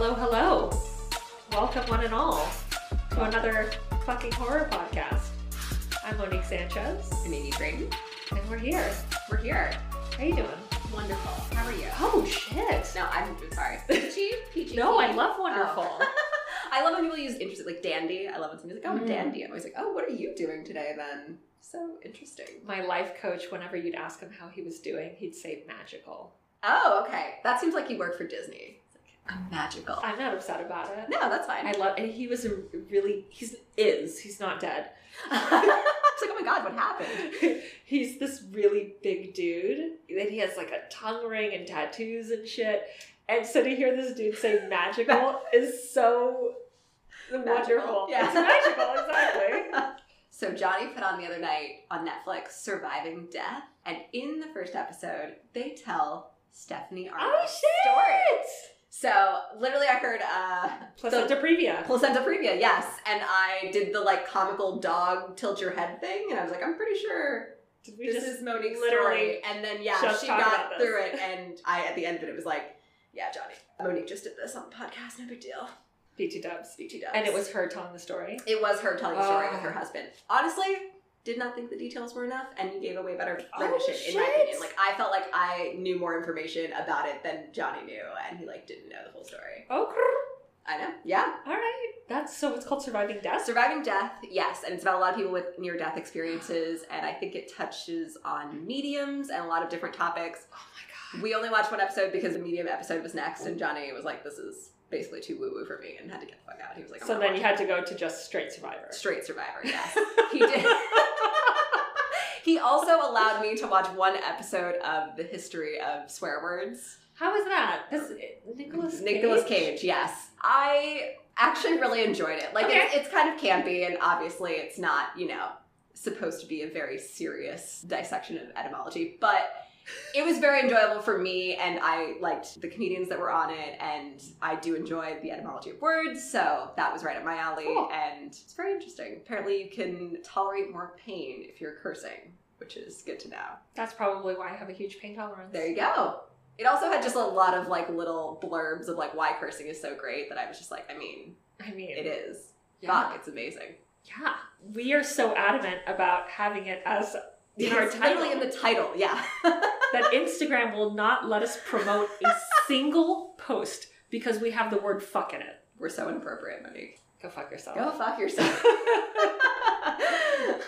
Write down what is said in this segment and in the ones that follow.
Hello, hello. Welcome, one and all, to another fucking horror podcast. I'm Monique Sanchez, I'm Amy Drayton. and we're here. We're here. How you doing? Wonderful. How are you? Oh shit! No, I'm sorry. Peachy? Peachy. No, I love wonderful. Oh. I love when people use interesting, like dandy. I love when somebody's like, oh, Mm. dandy. I'm always like, oh, what are you doing today then? So interesting. My life coach, whenever you'd ask him how he was doing, he'd say magical. Oh, okay. That seems like he worked for Disney. It's like, I'm magical. I'm not upset about it. no, that's fine. I love, and he was a really, he's is, he's not dead. it's like, oh my god, what happened? he's this really big dude. Then he has like a tongue ring and tattoos and shit. And so to hear this dude say magical is so wonderful. Yeah. It's magical, exactly. So Johnny put on the other night on Netflix Surviving Death, and in the first episode, they tell Stephanie Oh Arnold's shit! story. So literally, I heard uh, Placenta previa. placenta previa, yes, and I did the like comical dog tilt your head thing, and I was like, I'm pretty sure this is Monique's story. And then yeah, she got through it, and I at the end of it, it was like, yeah, Johnny, Monique just did this on the podcast, no big deal. BT dubs? BT dubs. And it was her telling the story. It was her telling the story Oh. with her husband. Honestly, did not think the details were enough, and you gave a way better Oh, in my opinion. Like I felt like I knew more information about it than Johnny knew, and he like didn't know the whole story. Oh, I know. Yeah. all right. That's so. It's called surviving death. Surviving death, yes, and it's about a lot of people with near death experiences, and I think it touches on mediums and a lot of different topics. Oh my god. We only watched one episode because the medium episode was next, and Johnny was like, "This is basically too woo woo for me," and had to get the fuck out. He was like, So then you had to go to just straight survivor. Straight Survivor, yes. he did. he also allowed me to watch one episode of the history of swear words. How was that? That's Nicolas. Nicolas Cage, yes. I actually really enjoyed it. Like it's, it's kind of campy, and obviously it's not, you know, supposed to be a very serious dissection of etymology, but it was very enjoyable for me, and I liked the comedians that were on it, and I do enjoy the etymology of words, so that was right up my alley, Cool. and it's very interesting. Apparently, you can tolerate more pain if you're cursing, which is good to know. That's probably why I have a huge pain tolerance. There you go. It also had just a lot of like little blurbs of like why cursing is so great that I was just like, I mean, I mean, it is. Yeah. Fuck, it's amazing. Yeah, we are so adamant about having it as in our title literally in the title, yeah. that Instagram will not let us promote a single post because we have the word "fuck" in it. We're so inappropriate, Monique. Go fuck yourself. Go fuck yourself.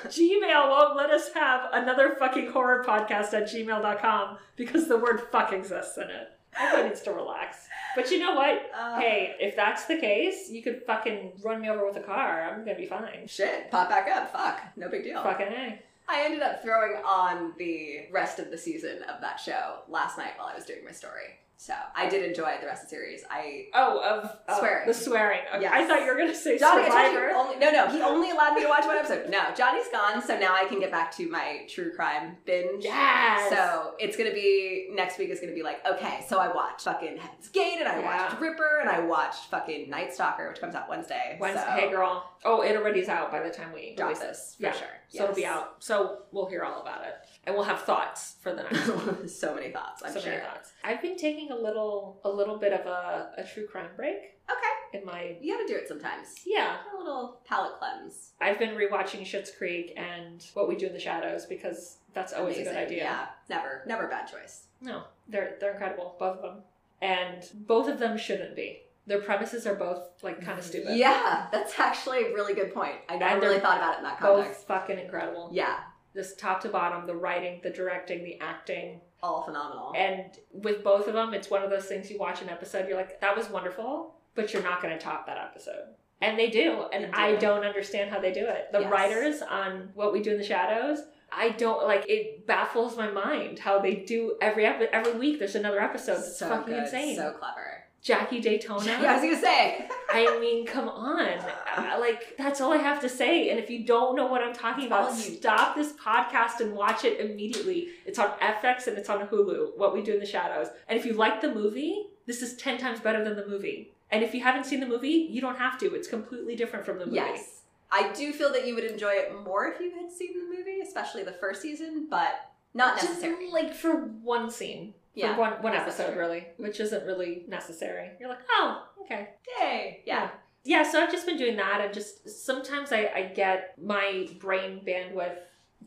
Gmail won't let us have another fucking horror podcast at gmail.com because the word fuck exists in it. Everyone needs to relax. But you know what? Uh, Hey, if that's the case, you could fucking run me over with a car. I'm gonna be fine. Shit, pop back up. Fuck, no big deal. Fucking A. I ended up throwing on the rest of the season of that show last night while I was doing my story. So I did enjoy the rest of the series. I Oh, of of Swearing. The swearing. Okay, Yes. I thought you were gonna say Johnny, I told you Survivor. only, no, no, he only allowed me to watch one episode. No, Johnny's gone, so now I can get back to my true crime binge. Yes. So it's gonna be next week is gonna be like, okay, so I watched fucking Heaven's Gate and I Yeah. watched Ripper and I watched fucking Night Stalker, which comes out Wednesday. Wednesday, so hey girl. Oh, it already's out by the time we drop this for Yeah. sure. So it'll be out. So we'll hear all about it, and we'll have thoughts for the next. one. so many thoughts, I'm so sure. many thoughts. I've been taking a little, a little bit of a, a true crime break Okay, in my. you gotta do it sometimes. Yeah, A little palate cleanse. I've been rewatching Schitt's Creek and What We Do in the Shadows because that's always a good idea. Yeah, never, never a bad choice. No, they're they're incredible, both of them, and both of them shouldn't be. Their premises are both like kind of mm-hmm. stupid. Yeah, that's actually a really good point. I never really thought about it in that both context. fucking incredible. Yeah, This top to bottom, the writing, the directing, the acting, all phenomenal. and with both of them, it's one of those things you watch an episode, you're like, that was wonderful, but you're not going to top that episode. And they do, and. I don't understand how they do it. The Yes. writers on What We Do in the Shadows, I don't like. It baffles my mind how they do every every week. There's another episode. It's so fucking good, insane. so clever. Jackie Daytona. Yeah, I was gonna say. I mean, come on. Uh, Like, that's all I have to say. And if you don't know what I'm talking about, stop this podcast and watch it immediately. It's on FX and it's on Hulu, What We Do in the Shadows. And if you like the movie, this is 10 times better than the movie. And if you haven't seen the movie, you don't have to. It's completely different from the movie. Yes. I do feel that you would enjoy it more if you had seen the movie, especially the first season, but not Just necessary. like for one scene. Yeah. for one one episode, really, which isn't really necessary. You're like, oh, okay. Yay. Yeah. Yeah, so I've just been doing that, and just sometimes I, I get my brain bandwidth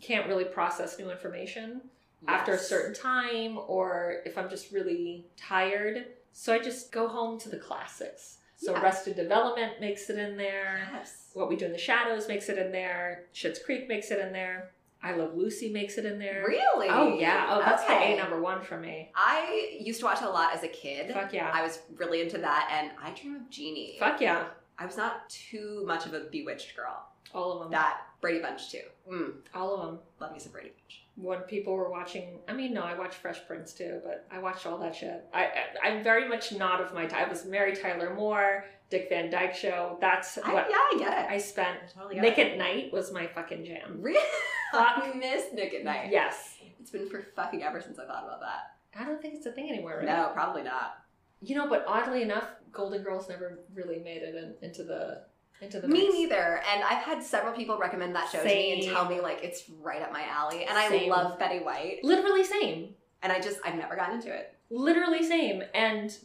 can't really process new information after a certain time, or if I'm just really tired. So I just go home to the classics. So Yeah. Arrested Development makes it in there. Yes. What We Do in the Shadows makes it in there. Schitt's Creek makes it in there. I Love Lucy makes it in there. Really? Oh yeah. Oh, that's okay. the A number one for me. I used to watch it a lot as a kid. Fuck yeah. I was really into that, and I Dream of Jeannie. Fuck yeah. I was not too much of a Bewitched girl. All of them. That Brady Bunch too. Mm, All of them. love me some Brady Bunch. When people were watching i mean no i watched fresh prince too but i watched all that shit i, I i'm very much not of my time i was mary tyler moore dick van dyke show that's I, what yeah, I get it. i spent totally nick it. at night was my fucking jam Really? I miss Nick at Nite. yes It's been for fucking ever since I thought about that. i don't think it's a thing anymore right No, probably not. you know but oddly enough golden girls never really made it in, into the into the Me mix. neither. And I've had several people recommend that show to me and tell me like it's right up my alley. And I Same. love Betty White. literally same And I just I've never gotten into it. literally same and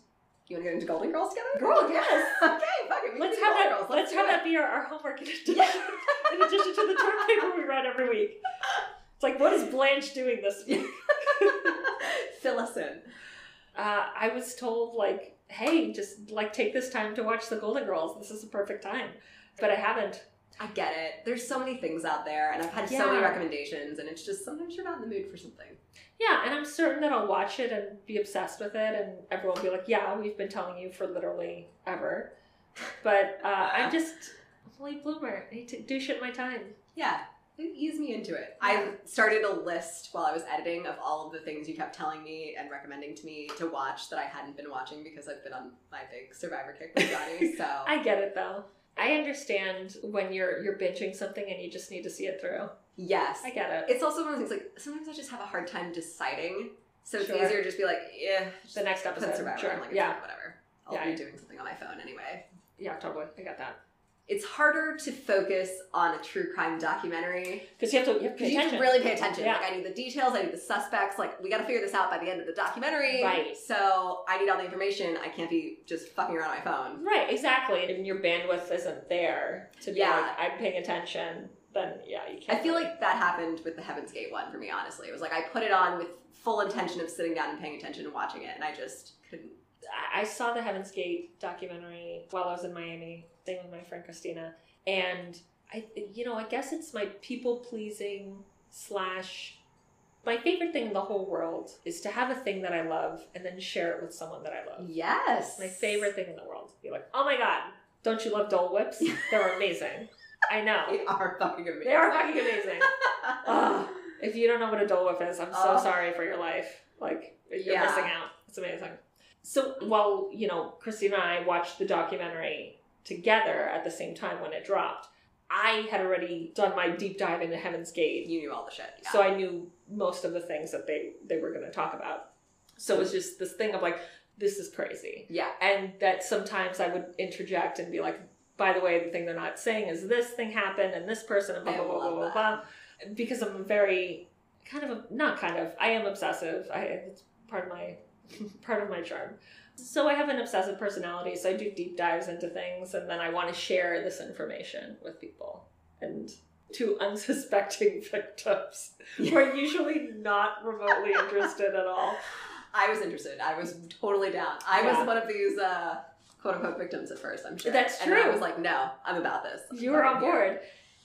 You want to get into Golden Girls together? Girl, yes. okay, fuck it. we let's have that Girls. let's do have it. that be our, our homework in addition, Yeah. in addition to the term paper we write every week it's like what is blanche doing this week Fill us in. uh, I was told like, hey, just like take this time to watch the Golden Girls. This is the perfect time, but I haven't. I get it. There's so many things out there, and I've had so many recommendations, and it's just sometimes you're not in the mood for something. Yeah, and I'm certain that I'll watch it and be obsessed with it, and everyone will be like, yeah, we've been telling you for literally ever. But uh, I'm just a late bloomer. I need to do shit my time. Yeah, ease me into it. I started a list while I was editing of all of the things you kept telling me and recommending to me to watch that I hadn't been watching because I've been on my big Survivor kick with Johnny. So I get it though. I understand when you're you're binging something and you just need to see it through. yes, I get it. it's also one of those things like sometimes I just have a hard time deciding. So it's Sure. easier to just be like, yeah, The next episode, Survivor. sure. on, like, Yeah. whatever. I'll Yeah. be doing something on my phone anyway. Yeah, totally. I got that. It's harder to focus on a true crime documentary Because you have to you have to because pay you have attention. to really pay attention. Yeah. Like I need the details, I need the suspects. Like we got to figure this out by the end of the documentary. Right. So I need all the information. I can't be just fucking around on my phone. Right, exactly. And your bandwidth isn't there to be Yeah. like, I'm paying attention, then yeah, you can't. I feel like that happened with the Heaven's Gate one for me. Honestly, it was like I put it on with full intention of sitting down and paying attention and watching it, and I just couldn't. I saw the Heaven's Gate documentary while I was in Miami, with my friend Christina, and I, you know, I guess it's my people pleasing slash. My favorite thing in the whole world is to have a thing that I love and then share it with someone that I love. Yes. My favorite thing in the world. Be like, oh my god, don't you love Dole Whips? They're amazing. I know. They are fucking amazing. They are fucking amazing. If you don't know what a Dole Whip is, I'm so Oh. sorry for your life. Like you're Yeah. missing out. It's amazing. So while you know Christina and I watched the documentary together at the same time when it dropped, I had already done my deep dive into Heaven's Gate, You knew all the shit. Yeah. so I knew most of the things that they they were going to talk about. So it was just this thing of like, this is crazy, yeah. and that sometimes I would interject and be like, by the way, the thing they're not saying is this thing happened and this person and blah blah blah blah blah blah. Because I'm very kind of a, not kind of I am obsessive. I it's part of my part of my charm. So I have an obsessive personality, so I do deep dives into things, and then I want to share this information with people and to unsuspecting victims who are usually not remotely interested at all. I was interested. I was totally down. I Yeah. was one of these uh, quote unquote victims at first. I'm sure. That's And then I was like, no, I'm about this. You were on board.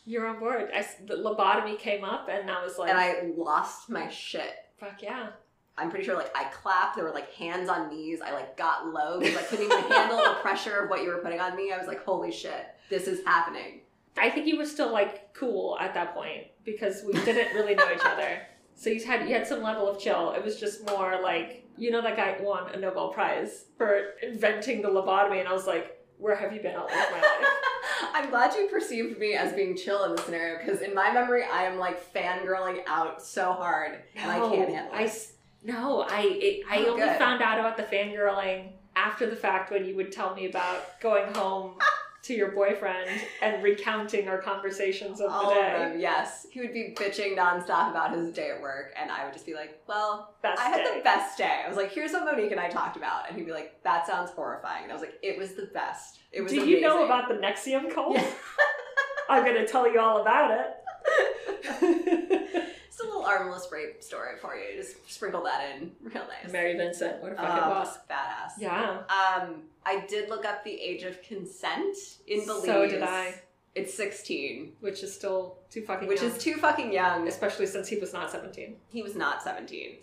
You're on board. I the lobotomy came up, and I was like, And I lost my shit. "Fuck yeah!" I'm pretty sure like I clapped. There were like hands on knees. I like got low because I couldn't even handle the pressure of what you were putting on me. I was like, holy shit, this is happening. I think you were still like cool at that point because we didn't really know each other. So you had you had some level of chill. It was just more like you know that guy won a Nobel Prize for inventing the lobotomy, and I was like, "Where have you been all of my life?" I'm glad you perceived me as being chill in this scenario because in my memory, I am like fangirling out so hard and I can't handle I it. s- no, I it, I Oh, only good. found out about the fangirling after the fact when you would tell me about going home to your boyfriend and recounting our conversations of the day. of them, yes. He would be bitching nonstop about his day at work, and I would just be like, "Well, Best I had day. the best day." I was like, "Here's what Monique and I talked about," and he'd be like, "That sounds horrifying," and I was like, "It was the best. It was." Do you know about the NXIVM cult? Yeah. I'm going to tell you all about it. A little armless rape story for you. Just sprinkle that in, real nice. Mary Vincent, what a fucking Um, boss. Badass. Yeah. Um, I did look up the age of consent in Belize. So did I. It's 16, Which is still too fucking which young. is too fucking young. Especially since he was not 17. He was not 17.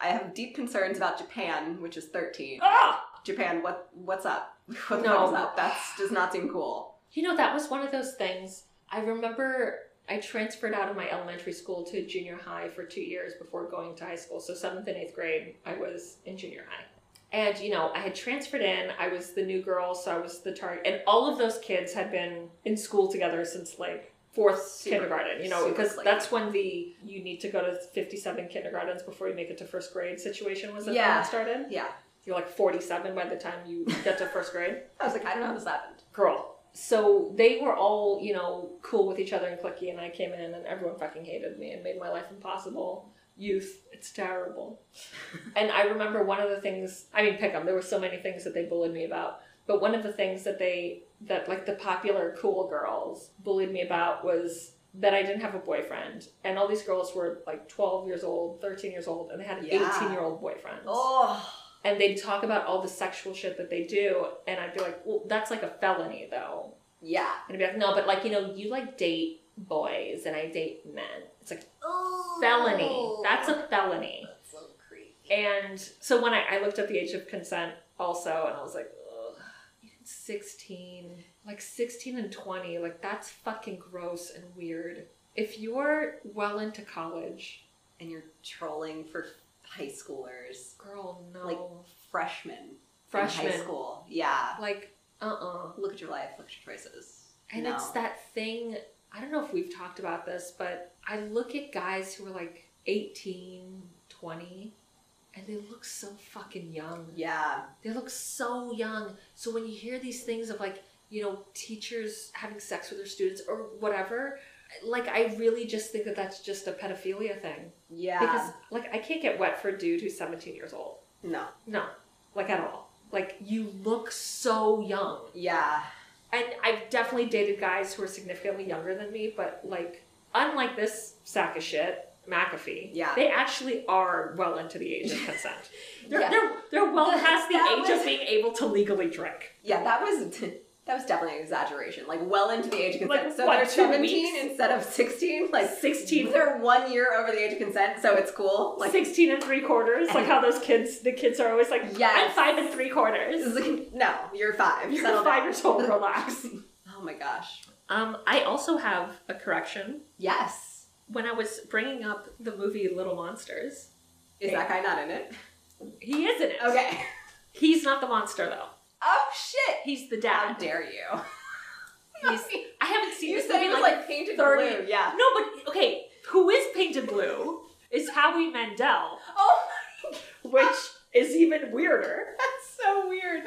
I have deep concerns about Japan, which is 13. Ah! Japan, what what's up? What No. up? That does not seem cool. You know, that was one of those things. I remember I transferred out of my elementary school to junior high for two years before going to high school. So, seventh and eighth grade, I was in junior high. And, you know, I had transferred in. I was the new girl, so I was the target. And all of those kids had been in school together since like fourth Super- kindergarten, you know, because cliquey. that's when the you need to go to 57 kindergartens before you make it to first grade situation was that Yeah. started. Yeah. You're like 47 by the time you get to first grade I was like, I don't know how this happened. girl. So they were all, you know, cool with each other and clicky, and I came in and everyone fucking hated me and made my life impossible. Youth, it's terrible. and I remember one of the things, I mean, pick 'em, there were so many things that they bullied me about, but one of the things that they, that like the popular cool girls bullied me about was that I didn't have a boyfriend. And all these girls were like 12 years old, 13 years old, and they had Yeah. 18 year old boyfriends Oh. And they'd talk about all the sexual shit that they do, and I'd be like, well, that's like a felony, though. Yeah. And I'd be like, no, but like, you know, you like date boys, and I date men. It's like Oh. felony. That's a felony. That's so creepy. And so when I, I looked up the age of consent also, and I was like, ugh, 16, like 16 and 20, like that's fucking gross and weird. If you're well into college, And you're trolling for high schoolers, girl, no. Like, freshmen, Freshmen. high school. Yeah. Like, uh-uh. Look at your life. Look at your choices. And No. it's that thing, I don't know if we've talked about this, but I look at guys who are like 18, 20, and they look so fucking young. Yeah. They look so young. So when you hear these things of like, you know, teachers having sex with their students or whatever, like I really just think that that's just a pedophilia thing. Yeah. Because like I can't get wet for a dude who's 17 years old. no. No, like at all. Like you look so young. Yeah. And I've definitely dated guys who are significantly younger than me, but like, unlike this sack of shit, McAfee, Yeah. they actually are well into the age of consent. They're, Yeah. they're, they're well past the age was- of being able to legally drink. Yeah, that was that was definitely an exaggeration. Like well into the age of consent. Like, so what, they're two seventeen weeks? instead of sixteen. Like 16, they're one year over the age of consent, so it's cool. Like 16 and three quarters, like how those kids, the kids are always like, Yes. I'm five and three quarters. like, no, you're five. You're Settle five down. years old, relax. Oh my gosh. Um, I also have a correction. Yes. When I was bringing up the movie Little Monsters, Is that guy not in it? he is in it. Okay. He's not the monster though. Oh shit! He's the dad. How dare you? He's, I haven't seen you this said movie like, like painted 30 blue. Yeah. No, but okay, who is painted blue is Howie Mandel, Oh which is even weirder. That's so weird.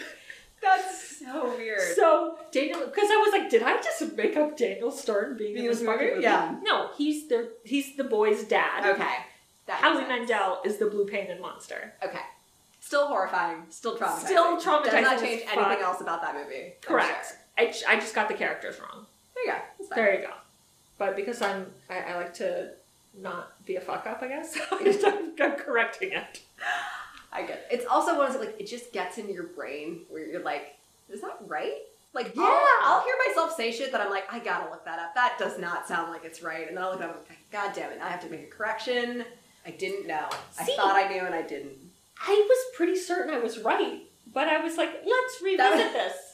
That's so weird. So Daniel, because I was like, did I just make up Daniel Stern being in this movie? movie? Yeah. No, he's the he's the boy's dad. okay. That Howie. Mandel is the blue painted monster. Okay. Still horrifying. Still traumatizing. Still traumatizing Does not change fuck. anything else about that movie. Correct. sure. I, I just got the characters wrong. There you go. There you go. But because I'm I, I like to not be a fuck up, I guess. I'm, I'm correcting it. I get it. It's also one of those, like, it just gets in your brain where you're like, is that right? Like, Yeah. I'll, I'll hear myself say shit that I'm like, I gotta look that up. That does not sound like it's right. And then I'll look it up and I'm like, God damn it, I have to make a correction. I didn't know. See? I thought I knew and I didn't. I was pretty certain I was right, but I was like, let's revisit this.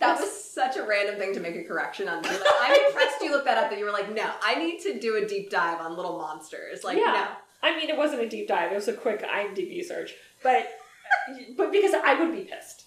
That was such a random thing to make a correction on. Like, I'm impressed you looked that up that you were like, no, I need to do a deep dive on little monsters. Like, Yeah. I mean, it wasn't a deep dive; it was a quick IMDb search. But, but because I would be pissed.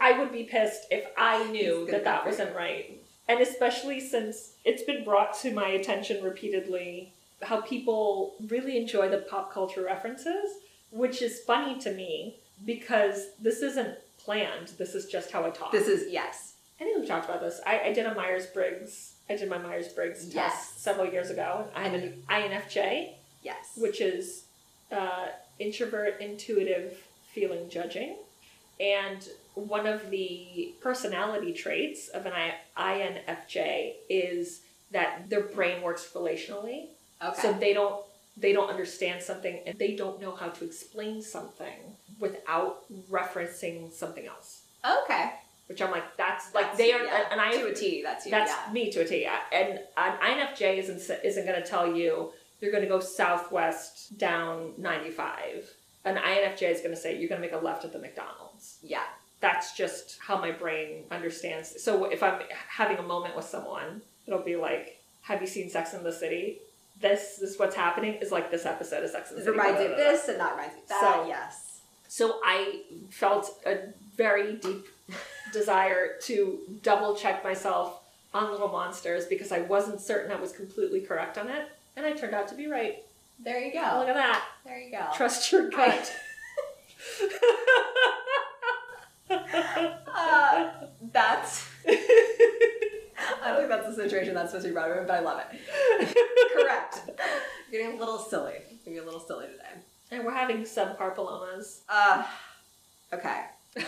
I would be pissed if I knew that that wasn't right, and especially since it's been brought to my attention repeatedly how people really enjoy the pop culture references, which is funny to me because this isn't planned. This is just how I talk. this is, yes. I think we've talked about this. I, I did a Myers Briggs. I did my Myers Briggs test Yes. several years ago. I'm an INFJ, Yes. which is uh, introvert, intuitive, feeling, judging. And one of the personality traits of an INFJ is that their brain works relationally. okay. So they don't they don't understand something and they don't know how to explain something without referencing something else. okay. Which I'm like, that's like That's- they are, yeah, and I to a T. That's you. that's yeah. me to a T. yeah. And an INFJ isn't isn't going to tell you you're going to go southwest down 95. An INFJ is going to say you're going to make a left at the McDonald's. Yeah. That's just how my brain understands. So if I'm having a moment with someone, it'll be like, "Have you seen Sex in the City?" This, this is what's happening is like this episode of Sex in the City. reminds you of this and that reminds you of that. So- yes. So I felt a very deep desire to double check myself on Little Monsters because I wasn't certain I was completely correct on it, and I turned out to be right. There you go. Look at that. There you go. Trust your gut. Uh, that's. I don't think that's the situation that's supposed to be brought up, but I love it. Correct. Getting a little silly. Getting a little silly today. and we're having subpar palomas. Uh, okay.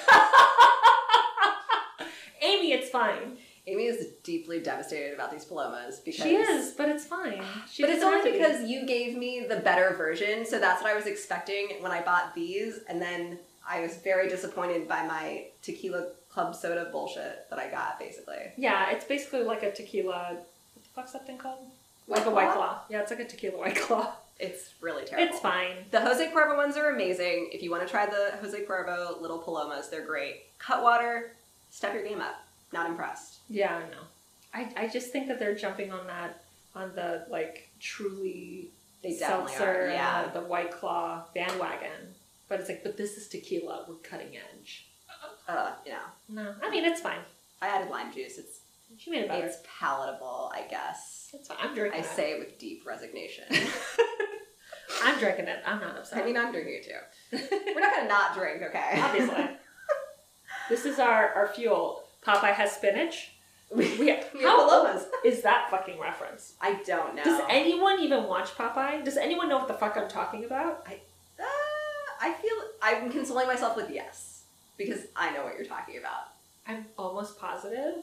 Amy, it's fine. Amy is deeply devastated about these palomas because She is, but it's fine. She but it's only to be. because you gave me the better version, so that's what I was expecting when I bought these, and then I was very disappointed by my tequila club soda bullshit that I got, basically. Yeah, it's basically like a tequila. What the fuck's that thing called? White like a white Claw? Yeah, it's like a tequila white claw. It's really terrible. It's fine. The Jose Cuervo ones are amazing. If you want to try the Jose Cuervo little palomas, they're great. Cutwater, step your game up. Not impressed. Yeah, I know. I, I just think that they're jumping on that on the like truly They definitely seltzer are. Yeah. the, the white claw bandwagon. But it's like, but this is tequila. We're cutting edge. Uh, you know, No, I mean it's fine. I added lime juice. It's She made it better. it's palatable, I guess. It's fine. I'm drinking I it. say it with deep resignation. I'm drinking it. I'm not upset. I mean, I'm drinking it too. We're not gonna not drink, okay? Obviously. this is our, our fuel. Popeye has spinach. we, We, how palomas. is that fucking reference? I don't know. Does anyone even watch Popeye? Does anyone know what the fuck I'm talking about? Uh, I feel I'm consoling myself with yes because I know what you're talking about. I'm almost positive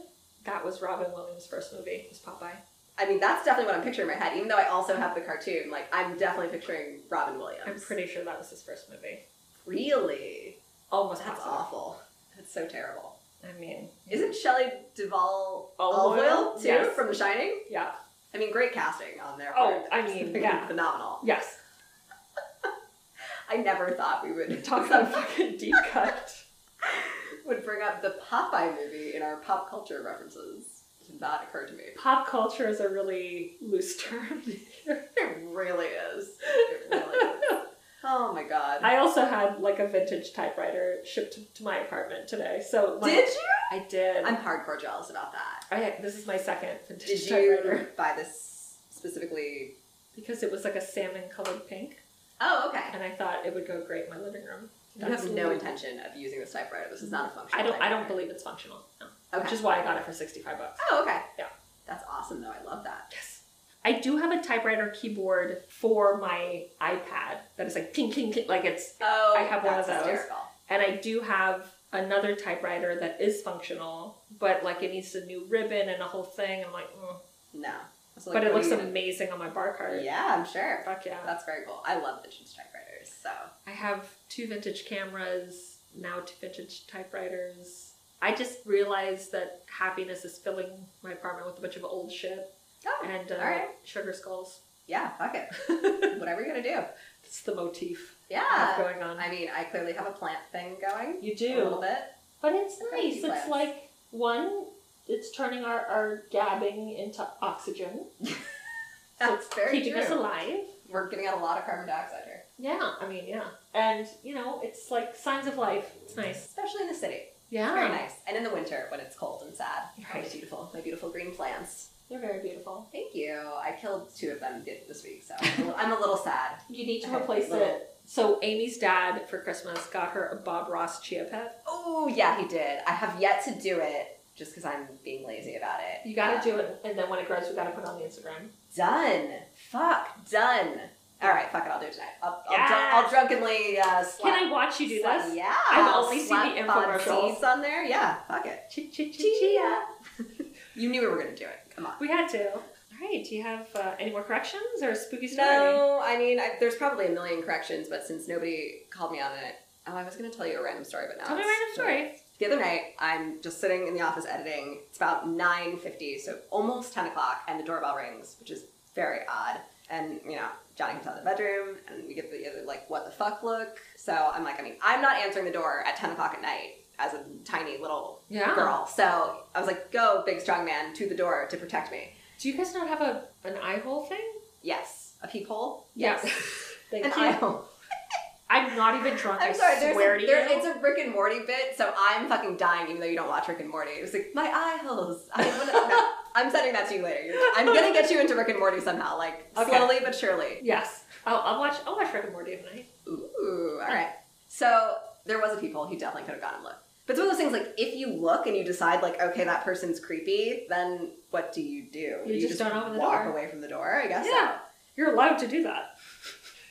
that was Robin Williams' first movie. Was Popeye? I mean, that's definitely what I'm picturing in my head. Even though I also have the cartoon, like I'm definitely picturing Robin Williams. I'm pretty sure that was his first movie. Really, Almost that's positive. awful. That's so terrible. I mean, Isn't Shelley Duvall Olive Oyl? too Yes. from The Shining? yeah. I mean, great casting on their Oh. I mean, yeah. phenomenal. Yes. I never thought we would Talk about a fucking deep cut. would bring up the Popeye movie in our pop culture references. Did not occur to me. Pop culture is a really loose term. It really is. It really is. Oh my god. I also had like a vintage typewriter shipped to, to my apartment today. So like, Did you? I did. I'm hardcore jealous about that. Oh, I, this is my second vintage Did typewriter you buy this specifically? because it was like a salmon colored pink, Oh, okay. and I thought it would go great in my living room. You have no intention of using this typewriter. This is not a functional. I don't. I don't believe it's functional. No. Okay. Which is why I got it for sixty five bucks. Oh, okay. Yeah. That's awesome, though. I love that. Yes. I do have a typewriter keyboard for my iPad that is like ting ting ting, like it's, Oh, I have one of that's those. hysterical. and I do have another typewriter that is functional, but like it needs a new ribbon and a whole thing. I'm like, mm. No. So, like, but it looks you amazing on my bar cart. Yeah, I'm sure. Fuck yeah. That's very cool. I love vintage typewriters. So I have two vintage cameras, now two vintage typewriters. I just realized that happiness is filling my apartment with a bunch of old shit oh, and uh, all right. sugar skulls. Yeah, fuck it. Whatever you're gonna do. It's the motif Yeah. going on. I mean, I clearly have a plant thing going. you do A little bit. But it's nice. It's plants. like, one, it's turning our, our gabbing into oxygen. That's very keeping true. us alive. We're getting out a lot of carbon dioxide here, Yeah, I mean, yeah. And, you know, it's like signs of life. It's nice. especially in the city. Yeah. It's Very nice. And in the winter when it's cold and sad. Right. It's beautiful. My beautiful green plants. They're very beautiful. Thank you. I killed two of them this week, so I'm a little, I'm a little sad. You need to replace little- it. So Amy's dad for Christmas got her a Bob Ross chia pet. Oh yeah, he did. I have yet to do it. Just because I'm being lazy about it. You gotta do it, and then when it grows, we gotta put it on the Instagram. Done. Fuck. Done. All right. Fuck it. I'll do it tonight. I'll, I'll, drunk, I'll drunkenly uh, slap. Can I watch you do slap- this? Yeah. I've I'll only seen the infomercials. on there. Yeah. Fuck it. Ch- ch- ch- you knew we were gonna do it. Come on. We had to. All right. Do you have uh, any more corrections or spooky story? No, I mean, I, there's probably a million corrections, but since nobody called me on it, oh, I was gonna tell you a random story, but now Tell me a random story. The other night, I'm just sitting in the office editing. It's about 9.50, so almost 10 o'clock, and the doorbell rings, which is very odd. And, you know, Johnny comes out of the bedroom, and we get the other, like, what the fuck look. So I'm like, I mean, I'm not answering the door at 10 o'clock at night as a tiny little Yeah. girl. So I was like, go, big strong man, to the door to protect me. Do you guys not have a an eye hole thing? Yes. A peephole? Yes. Thank An you. eye hole. I'm not even drunk. I'm I sorry, there's swear a, to there, you. it's a Rick and Morty bit, so I'm fucking dying even though you don't watch Rick and Morty. It's like, my eye holes. I wanna, no, I'm sending that to you later. You're, I'm gonna get you into Rick and Morty somehow, like Okay. slowly but surely. yes. I'll, I'll watch. I'll watch Rick and Morty tonight. Ooh, alright. So there was a people, he definitely could have gone and looked. But it's one of those things like if you look and you decide like, okay, that person's creepy, then what do you do? You just don't open the walk door. away from the door, I guess. Yeah. You're allowed to do that.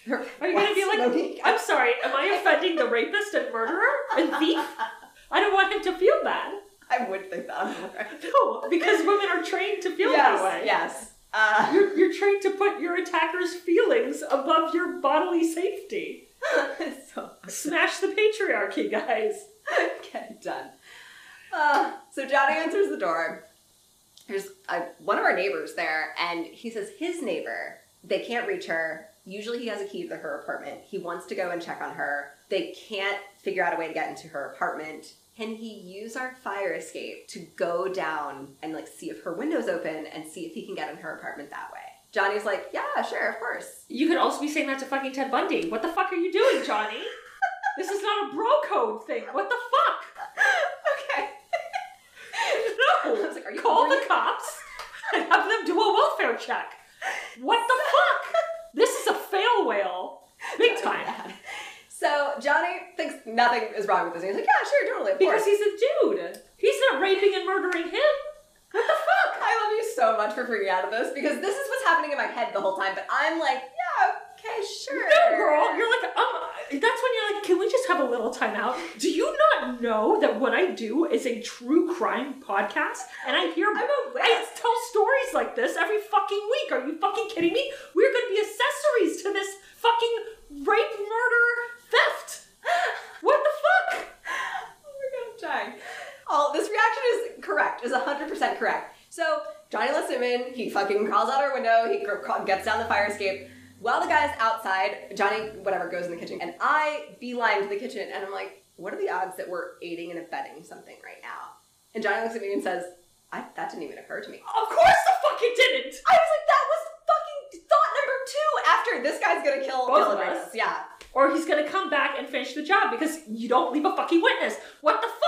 Are you gonna be like? I'm sorry, am I offending the rapist and murderer and thief? I don't want him to feel bad. I would think that. No, because women are trained to feel yes, that way. yes. Uh, You're, you're trained to put your attacker's feelings above your bodily safety. so Smash the patriarchy, guys. Get it done. Uh, so Johnny answers the door. There's uh, one of our neighbors there, and he says his neighbor, they can't reach her. Usually he has a key to her apartment. He wants to go and check on her. They can't figure out a way to get into her apartment. Can he use our fire escape to go down and like see if her window's open and see if he can get in her apartment that way? Johnny's like, yeah, sure, of course. You could also be saying that to fucking Ted Bundy. What the fuck are you doing, Johnny? this is not a bro code thing. What the fuck? okay. No. I was like, are you Call the you- cops and have them do a welfare check. What the fuck? Is a fail whale. Big time. So Johnny thinks nothing is wrong with this. He's like, yeah, sure, totally, of Because course. he's a dude. He's not raping and murdering him. What the fuck? I love you so much for freaking out of this because this is what's happening in my head the whole time. But I'm like, yeah, okay, sure. No, girl. You're like, um, that's when you're like, can we just have a little time out? Do you not know that what I do is a true crime podcast? And I hear, I'm aware. I tell stories like this every fucking week. Are you fucking kidding me? We're going to be accessories to this fucking rape, murder, theft. What the fuck? Oh my god, I'm dying. All this reaction is correct. Is 100% correct. So Johnny lets him in. He fucking crawls out our window. He gets down the fire escape. While the guy's outside, Johnny whatever goes in the kitchen, and I beeline to the kitchen, and I'm like, "What are the odds that we're aiding and abetting something right now?" And Johnny looks at me and says, I, "That didn't even occur to me." Of course the fuck it didn't. I was like, "That was fucking thought number two After this guy's gonna kill Both of us. Yeah. Or he's to come back and finish the job because you don't leave a fucking witness. What the fuck?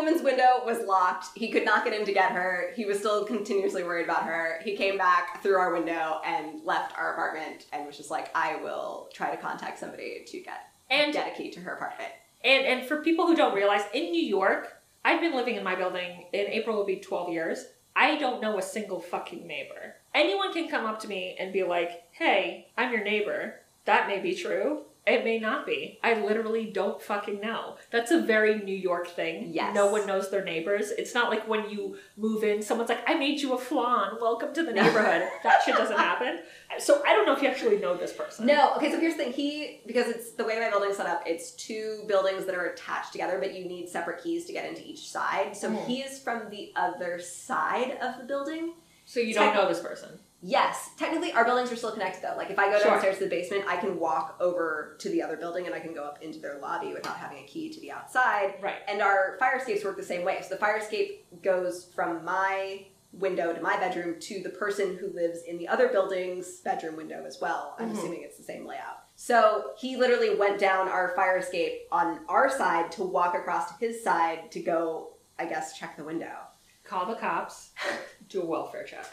Anyway, apparently the woman's window was locked. He could not get in to get her. He was still continuously worried about her. He came back through our window and left our apartment and was just like, I will try to contact somebody to get And get a key to her apartment. And and for people who don't realize, in New York, I've been living in my building. In April will be twelve years. I don't know a single fucking neighbor. Anyone can come up to me and be like, "Hey, I'm your neighbor." That may be true. It may not be. I literally don't fucking know. That's a very New York thing. Yes. No one knows their neighbors. It's not like when you move in, someone's like, I made you a flan. Welcome to the neighborhood. that shit doesn't happen. So I don't know if you actually know this person. No, okay, so here's the thing. He because it's the way my building's set up, it's two buildings that are attached together, but you need separate keys to get into each side. So Mhm. he is from the other side of the building. So you don't know this person. Yes, technically our buildings are still connected though. Like if I go Sure. downstairs to the basement, I can walk over to the other building and I can go up into their lobby without having a key to the outside. Right. And our fire escapes work the same way. So the fire escape goes from my window to my bedroom to the person who lives in the other building's bedroom window as well. I'm Mhm. assuming it's the same layout. So he literally went down our fire escape on our side to walk across to his side to go, I guess, check the window. Call the cops. Do a welfare check.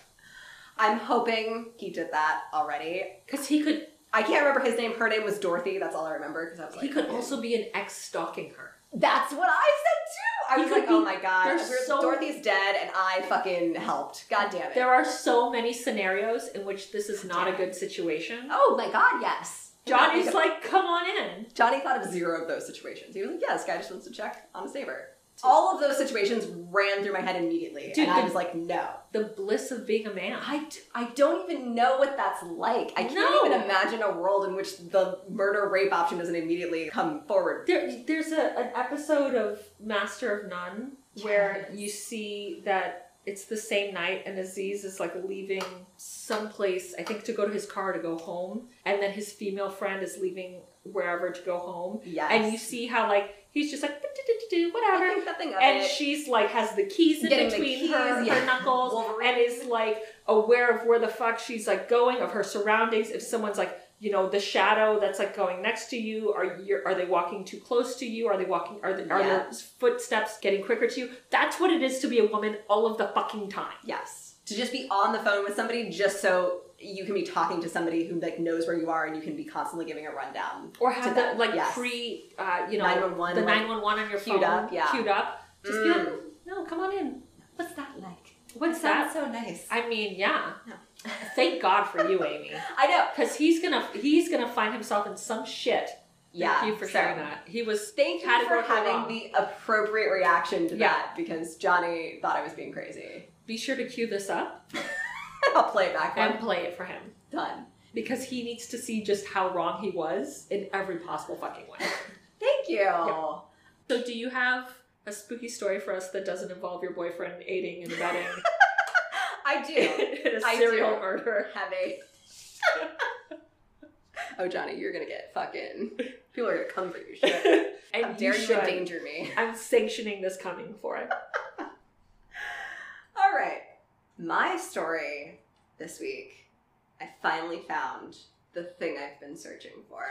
I'm hoping he did that already. Because he could I can't remember his name. Her name was Dorothy. That's all I remember because I was like, he could okay. also be an ex stalking her. That's what I said too. I He was like, oh my god, so- Dorothy's dead, and I fucking helped. God damn it. There are so many scenarios in which this is not a good situation. oh my god, yes. Johnny's like, come on in. Johnny thought of zero of those situations. He was like, yeah, this guy just wants to check on his neighbor. All of those situations ran through my head immediately, Dude, and I the- was like, no. The bliss of being a man. I, d- I don't even know what that's like. I can't No. even imagine a world in which the murder rape option doesn't immediately come forward. There, there's a, an episode of Master of None where Yes. you see that it's the same night and Aziz is like leaving someplace, I think to go to his car to go home, and then his female friend is leaving wherever to go home. Yes. And you see how like he's just like "Do-do-do-do-do, whatever. think nothing of And it. she's like has the keys in Getting between her, keys, her yeah. knuckles Wolverine. and is like aware of where the fuck she's like going, of her surroundings. If someone's like, you know, the shadow that's like going next to you, are you are they walking too close to you? Are they walking? Are they, are Yeah. their footsteps getting quicker to you? That's what it is to be a woman all of the fucking time. Yes. To just be on the phone with somebody just so you can be talking to somebody who like knows where you are and you can be constantly giving a rundown. Or have the like yes. pre, uh, you know, 911, the like, nine one one on your queued phone up, yeah. queued up. Just be Mm. like, no, come on in. What's that like? What's It that? so nice. I mean, yeah. No. Thank God for you, Amy. I know. Because he's gonna he's gonna find himself in some shit. Yeah. Thank you for so- sharing that. He was Thank you for having wrong. the appropriate reaction to Yeah. that because Johnny thought I was being crazy. Be sure to cue this up I'll play it back for and him. play it for him Done. because he needs to see just how wrong he was in every possible fucking way. Thank you. Yeah. So, do you have a spooky story for us that doesn't involve your boyfriend aiding and abetting I do. in a I serial do. murder? have a. oh, Johnny, you're gonna get fucking. People are gonna come for your shit. and How dare you you should. endanger me? I'm sanctioning this coming for it. All right. My story this week, I finally found the thing I've been searching for.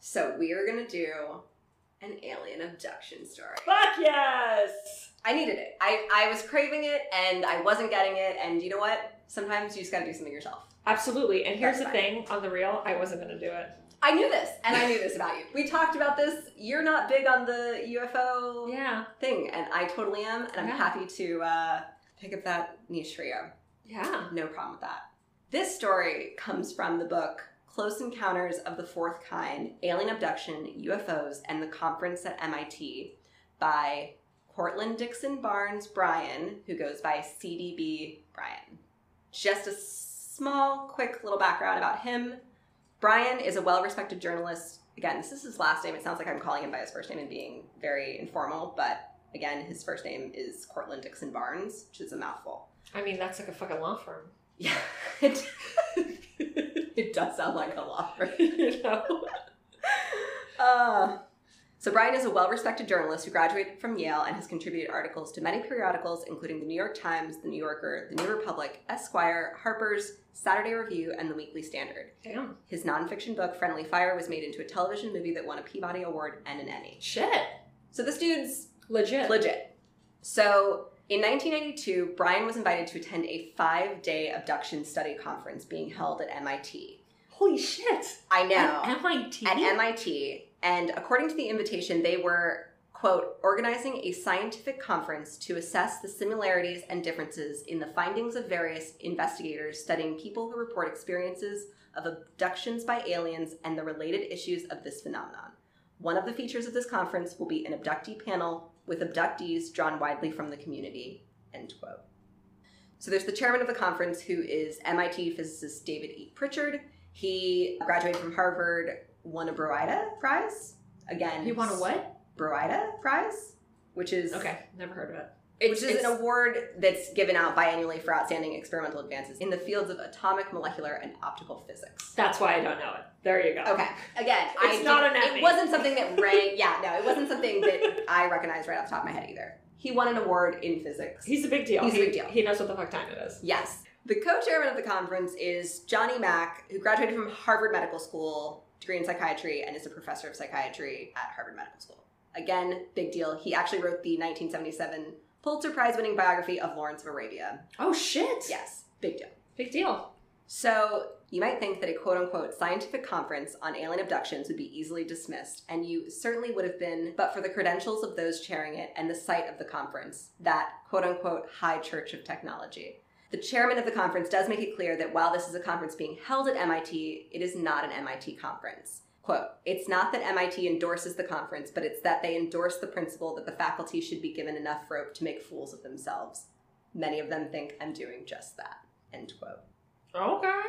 So we are gonna do an alien abduction story. Fuck yes! I needed it. I, I was craving it and I wasn't getting it. And you know what? Sometimes you just gotta do something yourself. Absolutely. And here's That's the thing on the real, I wasn't gonna do it. I knew this, and I knew this about you. We talked about this. You're not big on the UFO Yeah. thing, and I totally am, and I'm Yeah. happy to uh, pick up that niche for you. Yeah. No problem with that. This story comes from the book Close Encounters of the Fourth Kind Alien Abduction, UFOs, and the Conference at MIT by Courtlandt Dixon Barnes Bryan, who goes by CDB Bryan. Just a small, quick little background about him. Bryan is a well respected journalist. Again, this is his last name. It sounds like I'm calling him by his first name and being very informal, but again, his first name is Courtlandt Dixon Barnes, which is a mouthful. I mean, that's like a fucking law firm. Yeah, it, it does sound like a law firm. you know? Uh, so Bryan is a well-respected journalist who graduated from Yale and has contributed articles to many periodicals, including the New York Times, the New Yorker, the New Republic, Esquire, Harper's, Saturday Review, and the Weekly Standard. Damn. His nonfiction book Friendly Fire was made into a television movie that won a Peabody Award and an Emmy. Shit. So this dude's Legit. legit. So in 1992, Bryan was invited to attend a five-day abduction study conference being held at MIT. Holy shit. I know. At MIT? at MIT. And according to the invitation, they were, quote, organizing a scientific conference to assess the similarities and differences in the findings of various investigators studying people who report experiences of abductions by aliens and the related issues of this phenomenon. One of the features of this conference will be an abductee panel with abductees drawn widely from the community, end quote. So there's the chairman of the conference who is MIT physicist David E. Pritchard. He graduated from Harvard, won a Broida Prize. Again, You won a what? Broida Prize, which is Okay, never heard of it. Which is an award that's given out biannually for outstanding experimental advances in the fields of atomic, molecular, and optical physics. That's why I don't know it. There you go. Okay, again, I It's not didn't- an. It wasn't something that rang. Yeah, no, it wasn't something that I recognized right off the top of my head either. He won an award in physics. He's a big deal. He's a He- big deal. He knows what the fuck time it is. Yes. The co-chairman of the conference is Johnny Mack, who graduated from Harvard Medical School, degree in psychiatry, and is a professor of psychiatry at Harvard Medical School. Again, big deal. He actually wrote the 1977 Pulitzer Prize winning biography of Lawrence of Arabia. Oh shit. Yes, big deal. Big deal. So You might think that a quote unquote scientific conference on alien abductions would be easily dismissed, and you certainly would have been, but for the credentials of those chairing it and the site of the conference, that quote unquote high church of technology. The chairman of the conference does make it clear that while this is a conference being held at MIT, it is not an MIT conference. Quote, it's not that MIT endorses the conference, but it's that they endorse the principle that the faculty should be given enough rope to make fools of themselves. Many of them think I'm doing just that. End quote. Okay.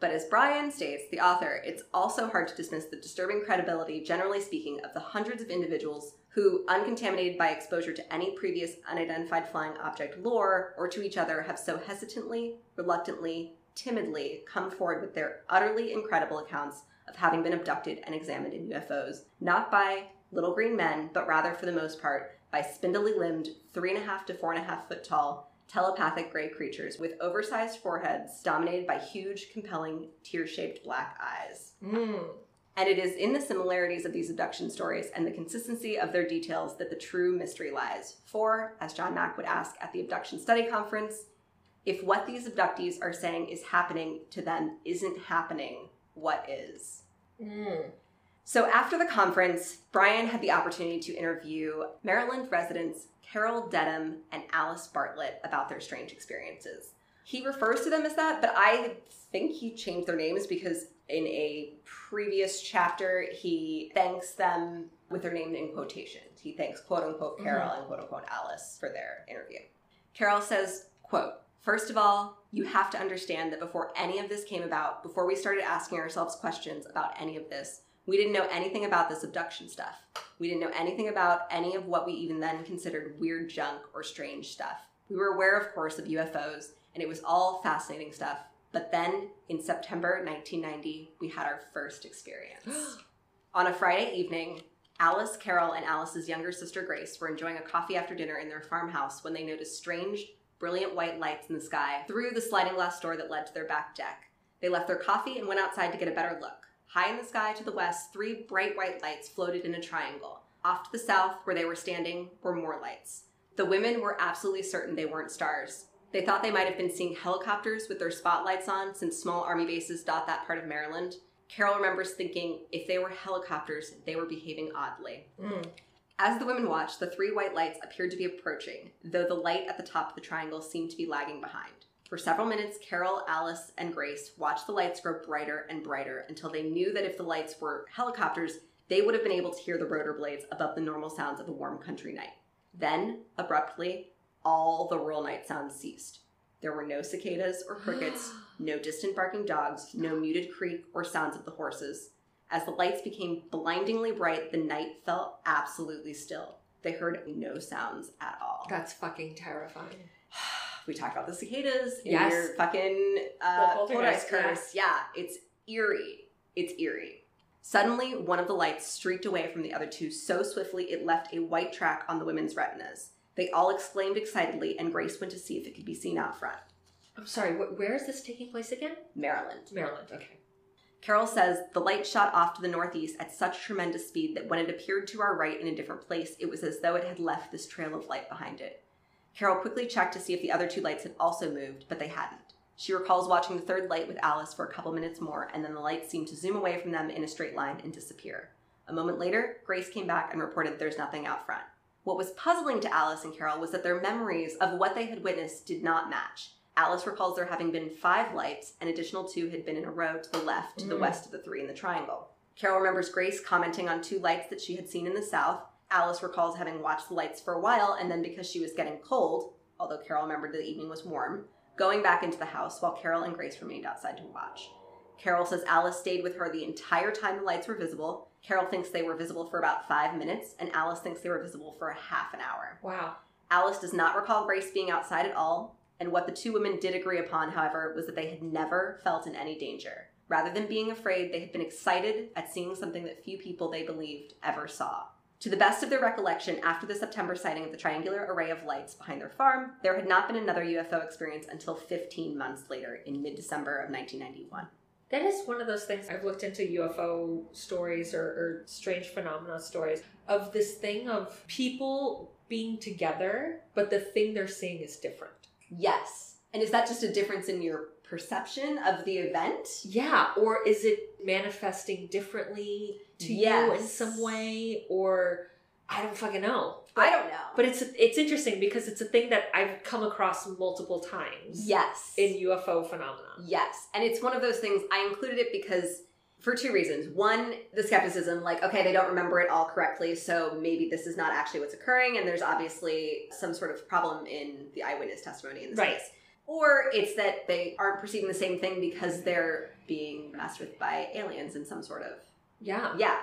But as Bryan states, the author, it's also hard to dismiss the disturbing credibility, generally speaking, of the hundreds of individuals who, uncontaminated by exposure to any previous unidentified flying object lore or to each other, have so hesitantly, reluctantly, timidly come forward with their utterly incredible accounts of having been abducted and examined in UFOs, not by little green men, but rather, for the most part, by spindly limbed, three and a half to four and a half foot tall, telepathic gray creatures with oversized foreheads dominated by huge, compelling, tear shaped black eyes. Mm. And it is in the similarities of these abduction stories and the consistency of their details that the true mystery lies. For, as John Mack would ask at the Abduction Study Conference, if what these abductees are saying is happening to them isn't happening, what is? Mm. So after the conference, Bryan had the opportunity to interview Maryland residents Carol Dedham and Alice Bartlett about their strange experiences. He refers to them as that, but I think he changed their names because in a previous chapter, he thanks them with their name in quotations. He thanks quote unquote Carol mm-hmm. and quote unquote Alice for their interview. Carol says, quote, First of all, you have to understand that before any of this came about, before we started asking ourselves questions about any of this, we didn't know anything about this abduction stuff. We didn't know anything about any of what we even then considered weird junk or strange stuff. We were aware, of course, of UFOs, and it was all fascinating stuff. But then, in September 1990, we had our first experience. On a Friday evening, Alice, Carol, and Alice's younger sister Grace were enjoying a coffee after dinner in their farmhouse when they noticed strange, brilliant white lights in the sky through the sliding glass door that led to their back deck. They left their coffee and went outside to get a better look. High in the sky to the west, three bright white lights floated in a triangle. Off to the south, where they were standing, were more lights. The women were absolutely certain they weren't stars. They thought they might have been seeing helicopters with their spotlights on, since small army bases dot that part of Maryland. Carol remembers thinking if they were helicopters, they were behaving oddly. Mm. As the women watched, the three white lights appeared to be approaching, though the light at the top of the triangle seemed to be lagging behind. For several minutes, Carol, Alice, and Grace watched the lights grow brighter and brighter until they knew that if the lights were helicopters, they would have been able to hear the rotor blades above the normal sounds of a warm country night. Then, abruptly, all the rural night sounds ceased. There were no cicadas or crickets, no distant barking dogs, no muted creak or sounds of the horses. As the lights became blindingly bright, the night felt absolutely still. They heard no sounds at all. That's fucking terrifying. we talked about the cicadas in yes. your fucking uh, poltergeist curse. Yeah. yeah, it's eerie. It's eerie. Suddenly, one of the lights streaked away from the other two so swiftly it left a white track on the women's retinas. They all exclaimed excitedly, and Grace went to see if it could be seen out front. I'm sorry, wh- where is this taking place again? Maryland. Maryland, okay. Carol says the light shot off to the northeast at such tremendous speed that when it appeared to our right in a different place, it was as though it had left this trail of light behind it. Carol quickly checked to see if the other two lights had also moved, but they hadn't. She recalls watching the third light with Alice for a couple minutes more, and then the light seemed to zoom away from them in a straight line and disappear. A moment later, Grace came back and reported there's nothing out front. What was puzzling to Alice and Carol was that their memories of what they had witnessed did not match. Alice recalls there having been five lights, and additional two had been in a row to the left, to mm. the west of the three in the triangle. Carol remembers Grace commenting on two lights that she had seen in the south. Alice recalls having watched the lights for a while, and then because she was getting cold, although Carol remembered the evening was warm, going back into the house while Carol and Grace remained outside to watch. Carol says Alice stayed with her the entire time the lights were visible. Carol thinks they were visible for about five minutes, and Alice thinks they were visible for a half an hour. Wow. Alice does not recall Grace being outside at all, and what the two women did agree upon, however, was that they had never felt in any danger. Rather than being afraid, they had been excited at seeing something that few people they believed ever saw. To the best of their recollection, after the September sighting of the triangular array of lights behind their farm, there had not been another UFO experience until 15 months later in mid December of 1991. That is one of those things I've looked into UFO stories or, or strange phenomena stories of this thing of people being together, but the thing they're seeing is different. Yes. And is that just a difference in your perception of the event. Yeah, or is it manifesting differently to you in some way or I don't fucking know. I don't know. But it's it's interesting because it's a thing that I've come across multiple times yes. in UFO phenomena. Yes. And it's one of those things, I included it because for two reasons. One, the skepticism, like, okay, they don't remember it all correctly, so maybe this is not actually what's occurring, and there's obviously some sort of problem in the eyewitness testimony in this Right. case. Or it's that they aren't perceiving the same thing because they're being messed with by aliens in some sort of Yeah. yeah.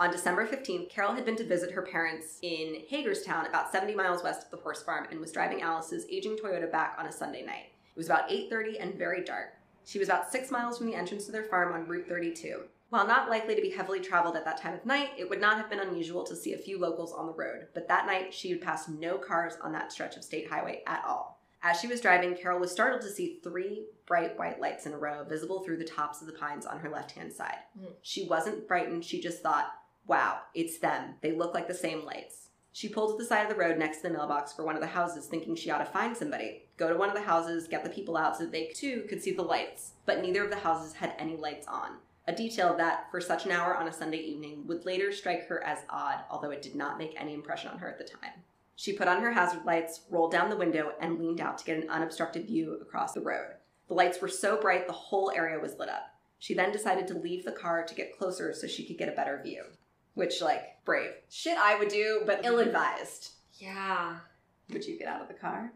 On December 15th, Carol had been to visit her parents in Hagerstown, about 70 miles west of the horse farm, and was driving Alice's aging Toyota back on a Sunday night. It was about 8:30 and very dark. She was about 6 miles from the entrance to their farm on Route 32. While not likely to be heavily traveled at that time of night, it would not have been unusual to see a few locals on the road, but that night she would pass no cars on that stretch of state highway at all. As she was driving, Carol was startled to see three bright white lights in a row visible through the tops of the pines on her left hand side. Hmm. She wasn't frightened, she just thought, wow, it's them. They look like the same lights. She pulled to the side of the road next to the mailbox for one of the houses, thinking she ought to find somebody. Go to one of the houses, get the people out so that they too could see the lights. But neither of the houses had any lights on. A detail that, for such an hour on a Sunday evening, would later strike her as odd, although it did not make any impression on her at the time. She put on her hazard lights, rolled down the window, and leaned out to get an unobstructed view across the road. The lights were so bright the whole area was lit up. She then decided to leave the car to get closer so she could get a better view. Which, like, brave. Shit I would do, but mm-hmm. ill advised. Yeah. Would you get out of the car?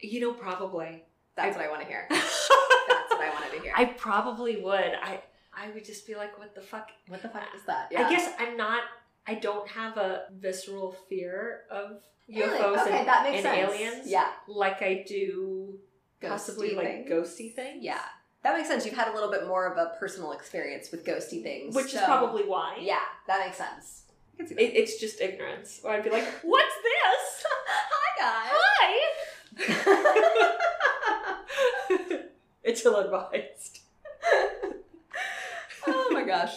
You know, probably. That's what I want to hear. That's what I wanted to hear. I probably would. I I would just be like, what the fuck? what the fuck is that? Yeah. I guess I'm not. I don't have a visceral fear of Alien. UFOs Okay, and, that makes and sense. aliens. Yeah. like I do possibly like ghosty things. Yeah. That makes sense. You've had a little bit more of a personal experience with ghosty things. which is probably why. Yeah, that makes sense. I can see that. It, it's just ignorance. Or I'd be like, what's this? Hi, guys. Hi. it's ill advised. oh my gosh.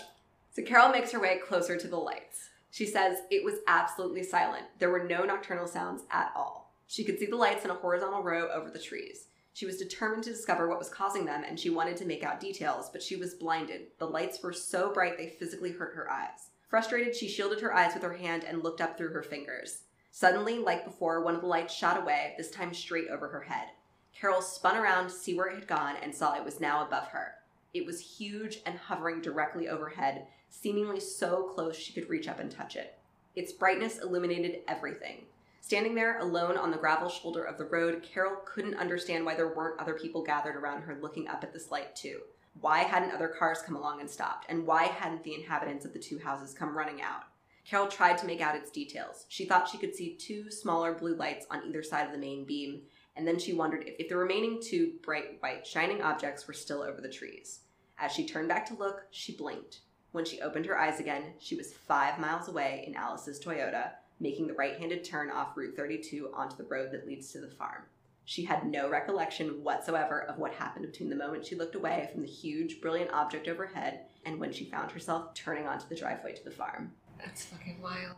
So Carol makes her way closer to the lights. She says it was absolutely silent. There were no nocturnal sounds at all. She could see the lights in a horizontal row over the trees. She was determined to discover what was causing them and she wanted to make out details, but she was blinded. The lights were so bright they physically hurt her eyes. Frustrated, she shielded her eyes with her hand and looked up through her fingers. Suddenly, like before, one of the lights shot away, this time straight over her head. Carol spun around to see where it had gone and saw it was now above her. It was huge and hovering directly overhead, seemingly so close she could reach up and touch it. Its brightness illuminated everything. Standing there alone on the gravel shoulder of the road, Carol couldn't understand why there weren't other people gathered around her looking up at this light, too. Why hadn't other cars come along and stopped? And why hadn't the inhabitants of the two houses come running out? Carol tried to make out its details. She thought she could see two smaller blue lights on either side of the main beam, and then she wondered if, if the remaining two bright white shining objects were still over the trees. As she turned back to look, she blinked. When she opened her eyes again, she was five miles away in Alice's Toyota, making the right handed turn off Route 32 onto the road that leads to the farm. She had no recollection whatsoever of what happened between the moment she looked away from the huge, brilliant object overhead and when she found herself turning onto the driveway to the farm. That's fucking wild.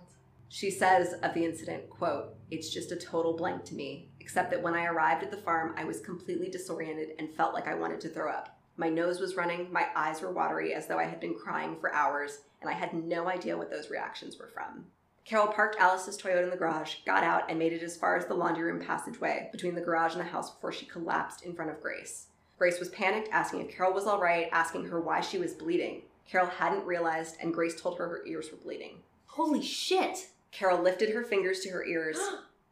She says of the incident, quote, It's just a total blank to me, except that when I arrived at the farm, I was completely disoriented and felt like I wanted to throw up. My nose was running, my eyes were watery as though I had been crying for hours, and I had no idea what those reactions were from. Carol parked Alice's Toyota in the garage, got out, and made it as far as the laundry room passageway between the garage and the house before she collapsed in front of Grace. Grace was panicked, asking if Carol was all right, asking her why she was bleeding. Carol hadn't realized, and Grace told her her ears were bleeding. Holy shit. Carol lifted her fingers to her ears.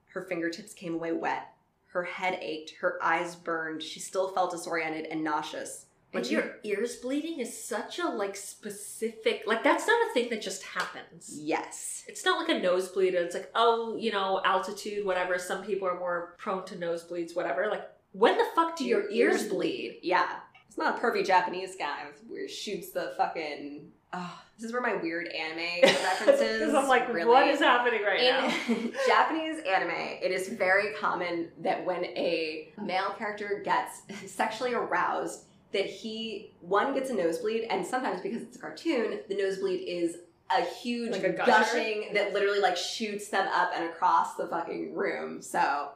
Her fingertips came away wet. Her head ached. Her eyes burned. She still felt disoriented and nauseous. And she- your ears bleeding is such a like specific like that's not a thing that just happens. Yes. It's not like a nosebleed. It's like oh you know altitude whatever. Some people are more prone to nosebleeds whatever. Like when the fuck do your, ears bleed? Yeah. It's not a pervy Japanese guy who shoots the fucking. Oh, this is where my weird anime references. Because I'm like, really- what is happening right now? Japanese anime, it is very common that when a male character gets sexually aroused, that he one gets a nosebleed, and sometimes because it's a cartoon, the nosebleed is a huge Like a gushing that literally like shoots them up and across the fucking room. So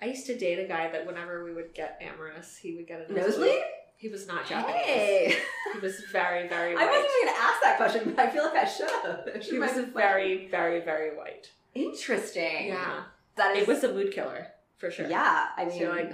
I used to date a guy that whenever we would get amorous, he would get a nosebleed. Nosebleed? He was not Japanese. Hey. He was very, very I white. wasn't even gonna ask that question, but I feel like I should have. He was very, very, very white. interesting. Yeah. That is It was a mood killer, for sure. Yeah, I mean, you're like,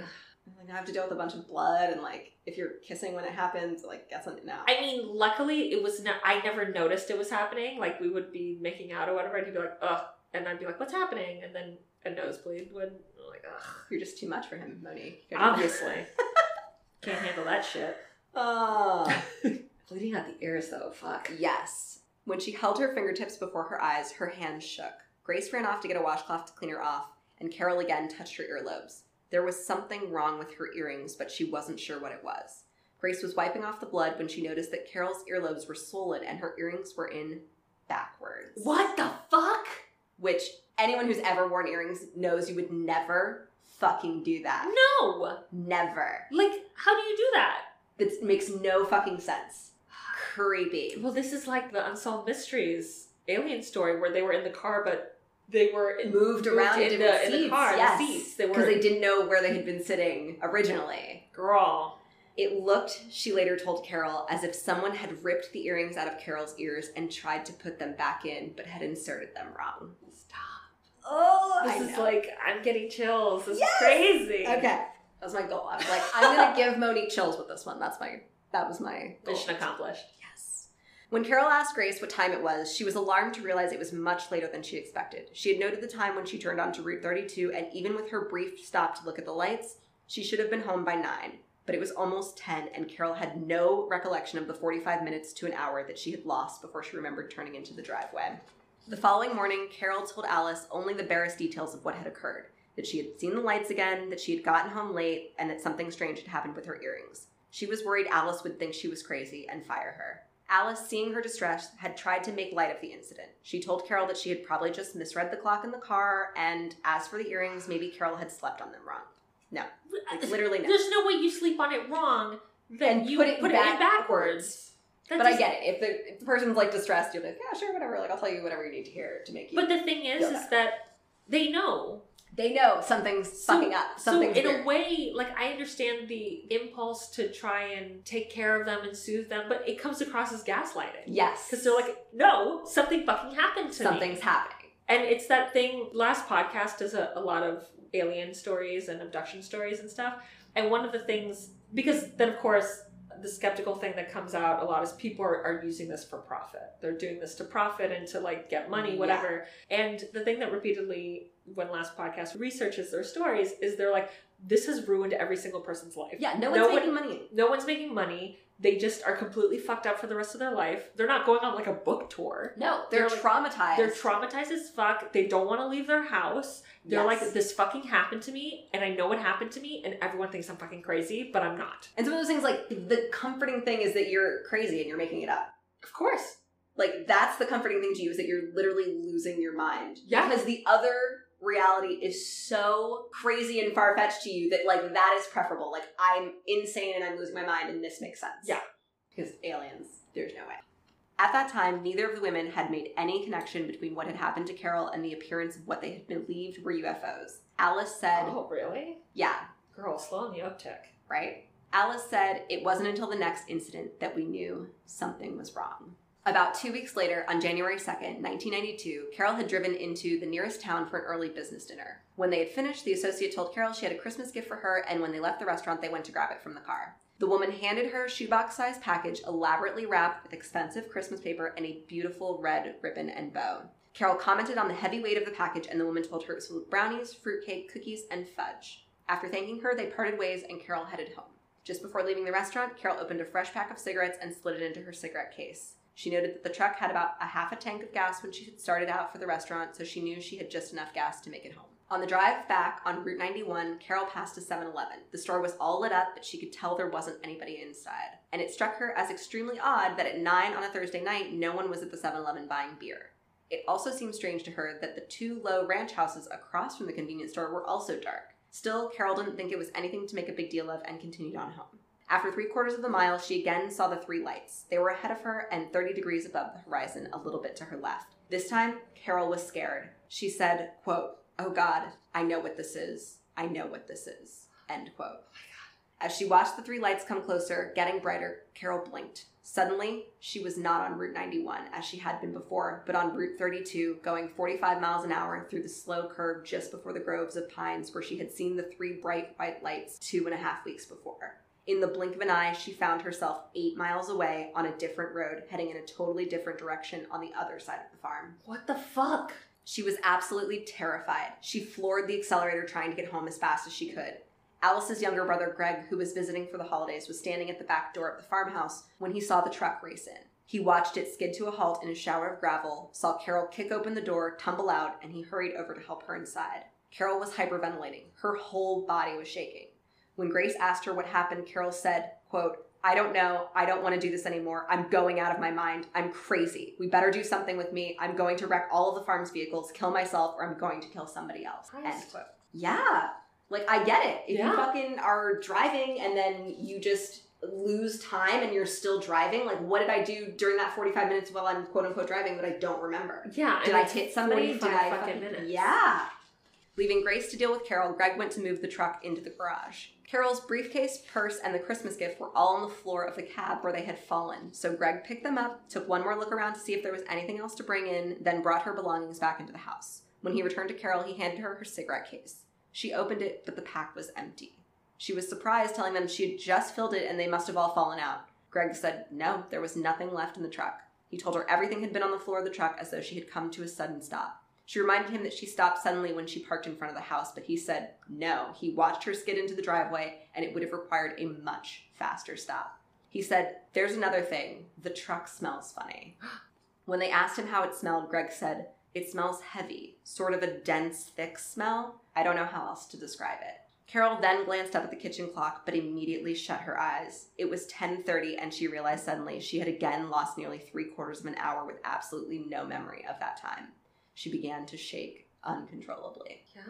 like, I have to deal with a bunch of blood, and like if you're kissing when it happens, like get something now. I mean, luckily it was not, I never noticed it was happening. Like we would be making out or whatever, and he'd be like, ugh. And I'd be like, what's happening? And then a nosebleed would, I'm like, ugh. You're just too much for him, Monique. Obviously. Can't handle that shit. Oh. Bleeding out the ears, though, fuck. yes. When she held her fingertips before her eyes, her hands shook. Grace ran off to get a washcloth to clean her off, and Carol again touched her earlobes. There was something wrong with her earrings, but she wasn't sure what it was. Grace was wiping off the blood when she noticed that Carol's earlobes were swollen and her earrings were in backwards. What the fuck? Which anyone who's ever worn earrings knows you would never fucking do that. No! Never. Like, how do you do that? That makes no fucking sense. Creepy. Well, this is like the Unsolved Mysteries alien story where they were in the car, but they were in, Moved around in the, in the car, in the yes. seats. They Because they didn't know where they had been sitting originally. girl. It looked, she later told Carol, as if someone had ripped the earrings out of Carol's ears and tried to put them back in, but had inserted them wrong. Stop. Oh, This is like I'm getting chills. This Yes! is crazy. okay. That was my goal. I was like, I'm gonna give Monique chills with this one. That's my. That was my goal. Mission accomplished. When Carol asked Grace what time it was, she was alarmed to realize it was much later than she expected. She had noted the time when she turned onto Route 32, and even with her brief stop to look at the lights, she should have been home by 9. But it was almost 10, and Carol had no recollection of the 45 minutes to an hour that she had lost before she remembered turning into the driveway. The following morning, Carol told Alice only the barest details of what had occurred that she had seen the lights again, that she had gotten home late, and that something strange had happened with her earrings. She was worried Alice would think she was crazy and fire her. Alice, seeing her distress, had tried to make light of the incident. She told Carol that she had probably just misread the clock in the car, and as for the earrings, maybe Carol had slept on them wrong. No, like, literally no. There's no way you sleep on it wrong. Then And you put it put back- it backwards. That But I get it. If the, if the person's like distressed, you're like, yeah, sure, whatever. Like, I'll tell you whatever you need to hear to make you. But the thing is, is that they know. They know something's So- fucking up. Something's so in weird. a way, like I understand the impulse to try and take care of them and soothe them, but it comes across as gaslighting. yes, Because they're like, no, something fucking happened to me. something's happening. And it's that thing, last podcast does a, a lot of alien stories and abduction stories and stuff. And one of the things, because then of course, the skeptical thing that comes out a lot is people are, are using this for profit. They're doing this to profit and to like get money, Yeah. whatever. And the thing that repeatedly, when last podcast researches their stories, is they're like, this has ruined every single person's life. Yeah, no one's No one- making money. No one's making money. They just are completely fucked up for the rest of their life. They're not going on like a book tour. No, they're, They're traumatized. They're traumatized as fuck. They don't want to leave their house. They're Yes. like, this fucking happened to me, and I know what happened to me, and everyone thinks I'm fucking crazy, but I'm not. And some of those things, like the comforting thing, is that you're crazy and you're making it up. Of course. Like that's the comforting thing to you is that you're literally losing your mind. Yeah. Because the other reality is so crazy and far fetched to you that like that is preferable. Like I'm insane and I'm losing my mind, and this makes sense. Yeah. Because aliens, there's no way. At that time, neither of the women had made any connection between what had happened to Carol and the appearance of what they had believed were UFOs. Alice said, oh, really? Yeah, Girl, slow on the uptick. right? Alice said it wasn't until the next incident that we knew something was wrong. About two weeks later, on January 2nd, 1992, Carol had driven into the nearest town for an early business dinner. When they had finished, the associate told Carol she had a Christmas gift for her, and when they left the restaurant, they went to grab it from the car. The woman handed her a shoebox sized package elaborately wrapped with expensive Christmas paper and a beautiful red ribbon and bow. Carol commented on the heavy weight of the package, and the woman told her it was full of brownies, fruitcake, cookies, and fudge. After thanking her, they parted ways and Carol headed home. Just before leaving the restaurant, Carol opened a fresh pack of cigarettes and slid it into her cigarette case. She noted that the truck had about a half a tank of gas when she had started out for the restaurant, so she knew she had just enough gas to make it home. On the drive back on Route 91, Carol passed a 7 Eleven. The store was all lit up, but she could tell there wasn't anybody inside. And it struck her as extremely odd that at 9 on a Thursday night, no one was at the 7 Eleven buying beer. It also seemed strange to her that the two low ranch houses across from the convenience store were also dark. Still, Carol didn't think it was anything to make a big deal of and continued on home. After three quarters of the mile, she again saw the three lights. They were ahead of her and 30 degrees above the horizon, a little bit to her left. This time, Carol was scared. She said, quote, Oh God, I know what this is. I know what this is. End quote. Oh as she watched the three lights come closer, getting brighter, Carol blinked. Suddenly, she was not on Route 91 as she had been before, but on Route 32, going 45 miles an hour through the slow curve just before the groves of pines where she had seen the three bright white lights two and a half weeks before. In the blink of an eye, she found herself eight miles away on a different road, heading in a totally different direction on the other side of the farm. What the fuck? She was absolutely terrified. She floored the accelerator trying to get home as fast as she could. Alice's younger brother, Greg, who was visiting for the holidays, was standing at the back door of the farmhouse when he saw the truck race in. He watched it skid to a halt in a shower of gravel, saw Carol kick open the door, tumble out, and he hurried over to help her inside. Carol was hyperventilating. Her whole body was shaking. When Grace asked her what happened, Carol said, quote, I don't know. I don't want to do this anymore. I'm going out of my mind. I'm crazy. We better do something with me. I'm going to wreck all of the farm's vehicles, kill myself, or I'm going to kill somebody else. Christ. End quote. Yeah. Like I get it. If Yeah. you fucking are driving and then you just lose time and you're still driving, like what did I do during that 45 minutes while I'm quote unquote driving that I don't remember? Yeah. Did I hit somebody? Did 45 I fucking- minutes? Yeah. Leaving Grace to deal with Carol, Greg went to move the truck into the garage. Carol's briefcase, purse, and the Christmas gift were all on the floor of the cab where they had fallen. So Greg picked them up, took one more look around to see if there was anything else to bring in, then brought her belongings back into the house. When he returned to Carol, he handed her her cigarette case. She opened it, but the pack was empty. She was surprised, telling them she had just filled it and they must have all fallen out. Greg said no, there was nothing left in the truck. He told her everything had been on the floor of the truck as though she had come to a sudden stop. She reminded him that she stopped suddenly when she parked in front of the house, but he said no. He watched her skid into the driveway and it would have required a much faster stop. He said, There's another thing. The truck smells funny. When they asked him how it smelled, Greg said, It smells heavy, sort of a dense, thick smell. I don't know how else to describe it. Carol then glanced up at the kitchen clock, but immediately shut her eyes. It was 10:30 and she realized suddenly she had again lost nearly three quarters of an hour with absolutely no memory of that time. She began to shake uncontrollably. Yeah.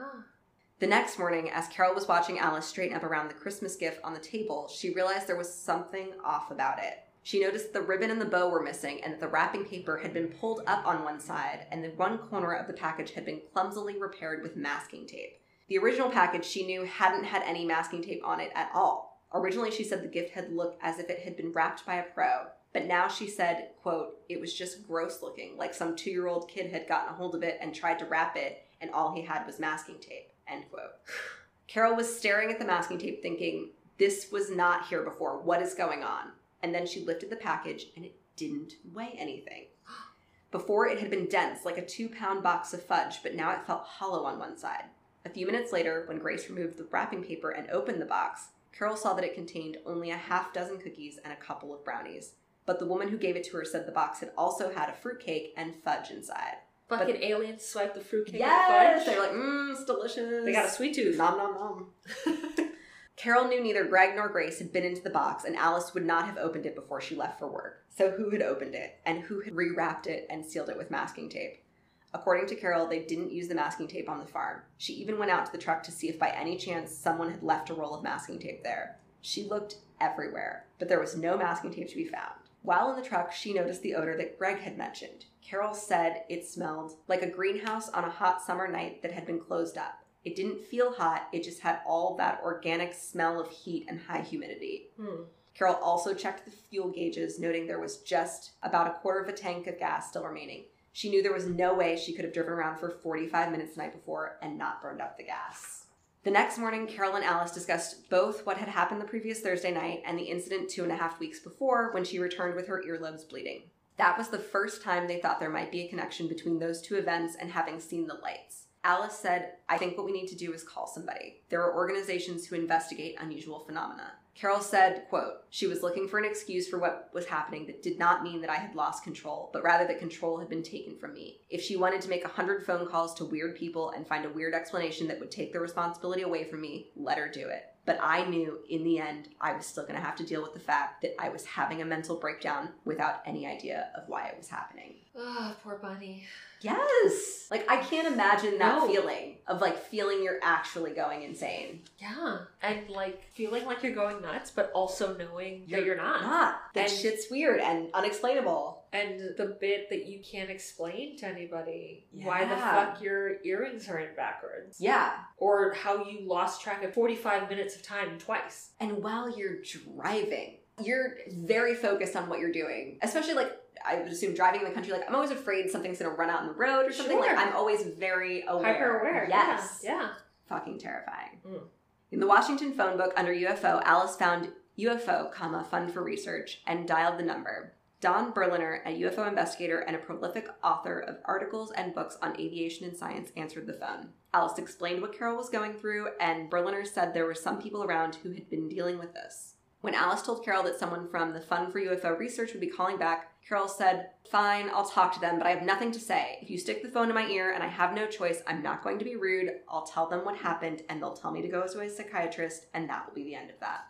The next morning, as Carol was watching Alice straighten up around the Christmas gift on the table, she realized there was something off about it. She noticed the ribbon and the bow were missing, and that the wrapping paper had been pulled up on one side, and the one corner of the package had been clumsily repaired with masking tape. The original package she knew hadn't had any masking tape on it at all. Originally, she said the gift had looked as if it had been wrapped by a pro, but now she said, quote, it was just gross looking, like some two year old kid had gotten a hold of it and tried to wrap it, and all he had was masking tape, end quote. Carol was staring at the masking tape, thinking, this was not here before. What is going on? And then she lifted the package, and it didn't weigh anything. Before, it had been dense, like a two pound box of fudge, but now it felt hollow on one side. A few minutes later, when Grace removed the wrapping paper and opened the box, Carol saw that it contained only a half dozen cookies and a couple of brownies. But the woman who gave it to her said the box had also had a fruitcake and fudge inside. Fucking aliens swipe the fruitcake Yes! and fudge. They're like, mmm, it's delicious. They got a sweet tooth. Nom nom nom. Carol knew neither Greg nor Grace had been into the box, and Alice would not have opened it before she left for work. So, who had opened it, and who had rewrapped it and sealed it with masking tape? According to Carol, they didn't use the masking tape on the farm. She even went out to the truck to see if by any chance someone had left a roll of masking tape there. She looked everywhere, but there was no masking tape to be found. While in the truck, she noticed the odor that Greg had mentioned. Carol said it smelled like a greenhouse on a hot summer night that had been closed up. It didn't feel hot, it just had all that organic smell of heat and high humidity. Hmm. Carol also checked the fuel gauges, noting there was just about a quarter of a tank of gas still remaining. She knew there was no way she could have driven around for 45 minutes the night before and not burned up the gas. The next morning, Carol and Alice discussed both what had happened the previous Thursday night and the incident two and a half weeks before when she returned with her earlobes bleeding. That was the first time they thought there might be a connection between those two events and having seen the lights. Alice said, I think what we need to do is call somebody. There are organizations who investigate unusual phenomena. Carol said, quote, she was looking for an excuse for what was happening that did not mean that I had lost control, but rather that control had been taken from me. If she wanted to make a hundred phone calls to weird people and find a weird explanation that would take the responsibility away from me, let her do it. But I knew in the end I was still going to have to deal with the fact that I was having a mental breakdown without any idea of why it was happening. Oh, poor bunny. Yes. Like I can't imagine that No. feeling of like feeling you're actually going insane. Yeah. And like feeling like you're going nuts, but also knowing You're that you're not. Not. That And- shit's weird and unexplainable. And the bit that you can't explain to anybody why the fuck your earrings are in backwards. Yeah. Or how you lost track of 45 minutes of time twice. And while you're driving, you're very focused on what you're doing. Especially like I would assume driving in the country, like I'm always afraid something's gonna run out in the road or something. Sure. Like I'm always very aware. Hyper aware. Yes. Yeah. yeah. Fucking terrifying. Mm. In the Washington phone book under UFO, Alice found UFO, comma, fund for research and dialed the number. Don Berliner, a UFO investigator and a prolific author of articles and books on aviation and science, answered the phone. Alice explained what Carol was going through, and Berliner said there were some people around who had been dealing with this. When Alice told Carol that someone from the Fund for UFO Research would be calling back, Carol said, Fine, I'll talk to them, but I have nothing to say. If you stick the phone in my ear and I have no choice, I'm not going to be rude. I'll tell them what happened, and they'll tell me to go to a psychiatrist, and that will be the end of that.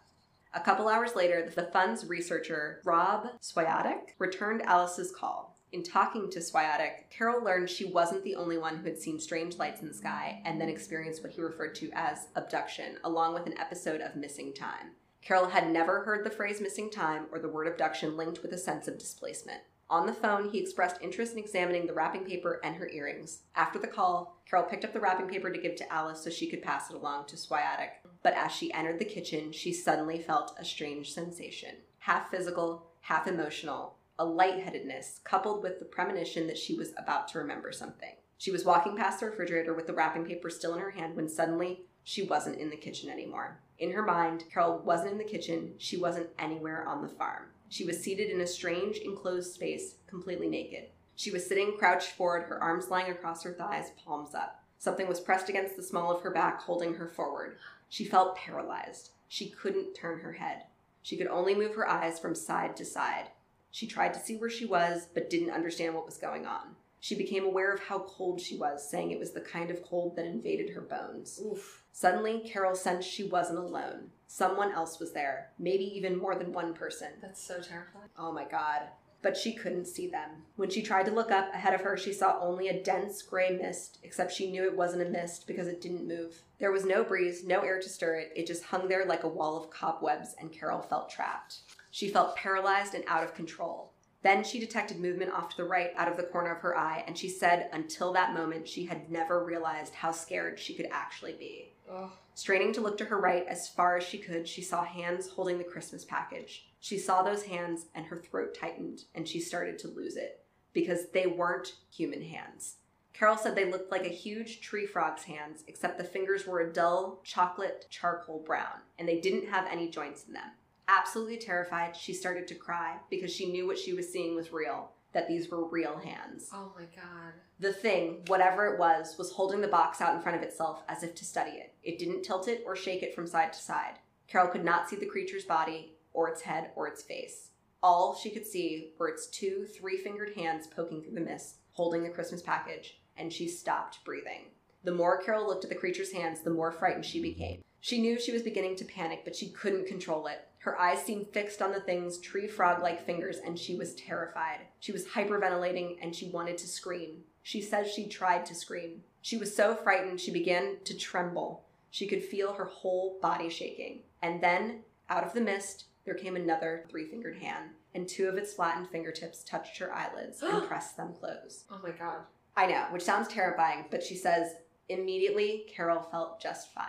A couple hours later, the fund's researcher, Rob Swiatek, returned Alice's call. In talking to Swiatek, Carol learned she wasn't the only one who had seen strange lights in the sky and then experienced what he referred to as abduction, along with an episode of missing time. Carol had never heard the phrase missing time or the word abduction linked with a sense of displacement. On the phone, he expressed interest in examining the wrapping paper and her earrings. After the call, Carol picked up the wrapping paper to give to Alice so she could pass it along to Swiatek. But as she entered the kitchen, she suddenly felt a strange sensation half physical, half emotional, a lightheadedness coupled with the premonition that she was about to remember something. She was walking past the refrigerator with the wrapping paper still in her hand when suddenly she wasn't in the kitchen anymore. In her mind, Carol wasn't in the kitchen, she wasn't anywhere on the farm. She was seated in a strange, enclosed space, completely naked. She was sitting crouched forward, her arms lying across her thighs, palms up. Something was pressed against the small of her back, holding her forward. She felt paralyzed. She couldn't turn her head. She could only move her eyes from side to side. She tried to see where she was, but didn't understand what was going on. She became aware of how cold she was, saying it was the kind of cold that invaded her bones. Oof. Suddenly, Carol sensed she wasn't alone. Someone else was there, maybe even more than one person. That's so terrifying. Oh my god. But she couldn't see them. When she tried to look up ahead of her, she saw only a dense gray mist, except she knew it wasn't a mist because it didn't move. There was no breeze, no air to stir it. It just hung there like a wall of cobwebs, and Carol felt trapped. She felt paralyzed and out of control. Then she detected movement off to the right out of the corner of her eye, and she said until that moment she had never realized how scared she could actually be. Oh. Straining to look to her right as far as she could, she saw hands holding the Christmas package. She saw those hands and her throat tightened, and she started to lose it because they weren't human hands. Carol said they looked like a huge tree frog's hands, except the fingers were a dull chocolate charcoal brown, and they didn't have any joints in them. Absolutely terrified, she started to cry because she knew what she was seeing was real, that these were real hands. Oh my god. The thing, whatever it was, was holding the box out in front of itself as if to study it. It didn't tilt it or shake it from side to side. Carol could not see the creature's body, or its head, or its face. All she could see were its two three fingered hands poking through the mist, holding the Christmas package, and she stopped breathing. The more Carol looked at the creature's hands, the more frightened she became. She knew she was beginning to panic, but she couldn't control it. Her eyes seemed fixed on the thing's tree frog like fingers, and she was terrified. She was hyperventilating and she wanted to scream. She says she tried to scream. She was so frightened she began to tremble. She could feel her whole body shaking. And then, out of the mist, there came another three fingered hand, and two of its flattened fingertips touched her eyelids and pressed them closed. Oh my god. I know, which sounds terrifying, but she says immediately Carol felt just fine.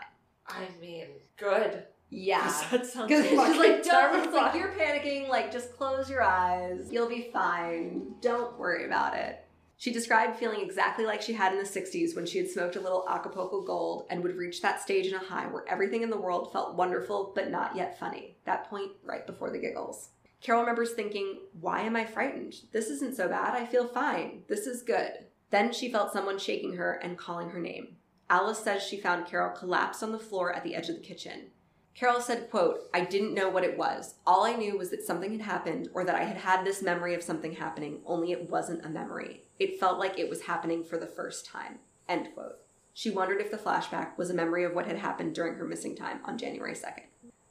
I mean, good. Yeah. 'Cause That sounds Because she's like, don't, it's like, you're panicking, like, just close your eyes. You'll be fine. Don't worry about it. She described feeling exactly like she had in the 60s when she had smoked a little Acapulco Gold and would reach that stage in a high where everything in the world felt wonderful but not yet funny. That point right before the giggles. Carol remembers thinking, Why am I frightened? This isn't so bad. I feel fine. This is good. Then she felt someone shaking her and calling her name. Alice says she found Carol collapsed on the floor at the edge of the kitchen. Carol said, quote, I didn't know what it was. All I knew was that something had happened or that I had had this memory of something happening, only it wasn't a memory. It felt like it was happening for the first time. End quote. She wondered if the flashback was a memory of what had happened during her missing time on January 2nd.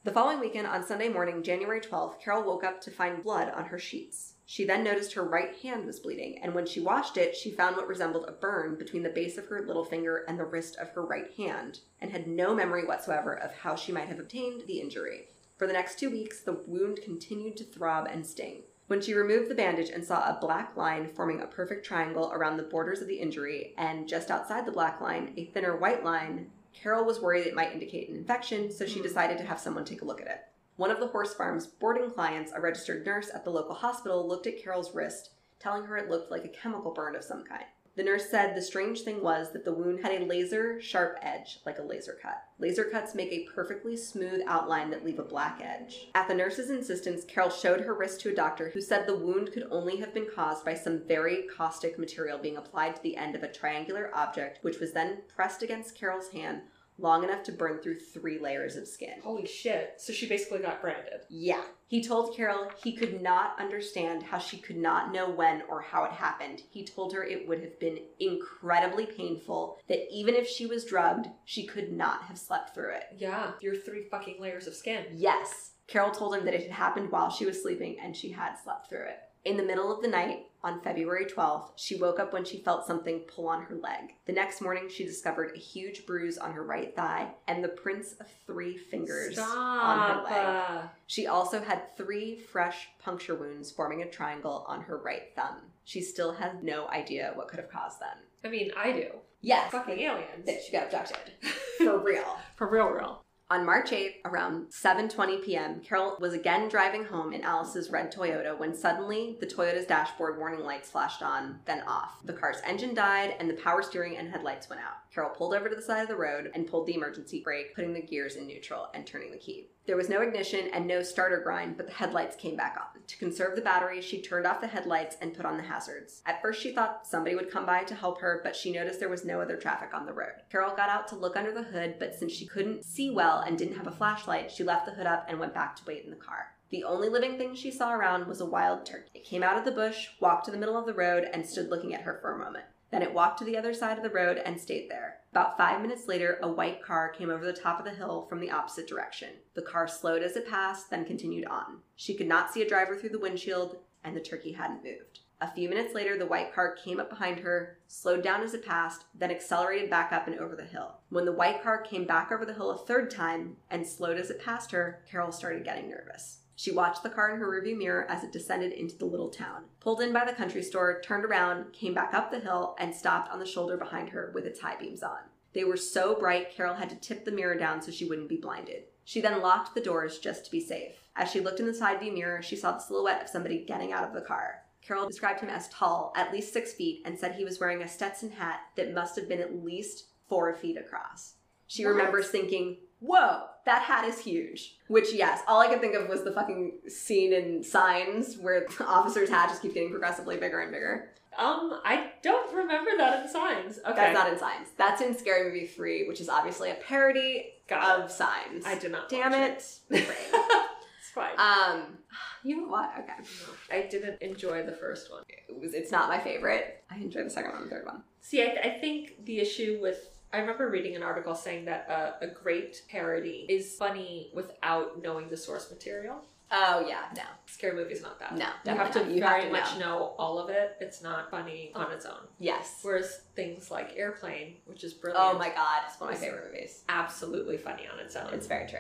The following weekend, on Sunday morning, January 12th, Carol woke up to find blood on her sheets. She then noticed her right hand was bleeding, and when she washed it, she found what resembled a burn between the base of her little finger and the wrist of her right hand, and had no memory whatsoever of how she might have obtained the injury. For the next two weeks, the wound continued to throb and sting. When she removed the bandage and saw a black line forming a perfect triangle around the borders of the injury, and just outside the black line, a thinner white line, Carol was worried it might indicate an infection, so she hmm. decided to have someone take a look at it. One of the horse farm's boarding clients, a registered nurse at the local hospital, looked at Carol's wrist, telling her it looked like a chemical burn of some kind. The nurse said the strange thing was that the wound had a laser sharp edge, like a laser cut. Laser cuts make a perfectly smooth outline that leave a black edge. At the nurse's insistence, Carol showed her wrist to a doctor who said the wound could only have been caused by some very caustic material being applied to the end of a triangular object, which was then pressed against Carol's hand long enough to burn through three layers of skin. Holy shit. So she basically got branded. Yeah. He told Carol he could not understand how she could not know when or how it happened. He told her it would have been incredibly painful, that even if she was drugged, she could not have slept through it. Yeah. Your three fucking layers of skin. Yes. Carol told him that it had happened while she was sleeping and she had slept through it. In the middle of the night, on February 12th, she woke up when she felt something pull on her leg. The next morning, she discovered a huge bruise on her right thigh and the prints of three fingers Stop. on her leg. She also had three fresh puncture wounds forming a triangle on her right thumb. She still has no idea what could have caused them. I mean, I do. Yes, Fucking aliens. that she got abducted. For real. For real, real. On March 8th, around 7:20 p.m., Carol was again driving home in Alice's red Toyota when suddenly the Toyota's dashboard warning lights flashed on, then off. The car's engine died and the power steering and headlights went out. Carol pulled over to the side of the road and pulled the emergency brake, putting the gears in neutral and turning the key. There was no ignition and no starter grind, but the headlights came back on. To conserve the battery, she turned off the headlights and put on the hazards. At first, she thought somebody would come by to help her, but she noticed there was no other traffic on the road. Carol got out to look under the hood, but since she couldn't see well and didn't have a flashlight, she left the hood up and went back to wait in the car. The only living thing she saw around was a wild turkey. It came out of the bush, walked to the middle of the road, and stood looking at her for a moment. Then it walked to the other side of the road and stayed there. About five minutes later, a white car came over the top of the hill from the opposite direction. The car slowed as it passed, then continued on. She could not see a driver through the windshield, and the turkey hadn't moved. A few minutes later, the white car came up behind her, slowed down as it passed, then accelerated back up and over the hill. When the white car came back over the hill a third time and slowed as it passed her, Carol started getting nervous. She watched the car in her rearview mirror as it descended into the little town, pulled in by the country store, turned around, came back up the hill, and stopped on the shoulder behind her with its high beams on. They were so bright, Carol had to tip the mirror down so she wouldn't be blinded. She then locked the doors just to be safe. As she looked in the side view mirror, she saw the silhouette of somebody getting out of the car. Carol described him as tall, at least six feet, and said he was wearing a Stetson hat that must have been at least four feet across. She What? remembers thinking, Whoa, that hat is huge. Which, yes, all I could think of was the fucking scene in Signs where the officer's hat just keeps getting progressively bigger and bigger. Um, I don't remember that in signs. Okay. That's not in Signs. That's in Scary Movie 3, which is obviously a parody Got of Signs. I did not Damn watch it. it's fine. um, you know what? Okay. I didn't enjoy the first one. It was, it's not my favorite. I enjoyed the second one and the third one. See, I, I think the issue with I remember reading an article saying that uh, a great parody is funny without knowing the source material. Oh, yeah, no. Scary movie's not that. No, you have to not. You very have to much know. all of it. It's not funny on its own. Yes. Whereas things like Airplane, which is brilliant, Oh my god, it's one of my favorite movies. absolutely funny on its own. It's very true.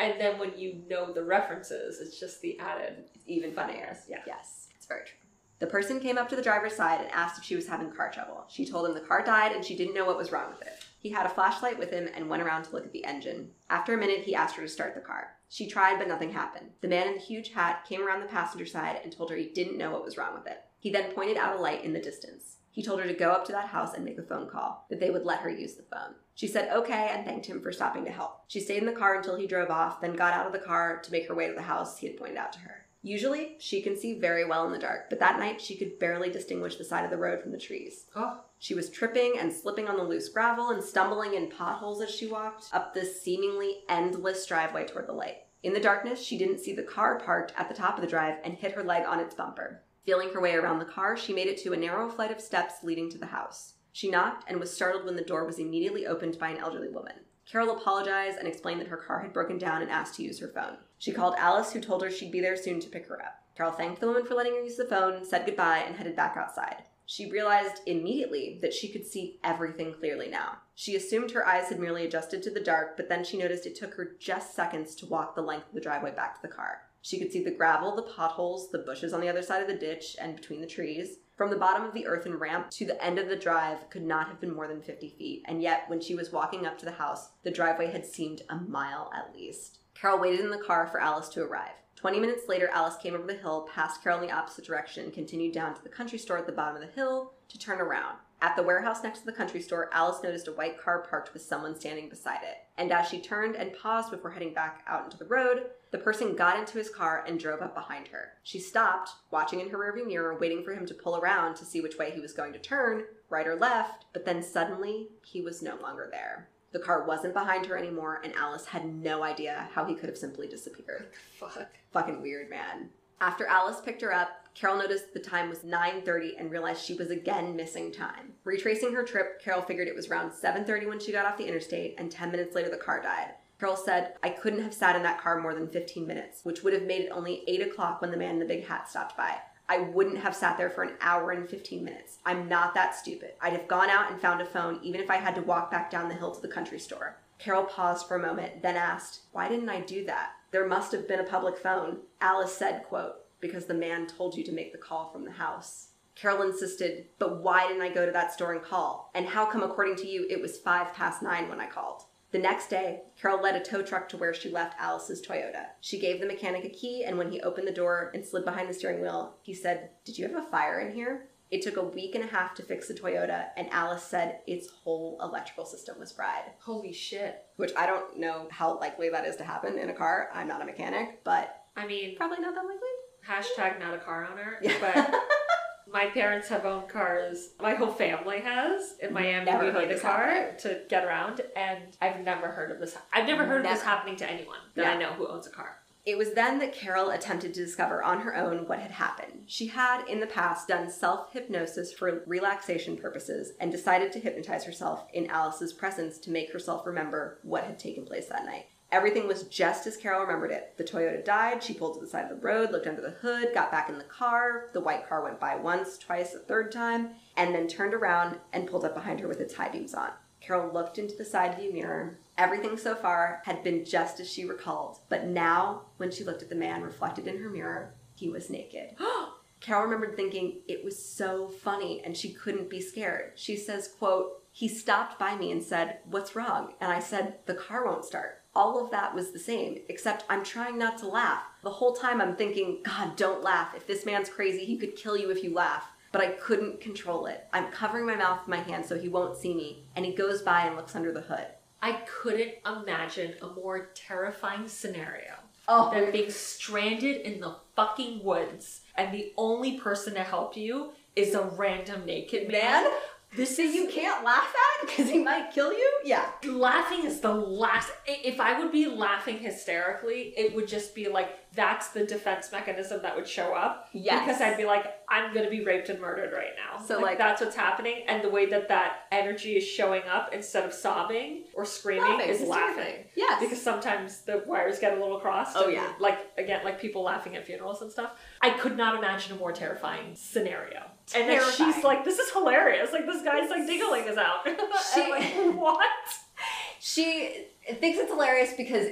and then when you know the references, it's just the added. It's even funnier. Funnier, yeah. Yes, it's very true. The person came up to the driver's side and asked if she was having car trouble. She told him the car died and she didn't know what was wrong with it. He had a flashlight with him and went around to look at the engine. After a minute, he asked her to start the car. She tried, but nothing happened. The man in the huge hat came around the passenger side and told her he didn't know what was wrong with it. He then pointed out a light in the distance. He told her to go up to that house and make a phone call, that they would let her use the phone. She said okay and thanked him for stopping to help. She stayed in the car until he drove off, then got out of the car to make her way to the house he had pointed out to her. Usually, she can see very well in the dark, but that night she could barely distinguish the side of the road from the trees. Oh, She was tripping and slipping on the loose gravel and stumbling in potholes as she walked up this seemingly endless driveway toward the light. In the darkness, she didn't see the car parked at the top of the drive and hit her leg on its bumper. Feeling her way around the car, she made it to a narrow flight of steps leading to the house. She knocked and was startled when the door was immediately opened by an elderly woman. Carol apologized and explained that her car had broken down and asked to use her phone. She called Alice, who told her she'd be there soon to pick her up. Carol thanked the woman for letting her use the phone, said goodbye, and headed back outside. She realized immediately that she could see everything clearly now. She assumed her eyes had merely adjusted to the dark, but then she noticed it took her just seconds to walk the length of the driveway back to the car. She could see the gravel, the potholes, the bushes on the other side of the ditch, and between the trees. From the bottom of the earthen ramp to the end of the drive could not have been more than 50 feet, and yet when she was walking up to the house, the driveway had seemed a mile at least. Carol waited in the car for Alice to arrive. Twenty minutes later, Alice came over the hill, passed Carol in the opposite direction, and continued down to the country store at the bottom of the hill to turn around. At the warehouse next to the country store, Alice noticed a white car parked with someone standing beside it. And as she turned and paused before heading back out into the road, the person got into his car and drove up behind her. She stopped, watching in her rearview mirror, waiting for him to pull around to see which way he was going to turn, right or left, but then suddenly he was no longer there. The car wasn't behind her anymore, and Alice had no idea how he could have simply disappeared. Fuck. Fucking weird, man. After Alice picked her up, Carol noticed the time was 9:30 and realized she was again missing time. Retracing her trip, Carol figured it was around 7:30 when she got off the interstate, and 10 minutes later the car died. Carol said, I couldn't have sat in that car more than 15 minutes, which would have made it only 8 o'clock when the man in the big hat stopped by. I wouldn't have sat there for an hour and 15 minutes. I'm not that stupid. I'd have gone out and found a phone even if I had to walk back down the hill to the country store. Carol paused for a moment, then asked, Why didn't I do that? There must have been a public phone. Alice said, quote, Because the man told you to make the call from the house. Carol insisted, But why didn't I go to that store and call? And how come, according to you, it was five past nine when I called? The next day, Carol led a tow truck to where she left Alice's Toyota. She gave the mechanic a key, and when he opened the door and slid behind the steering wheel, he said, Did you have a fire in here? It took a week and a half to fix the Toyota, and Alice said its whole electrical system was fried. Holy shit. Which I don't know how likely that is to happen in a car. I'm not a mechanic, but I mean, probably not that likely. hashtag not a car owner, Yeah. but my parents have owned cars. My whole family has. In Miami, Never we need a car to get around, and I've never heard of this. I've never heard of this happening to anyone that Yeah. I know who owns a car. It was then that Carol attempted to discover on her own what had happened. She had, in the past, done self hypnosis for relaxation purposes and decided to hypnotize herself in Alice's presence to make herself remember what had taken place that night. Everything was just as Carol remembered it. The Toyota died, she pulled to the side of the road, looked under the hood, got back in the car. The white car went by once, twice, a third time, and then turned around and pulled up behind her with its high beams on. Carol looked into the side view mirror. Everything so far had been just as she recalled, but now, when she looked at the man reflected in her mirror, he was naked. Carol remembered thinking it was so funny and she couldn't be scared. She says, quote, he stopped by me and said, What's wrong? And I said, The car won't start. All of that was the same, except I'm trying not to laugh. The whole time I'm thinking, God, don't laugh. If this man's crazy, he could kill you if you laugh. But I couldn't control it. I'm covering my mouth with my hand so he won't see me. And he goes by and looks under the hood. I couldn't imagine a more terrifying scenario Oh, than being stranded in the fucking woods and the only person to help you is a random naked man. man, This that is you can't laugh at because he might kill you? Yeah. laughing is the last if i would be laughing hysterically it would just be like that's the defense mechanism that would show up. Yes. because i'd be like i'm gonna be raped and murdered right now. So, like- that's what's happening. And the way that that energy is showing up instead of sobbing or screaming Laughing, is laughing. Yes. because sometimes the wires get a little crossed Oh, yeah. like again like people laughing at funerals and stuff. I could not imagine a more terrifying scenario. And then she's like this is hilarious. Like this guy's like diggling is out. She- like, what? She thinks it's hilarious because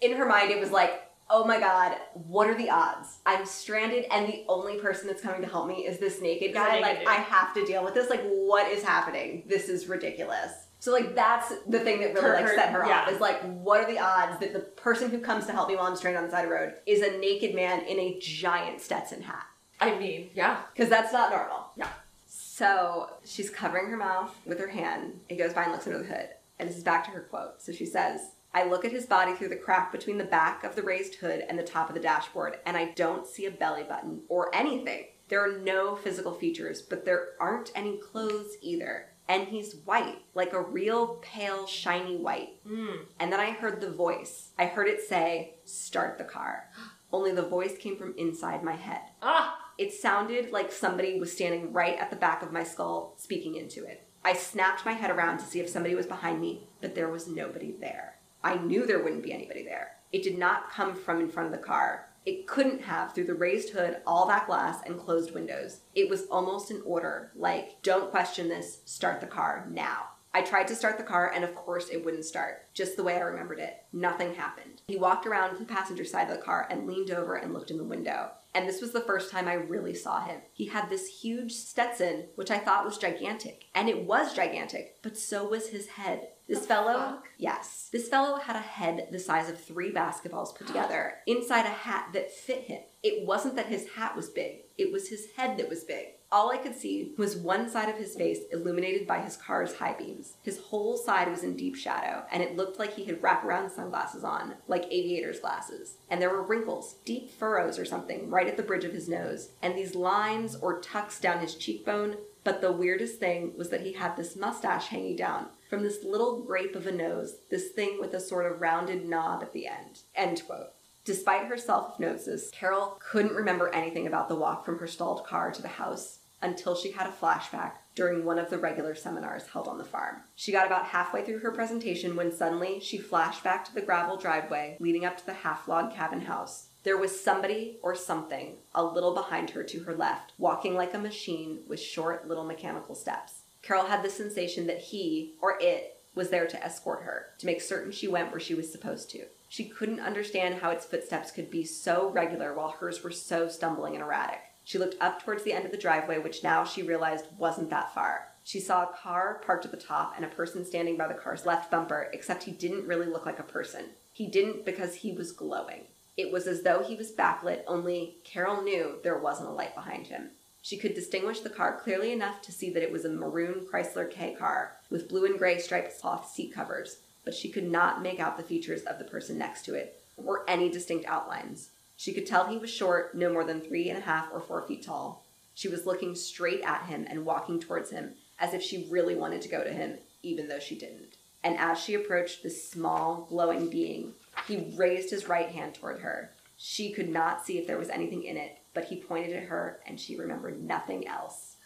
in her mind it was like, oh my god, what are the odds? I'm stranded and the only person that's coming to help me is this naked guy. naked like dude. I have to deal with this. Like what is happening? This is ridiculous. So like that's the thing that really Her- like set her yeah. off is like what are the odds that the person who comes to help me while I'm stranded on the side of the road is a naked man in a giant Stetson hat? I mean, yeah. Because that's not normal. Yeah. So she's covering her mouth with her hand. It goes by and looks under the hood. And this is back to her quote. So she says, I look at his body through the crack between the back of the raised hood and the top of the dashboard, and I don't see a belly button or anything. There are no physical features, but there aren't any clothes either. And he's white, like a real pale, shiny white. Mm. And then I heard the voice. I heard it say, Start the car. Only the voice came from inside my head. Ah, It sounded like somebody was standing right at the back of my skull speaking into it. I snapped my head around to see if somebody was behind me, but there was nobody there. I knew there wouldn't be anybody there. It did not come from in front of the car. It couldn't have through the raised hood, all that glass, and closed windows. It was almost an order like, don't question this, start the car now. I tried to start the car, and of course it wouldn't start, just the way I remembered it. Nothing happened. He walked around to the passenger side of the car and leaned over and looked in the window. And this was the first time I really saw him. He had this huge Stetson, which I thought was gigantic. And it was gigantic, but so was his head. This fellow, yes, this fellow had a head the size of three basketballs put together inside a hat that fit him. It wasn't that his hat was big, it was his head that was big. All I could see was one side of his face illuminated by his car's high beams. His whole side was in deep shadow, and it looked like he had wraparound sunglasses on, like aviator's glasses. And there were wrinkles, deep furrows or something, right at the bridge of his nose, and these lines or tucks down his cheekbone. But the weirdest thing was that he had this mustache hanging down from this little grape of a nose, this thing with a sort of rounded knob at the end. End quote. Despite her self hypnosis, Carol couldn't remember anything about the walk from her stalled car to the house until she had a flashback during one of the regular seminars held on the farm. She got about halfway through her presentation when suddenly she flashed back to the gravel driveway leading up to the half log cabin house. There was somebody or something a little behind her to her left, walking like a machine with short little mechanical steps. Carol had the sensation that he, or it, was there to escort her, to make certain she went where she was supposed to. She couldn't understand how its footsteps could be so regular while hers were so stumbling and erratic. She looked up towards the end of the driveway, which now she realized wasn't that far. She saw a car parked at the top and a person standing by the car's left bumper, except he didn't really look like a person. He didn't because he was glowing. It was as though he was backlit, only Carol knew there wasn't a light behind him. She could distinguish the car clearly enough to see that it was a maroon Chrysler K car with blue and gray striped cloth seat covers, but she could not make out the features of the person next to it or any distinct outlines. She could tell he was short, no more than three and a half or four feet tall. She was looking straight at him and walking towards him as if she really wanted to go to him, even though she didn't. And as she approached this small, glowing being, he raised his right hand toward her. She could not see if there was anything in it, but he pointed at her and she remembered nothing else.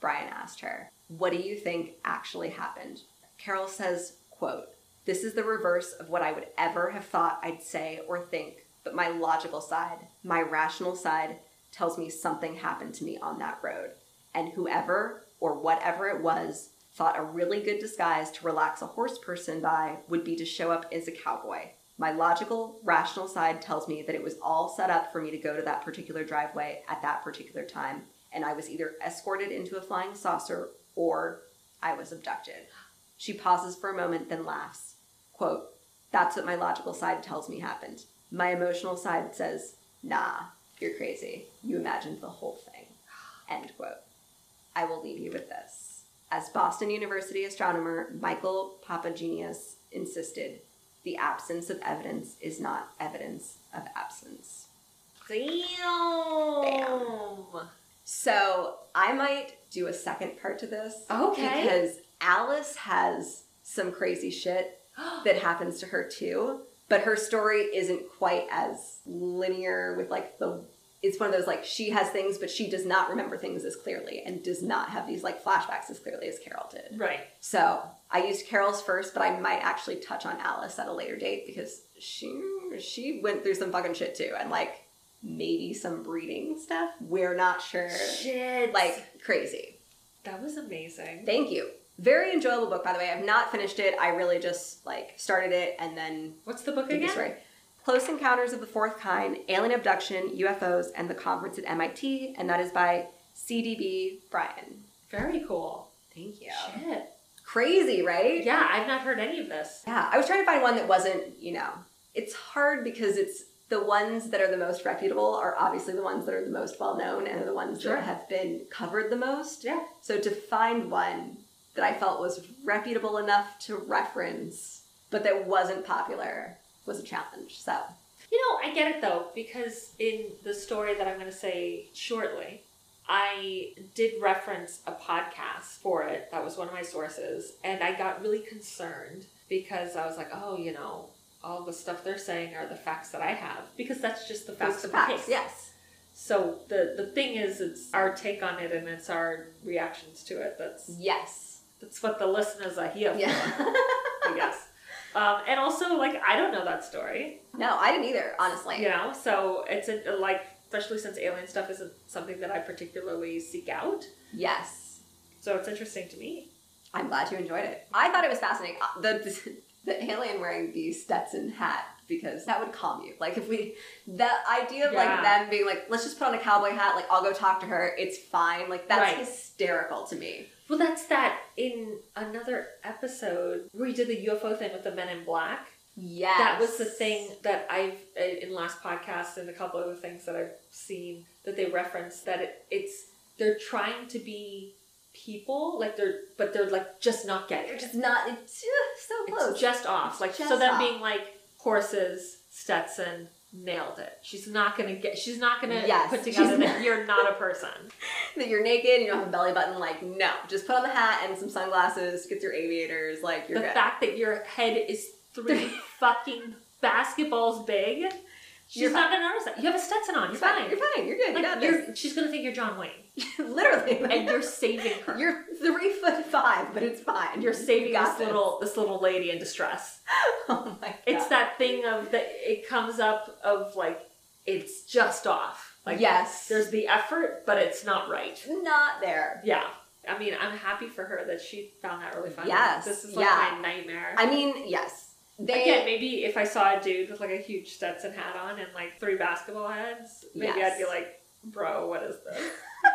Bryan asked her, What do you think actually happened? Carol says, quote, This is the reverse of what I would ever have thought I'd say or think, but my logical side, my rational side, tells me something happened to me on that road. And whoever or whatever it was thought a really good disguise to relax a horse person by would be to show up as a cowboy. My logical, rational side tells me that it was all set up for me to go to that particular driveway at that particular time, and I was either escorted into a flying saucer or I was abducted. She pauses for a moment, then laughs. Quote, That's what my logical side tells me happened. My emotional side says, Nah, you're crazy. You imagined the whole thing. End quote. I will leave you with this. As Boston University astronomer Michael Papagiannis insisted, the absence of evidence is not evidence of absence. Damn. So I might do a second part to this. Okay. Because Alice has some crazy shit that happens to her too. But her story isn't quite as linear with like the it's one of those like she has things but she does not remember things as clearly and does not have these like flashbacks as clearly as Carol did. Right. So I used Carol's first, but I might actually touch on Alice at a later date because she she went through some fucking shit too, and like maybe some breeding stuff. We're not sure. Shit. Like crazy. that was amazing. Thank you. Very enjoyable book, by the way. I've not finished it. I really just like started it and then What's the book again? Close Encounters of the Fourth Kind: Alien Abduction, UFOs, and the Conference at MIT, and that is by CDB Bryan. Very cool. Thank you. Shit. Crazy, right? Yeah, I've not heard any of this. Yeah, I was trying to find one that wasn't, you know, it's hard because it's the ones that are the most reputable are obviously the ones that are the most well known and are the ones Sure. that have been covered the most. Yeah. So to find one that I felt was reputable enough to reference, but that wasn't popular was a challenge. So You know, I get it though, because in the story that I'm going to say shortly, I did reference a podcast for it. That was one of my sources. And I got really concerned because I was like, oh, you know, all the stuff they're saying are the facts that I have. Because that's just the facts of the case. Yes. So the, the thing is, it's our take on it and it's our reactions to it. That's Yes. that's what the listeners are here Yeah. for, I guess. Um, and also, like, I don't know that story. no, I didn't either, honestly. You know, so it's a, like, especially since alien stuff isn't something that I particularly seek out. Yes. So it's interesting to me. I'm glad you enjoyed it. I thought it was fascinating. Uh, The the alien wearing the Stetson hat because that would calm you. Like if we, the idea of Yeah. like them being like, let's just put on a cowboy hat. Like I'll go talk to her. It's fine. Like that's Right. hysterical to me. Well, that's that in another episode where we did the UFO thing with the Men in Black. Yes, That was the thing that I've uh, in last podcast and a couple other things that I've seen that they reference that it, it's they're trying to be people like they're but they're like just not getting They're just not. It's just so close. It's just off. Like so Just them off. being like horses, Stetson nailed it. She's not gonna get. She's not gonna Yes, put together that you're not a person. that you're naked. You don't have a belly button. Like no, just put on the hat and some sunglasses. Get your aviators. Like you're the good. fact that your head is three fucking basketballs big. She's You're not gonna notice that. You have a Stetson on. You're fine. fine. You're fine. You're good. you Like, got you're, she's gonna think you're John Wayne. Literally. and you're saving her. You're three foot five, but it's fine. You're saving You got this little this little lady in distress. Oh my god. It's that thing of that it comes up of like it's just off. Like yes. there's the effort, but it's not right. not there. Yeah. I mean, I'm happy for her that she found that really funny. Yes, This is like yeah. my nightmare. I mean, yes. They. Again, maybe if I saw a dude with like a huge Stetson hat on and like three basketball heads, maybe Yes. I'd be like, bro, what is this?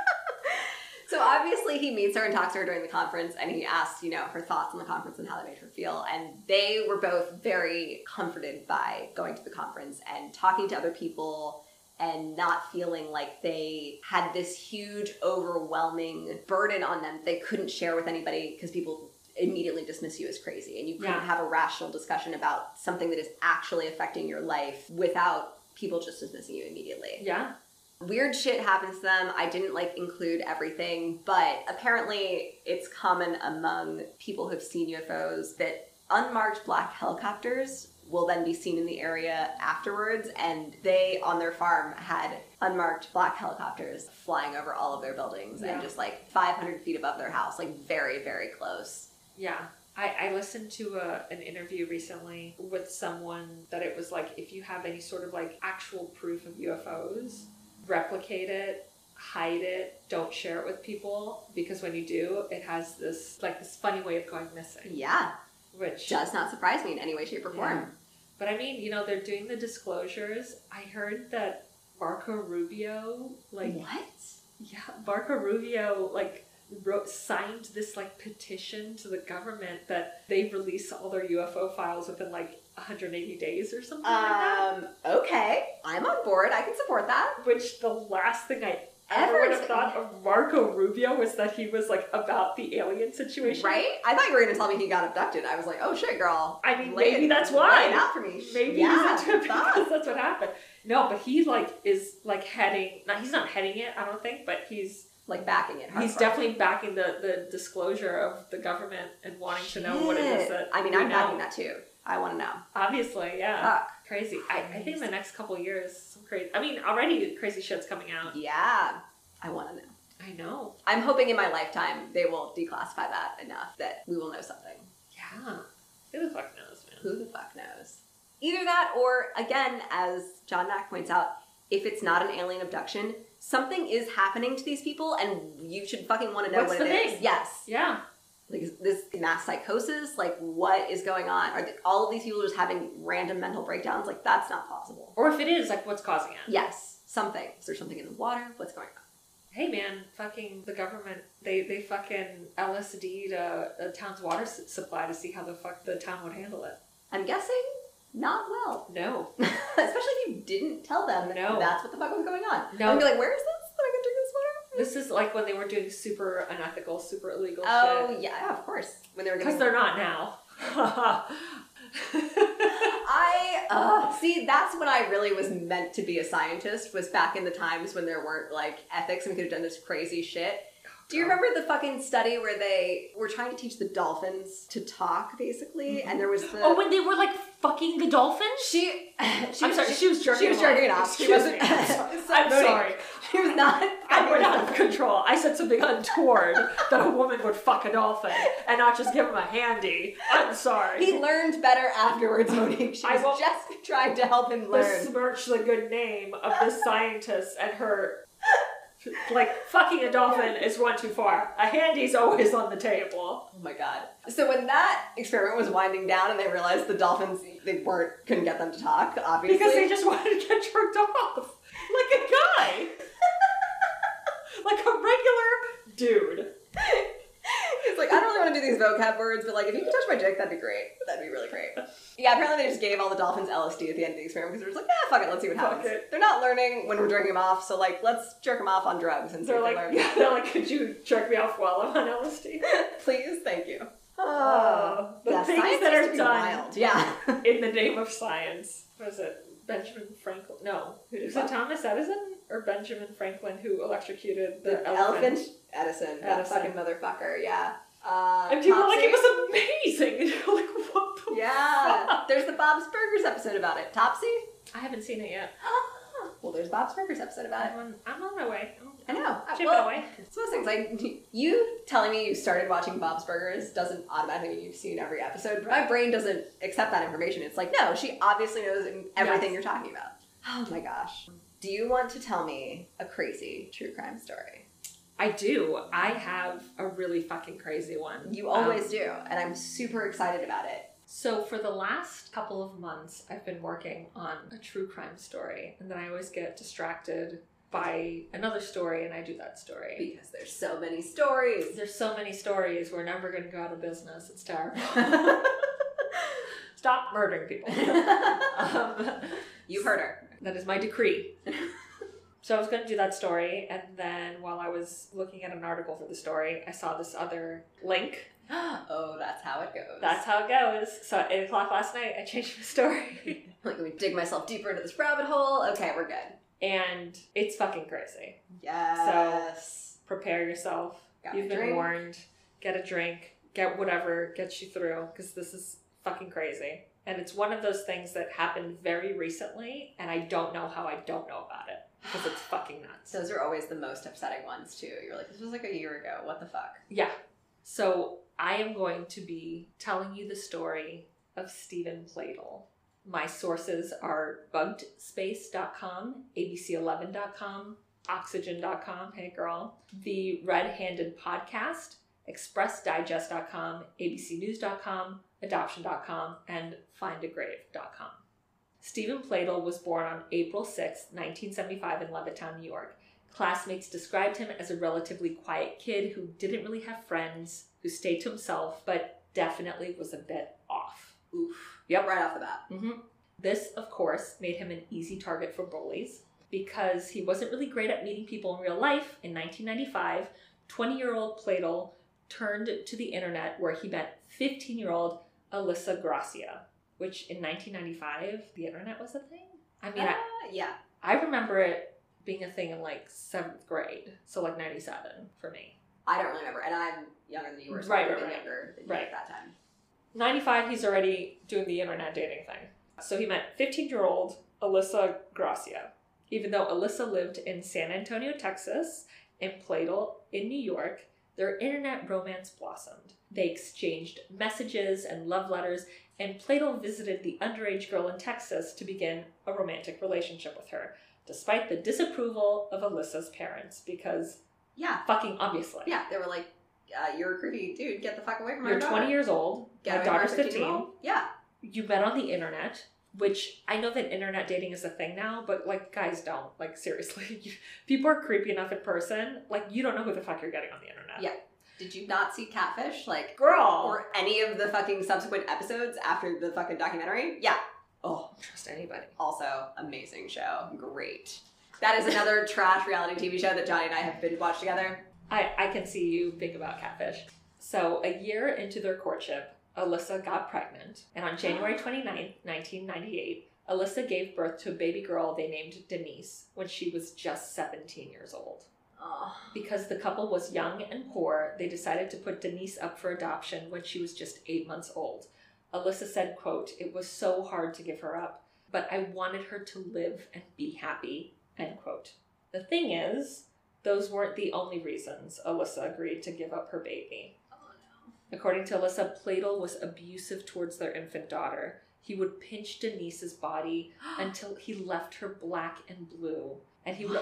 So obviously he meets her and talks to her during the conference and he asks, you know, her thoughts on the conference and how that made her feel. And they were both very comforted by going to the conference and talking to other people and not feeling like they had this huge, overwhelming burden on them they couldn't share with anybody because people immediately dismiss you as crazy and you couldn't Yeah. have a rational discussion about something that is actually affecting your life without people just dismissing you immediately Yeah. weird shit happens to them. I didn't like include everything, but apparently it's common among people who've seen UFOs that unmarked black helicopters will then be seen in the area afterwards and they on their farm had unmarked black helicopters flying over all of their buildings Yeah. and just like 500 feet above their house like very very close Yeah. I, I listened to a, an interview recently with someone that it was like if you have any sort of like actual proof of UFOs, replicate it, hide it, don't share it with people because when you do, it has this like this funny way of going missing. yeah Which does not surprise me in any way shape or form Yeah. But I mean, you know, they're doing the disclosures. I heard that Marco Rubio, like, what yeah, Marco Rubio, like, wrote signed this like petition to the government that they release all their UFO files within like 180 days or something like that. um okay i'm on board i can support that Which the last thing I ever would have thought of Marco Rubio was that he was like about the alien situation. Right? I thought you were going to tell me he got abducted. I was like, oh shit, girl. I mean, maybe it- that's why. Lay out for me. Maybe yeah, he's into it because that's what happened. No, but he like is like heading. Not he's not heading it. I don't think, but he's Like backing it. he's definitely backing the the disclosure of the government and wanting to know what it is that I mean, I'm know. backing that too. I want to know. Obviously, yeah, Fuck. crazy. I, I think in the next couple years, some crazy. I mean, already crazy shit's coming out. Yeah. I want to know. I know. I'm hoping in my lifetime they will declassify that enough that we will know something. Yeah. Who the fuck knows, man? Who the fuck knows? Either that or, again, as John Mack points out, if it's not an alien abduction, something is happening to these people and you should fucking want to know What's what the it is. thing? Yes. Yeah. like this mass psychosis like what is going on are the, all of these people just having random mental breakdowns like that's not possible Or if it is, like, what's causing it? yes something is there something in the water what's going on Hey man, fucking the government, they, they fucking LSD'd a, a town's water supply to see how the fuck the town would handle it. i'm guessing not well No. especially if you didn't tell them No. that's what the fuck was going on No. i'd be like where is this that i can drink this water This is like when they were doing super unethical, super illegal shit. oh shit. yeah of course when they were Because they're not now. I uh, see. That's when I really was meant to be a scientist. Was back in the times when there weren't like ethics and we could have done this crazy shit. Do you remember the fucking study where they were trying to teach the dolphins to talk, basically? And mm-hmm. there was the oh, when they were like fucking the dolphins? she. she I'm was, sorry, she was jerking She was off. jerking it off. She wasn't. I'm sorry. so- I'm sorry. She was not. I went out of control. I said something untoward that a woman would fuck a dolphin and not just give him a handy. I'm sorry. He learned better afterwards, Monique. She I was won't- just trying to help him learn. besmirch the good name of the scientist and her like fucking a dolphin is one too far. A handy's always on the table. Oh my god. So when that experiment was winding down and they realized the dolphins they weren't couldn't get them to talk, obviously. Because they just wanted to get jerked off. Like a guy. like a regular dude. Like, I don't really want to do these vocab words, but like, if you could touch my dick, that'd be great. That'd be really great. Yeah, apparently they just gave all the dolphins LSD at the end of the experiment because they're just like, yeah, fuck it, let's see what Fuck happens. it. They're not learning when we're jerking them off, so like, let's jerk them off on drugs and see They're if they like, learn. yeah, they're like, could you jerk me off while I'm on LSD? Please, thank you. Oh, the yeah, things that are done wild. Yeah. in the name of science. What is it? Benjamin Franklin? No, is it Thomas Edison or Benjamin Franklin who electrocuted the, The elephant? elephant Edison, that fucking motherfucker. Yeah. Uh, And people were like, it was amazing. And you're like, what the Yeah. fuck? There's the Bob's Burgers episode about it. Topsy. I haven't seen it yet. well, there's Bob's Burgers episode about it. I'm on, I'm on my way. I know. Chip well, it away. It's one of those things like you telling me you started watching Bob's Burgers doesn't automatically mean you've seen every episode. My brain doesn't accept that information. It's like, no, she obviously knows everything Yes. you're talking about. Oh my gosh. Do you want to tell me a crazy true crime story? I do. I have a really fucking crazy one. You always Um, do, and I'm super excited about it. So for the last couple of months, I've been working on a true crime story, and then I always get distracted by another story, and I do that story. Because there's so many stories. There's so many stories. We're never going to go out of business. It's terrible. Stop murdering people. um, you heard her. that is my decree. So I was going to do that story, and then while I was looking at an article for the story, I saw this other link. oh, that's how it goes. That's how it goes. So at 8 o'clock last night, I changed my story. like let me dig myself deeper into this rabbit hole. Okay, we're good. and it's fucking crazy. Yes. So prepare yourself. Got You've been drink. warned. Get a drink. Get whatever gets you through, because this is fucking crazy. And it's one of those things that happened very recently, and I don't know how I don't know about it because it's fucking nuts. Those are always the most upsetting ones too. You're like, this was like a year ago. What the fuck? Yeah. So I am going to be telling you the story of Steven Pladl. My sources are buggedspace.com, abc11.com, oxygen.com, hey girl, the Red Handed Podcast, expressdigest.com, abcnews.com, adoption.com, and findagrave.com. Steven Pladl was born on April 6, 1975, in Levittown, New York. Classmates described him as a relatively quiet kid who didn't really have friends, who stayed to himself, but definitely was a bit off. Oof. Yep. Right off the bat. Mm-hmm. This, of course, made him an easy target for bullies because he wasn't really great at meeting people in real life. In 1995, 20 year old Pladl turned to the internet where he met 15 year old Alyssa Gracia, which in 1995, the internet was a thing. I mean, I, Uh, yeah. I remember it being a thing in like seventh grade, so like 97 for me. I don't really remember, and I'm younger than you were, so Right, right, right. younger than you Right. at that time. 95, he's already doing the internet dating thing. So he met 15 year old Alyssa Gracia. Even though Alyssa lived in San Antonio, Texas, and Pladl in New York, their internet romance blossomed. They exchanged messages and love letters, and Pladl visited the underage girl in Texas to begin a romantic relationship with her, despite the disapproval of Alyssa's parents, because Yeah. fucking obviously. Yeah. They were like, uh, "You're a creepy dude. Get the fuck away from my You're daughter. 20 years old, Get my away from our daughter's 15. Yeah. you met on the internet which i know that internet dating is a thing now but like guys don't like seriously people are creepy enough in person like you don't know who the fuck you're getting on the internet Yeah. Did you not see Catfish? Like, girl or any of the fucking subsequent episodes after the fucking documentary? Yeah. oh trust anybody Also, amazing show. Great. That is another trash reality TV show that Johnny and I have binge watched together. I, I can see you think about catfish so a year into their courtship alyssa got pregnant and on january 29th 1998 alyssa gave birth to a baby girl they named denise when she was just 17 years old. Because the couple was young and poor, they decided to put Denise up for adoption when she was just eight months old. Alyssa said, quote, It was so hard to give her up, but I wanted her to live and be happy, end quote. The thing is, those weren't the only reasons Alyssa agreed to give up her baby. Oh no. According to Alyssa, Pladl was abusive towards their infant daughter. He would pinch Denise's body until he left her black and blue. And he would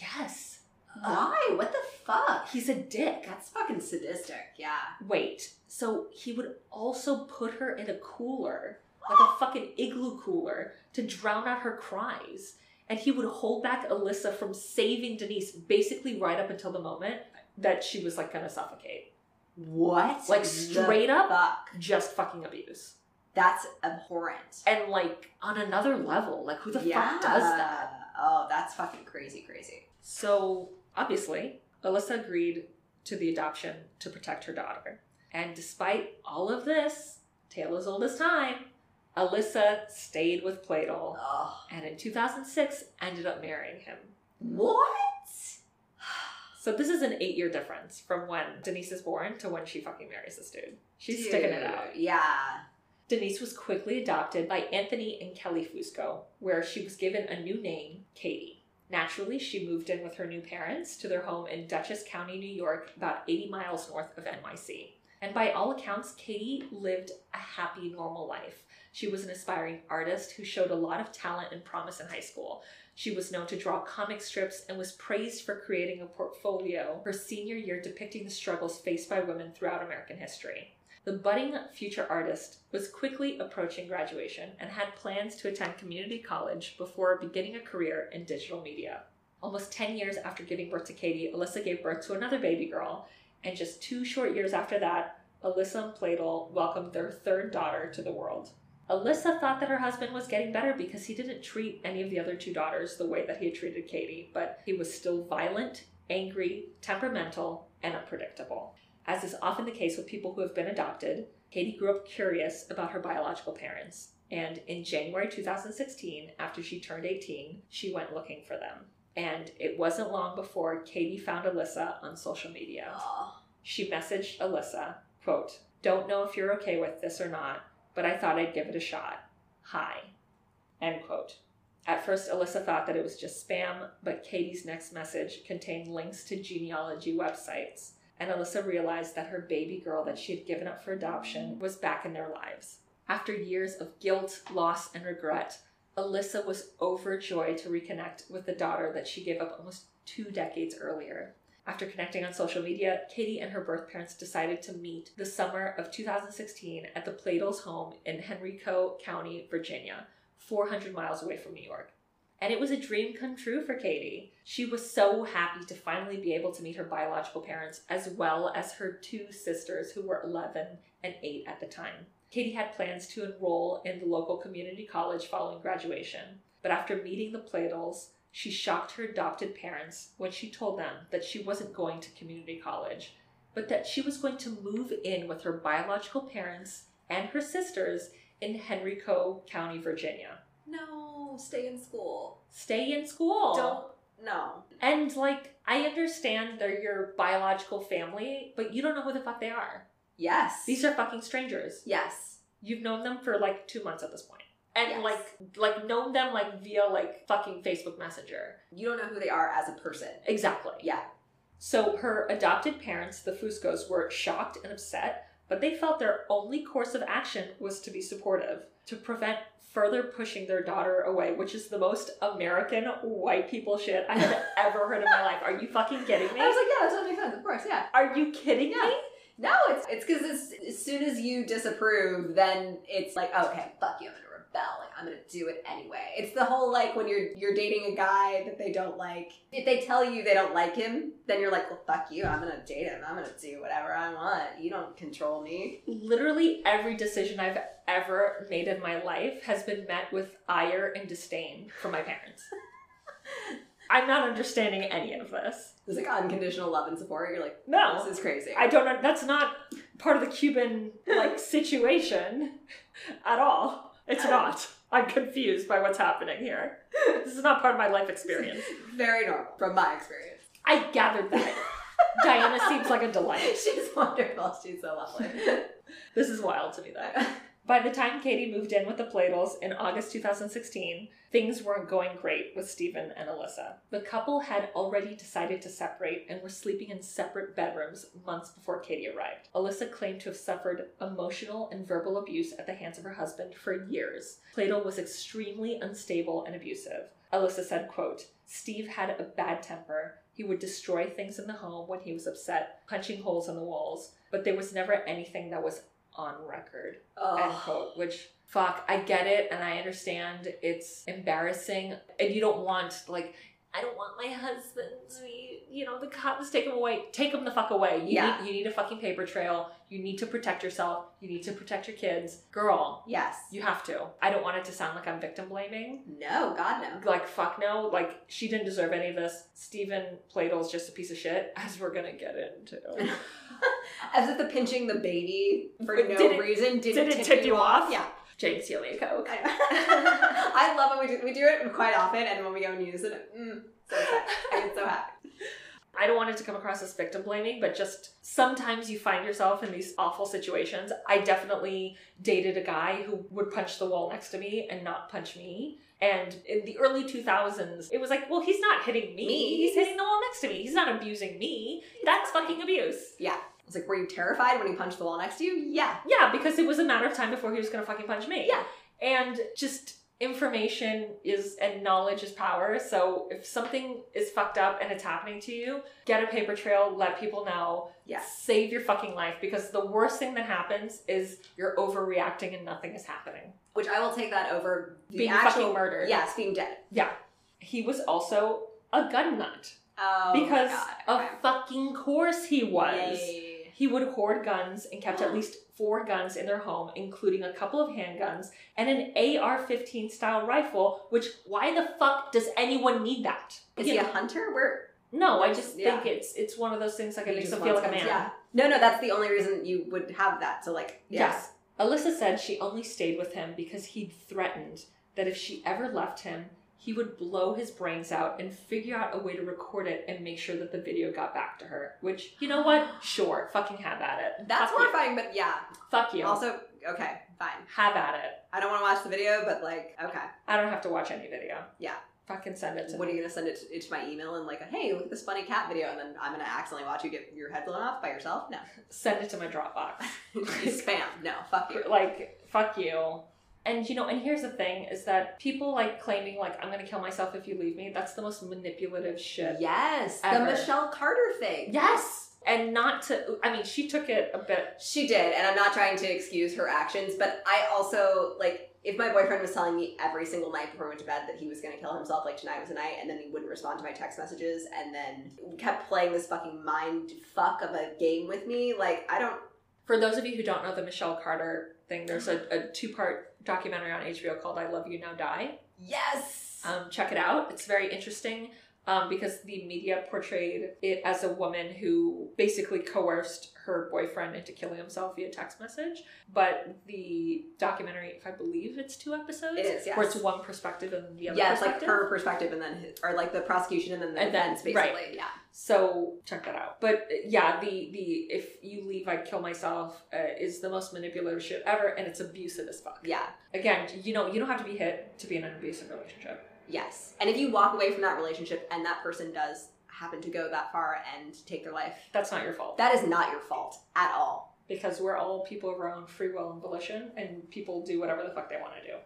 Yes. Why? What the fuck? He's a dick. That's fucking sadistic. Yeah. Wait, so he would also put her in a cooler, like a fucking igloo cooler, to drown out her cries. And he would hold back Alyssa from saving Denise basically right up until the moment that she was like gonna suffocate. What? Like straight up, Fuck. just fucking abuse. That's abhorrent. And like on another level, like who the fuck does that? Oh, that's fucking crazy, crazy. So obviously, Alyssa agreed to the adoption to protect her daughter. And despite all of this, tale as old as time, Alyssa stayed with Pladl Oh. and in 2006 ended up marrying him. What? So this is an eight year difference from when Denise is born to when she fucking marries this dude. She's sticking it out. Yeah. Denise was quickly adopted by Anthony and Kelly Fusco, where she was given a new name, Katie. Naturally, she moved in with her new parents to their home in Dutchess County, New York, about 80 miles north of NYC. And by all accounts, Katie lived a happy, normal life. She was an aspiring artist who showed a lot of talent and promise in high school. She was known to draw comic strips and was praised for creating a portfolio her senior year depicting the struggles faced by women throughout American history. The budding future artist was quickly approaching graduation and had plans to attend community college before beginning a career in digital media. Almost 10 years after giving birth to Katie, Alyssa gave birth to another baby girl, and just two short years after that, Alyssa and Pladl welcomed their third daughter to the world. Alyssa thought that her husband was getting better because he didn't treat any of the other two daughters the way that he had treated Katie, but he was still violent, angry, temperamental, and unpredictable. As is often the case with people who have been adopted, Katie grew up curious about her biological parents, and in January 2016, after she turned 18, she went looking for them. And it wasn't long before Katie found Alyssa on social media. She messaged Alyssa, quote, Don't know if you're okay with this or not, but I thought I'd give it a shot. Hi. End quote. At first, Alyssa thought that it was just spam, but Katie's next message contained links to genealogy websites, and Alyssa realized that her baby girl that she had given up for adoption was back in their lives. After years of guilt, loss, and regret, Alyssa was overjoyed to reconnect with the daughter that she gave up almost two decades earlier. After connecting on social media, Katie and her birth parents decided to meet the summer of 2016 at the Pladl's home in Henrico County, Virginia, 400 miles away from New York. And it was a dream come true for Katie. She was so happy to finally be able to meet her biological parents as well as her two sisters who were 11 and 8 at the time. Katie had plans to enroll in the local community college following graduation, but after meeting the Pladls, she shocked her adopted parents when she told them that she wasn't going to community college, but that she was going to move in with her biological parents and her sisters in Henrico County, Virginia. No, stay in school. Stay in school. Don't. No. And like, I understand they're your biological family, but you don't know who the fuck they are. Yes. These are fucking strangers. Yes. You've known them for like two months at this point. And Yes. like like known them like via like fucking Facebook Messenger. You don't know who they are as a person. Exactly. Yeah. So her adopted parents, the Fuscos, were shocked and upset, but they felt their only course of action was to be supportive, to prevent further pushing their daughter away, which is the most American white people shit I have ever heard in my life. Are you fucking kidding me? I was like, yeah, that totally makes sense. Of course, yeah. Are you kidding Yeah. me? No, it's it's because as, soon as you disapprove, then it's like, okay, fuck you, I'm gonna rebel. Like I'm gonna do it anyway. It's the whole like when you're you're dating a guy that they don't like. If they tell you they don't like him, then you're like, well, fuck you. I'm gonna date him. I'm gonna do whatever I want. You don't control me. Literally every decision I've ever made in my life has been met with ire and disdain from my parents. I'm not understanding any of this. It's like unconditional love and support. You're like, No. this is crazy. I don't know. That's not part of the Cuban like situation at all. It's not. I'm confused by what's happening here. This is not part of my life experience. Very normal from my experience. I gathered that. Diana seems like a delight. She's wonderful. She's so lovely. This is wild to me though. By the time Katie moved in with the Pladls in August 2016, things weren't going great with Steven and Alyssa. The couple had already decided to separate and were sleeping in separate bedrooms months before Katie arrived. Alyssa claimed to have suffered emotional and verbal abuse at the hands of her husband for years. Pladl was extremely unstable and abusive. Alyssa said, quote, Steve had a bad temper. He would destroy things in the home when he was upset, punching holes in the walls, but there was never anything that was on record. End quote. Which fuck, I get it and I understand it's embarrassing. And you don't want like I don't want my husband to be, you know, the cops take him away. Take him the fuck away. You Yeah. need you need a fucking paper trail. You need to protect yourself. You need to protect your kids. Girl, Yes. you have to. I don't want it to sound like I'm victim blaming. No, God no. Like fuck no, like she didn't deserve any of this. Steven Pladl's just a piece of shit, as we're gonna get into. As if the pinching the baby for no did it- reason didn't, did it tip tip you off? Yeah. James Celia Coke. I. I love when we do, it, we do it quite often, and when we go and use it, mm, so. I get so happy. I don't want it to come across as victim blaming, but just sometimes you find yourself in these awful situations. I definitely dated a guy who would punch the wall next to me and not punch me. And in the early 2000s, it was like, well, he's not hitting me. Me? He's hitting the wall next to me. He's not abusing me. That's fucking abuse. Yeah. I was like, were you terrified when he punched the wall next to you? Yeah. Yeah, because it was a matter of time before he was going to fucking punch me. Yeah. And just information is and knowledge is power. So if something is fucked up and it's happening to you, get a paper trail, let people know. Yeah. Save your fucking life because the worst thing that happens is you're overreacting and nothing is happening. Which I will take that over the Being actual fucking murdered. Yes, being dead. Yeah. He was also a gun nut. Oh, because of fucking course he was. He would hoard guns and kept at least four guns in their home, including a couple of handguns and an AR 15 style rifle, which, why the fuck does anyone need that? Is You he a know- hunter? Where No, I just Yeah. think it's it's one of those things like it he makes just feel like wants a man. Yeah. No, no, that's the only reason you would have that. So like, yeah. Yes. Alyssa said she only stayed with him because he'd threatened that if she ever left him, he would blow his brains out and figure out a way to record it and make sure that the video got back to her. Which, you know what? Sure, fucking have at it. That's Fuck you. horrifying, but yeah. Fuck you. Also, okay, fine. have at it. I don't want to watch the video, but like, okay. I don't have to watch any video. Yeah. Fucking send it to What me. are you gonna send it to, to my email and like, hey, look at this funny cat video, and then I'm gonna accidentally watch you get your head blown off by yourself? No, Send it to my Dropbox. spam. No, fuck you. like, fuck you. And you know, and here's the thing is that people like claiming like I'm gonna kill myself if you leave me, that's the most manipulative shit. Yes, Ever. the Michelle Carter thing. Yes. And not to I mean, she took it a bit She did, and I'm not trying to excuse her actions, but I also like if my boyfriend was telling me every single night before we went to bed that he was gonna kill himself, like tonight was the night, and then he wouldn't respond to my text messages, and then kept playing this fucking mind fuck of a game with me, like I don't. for those of you who don't know the Michelle Carter thing, there's a, a two part documentary on HBO called I Love You Now Die. Yes. Um, check it out. It's very interesting um, because the media portrayed it as a woman who basically coerced her boyfriend into killing himself via text message. But the documentary, if I believe it's two episodes, It is, yes. where it's one perspective and the other yeah, it's like her perspective, and then his, or like the prosecution, and then the And then- defense, basically. right. Yeah. So check that out. But yeah, the the if you leave, I'd kill myself uh, is the most manipulative shit ever, and it's abusive as fuck. Yeah. Again, you know, you don't have to be hit to be in an abusive relationship. Yes. And if you walk away from that relationship and that person does happen to go that far and take their life, That's not your fault. that is not your fault at all. because we're all people of our own free will and volition, and people do whatever the fuck they want to do.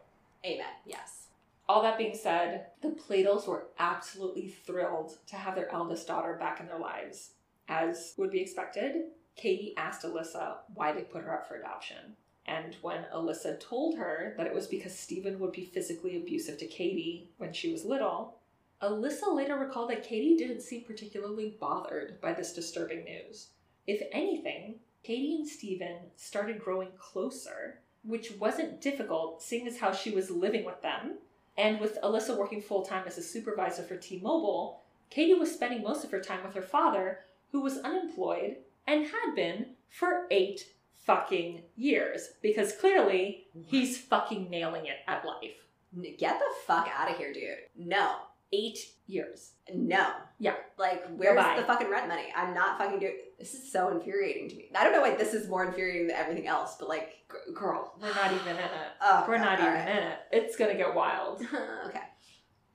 Amen. Yes. All that being said, the Pladls were absolutely thrilled to have their eldest daughter back in their lives. As would be expected, Katie asked Alyssa why they put her up for adoption. And when Alyssa told her that it was because Steven would be physically abusive to Katie when she was little, Alyssa later recalled that Katie didn't seem particularly bothered by this disturbing news. If anything, Katie and Steven started growing closer, which wasn't difficult seeing as how she was living with them. And with Alyssa working full time as a supervisor for T Mobile, Katie was spending most of her time with her father, who was unemployed and had been for eight fucking years. Because clearly, he's fucking nailing it at life. Get the fuck out of here, dude. No. Eight years. No. Yeah. Like, where's Bye-bye. the fucking rent money? I'm not fucking doing. This is so infuriating to me. I don't know why this is more infuriating than everything else, but like, G- girl, we're not even in it. oh, We're God, not even right. in it. It's gonna get wild. okay.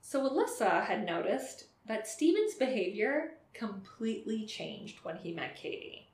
So Alyssa had noticed that Steven's behavior completely changed when he met Katie.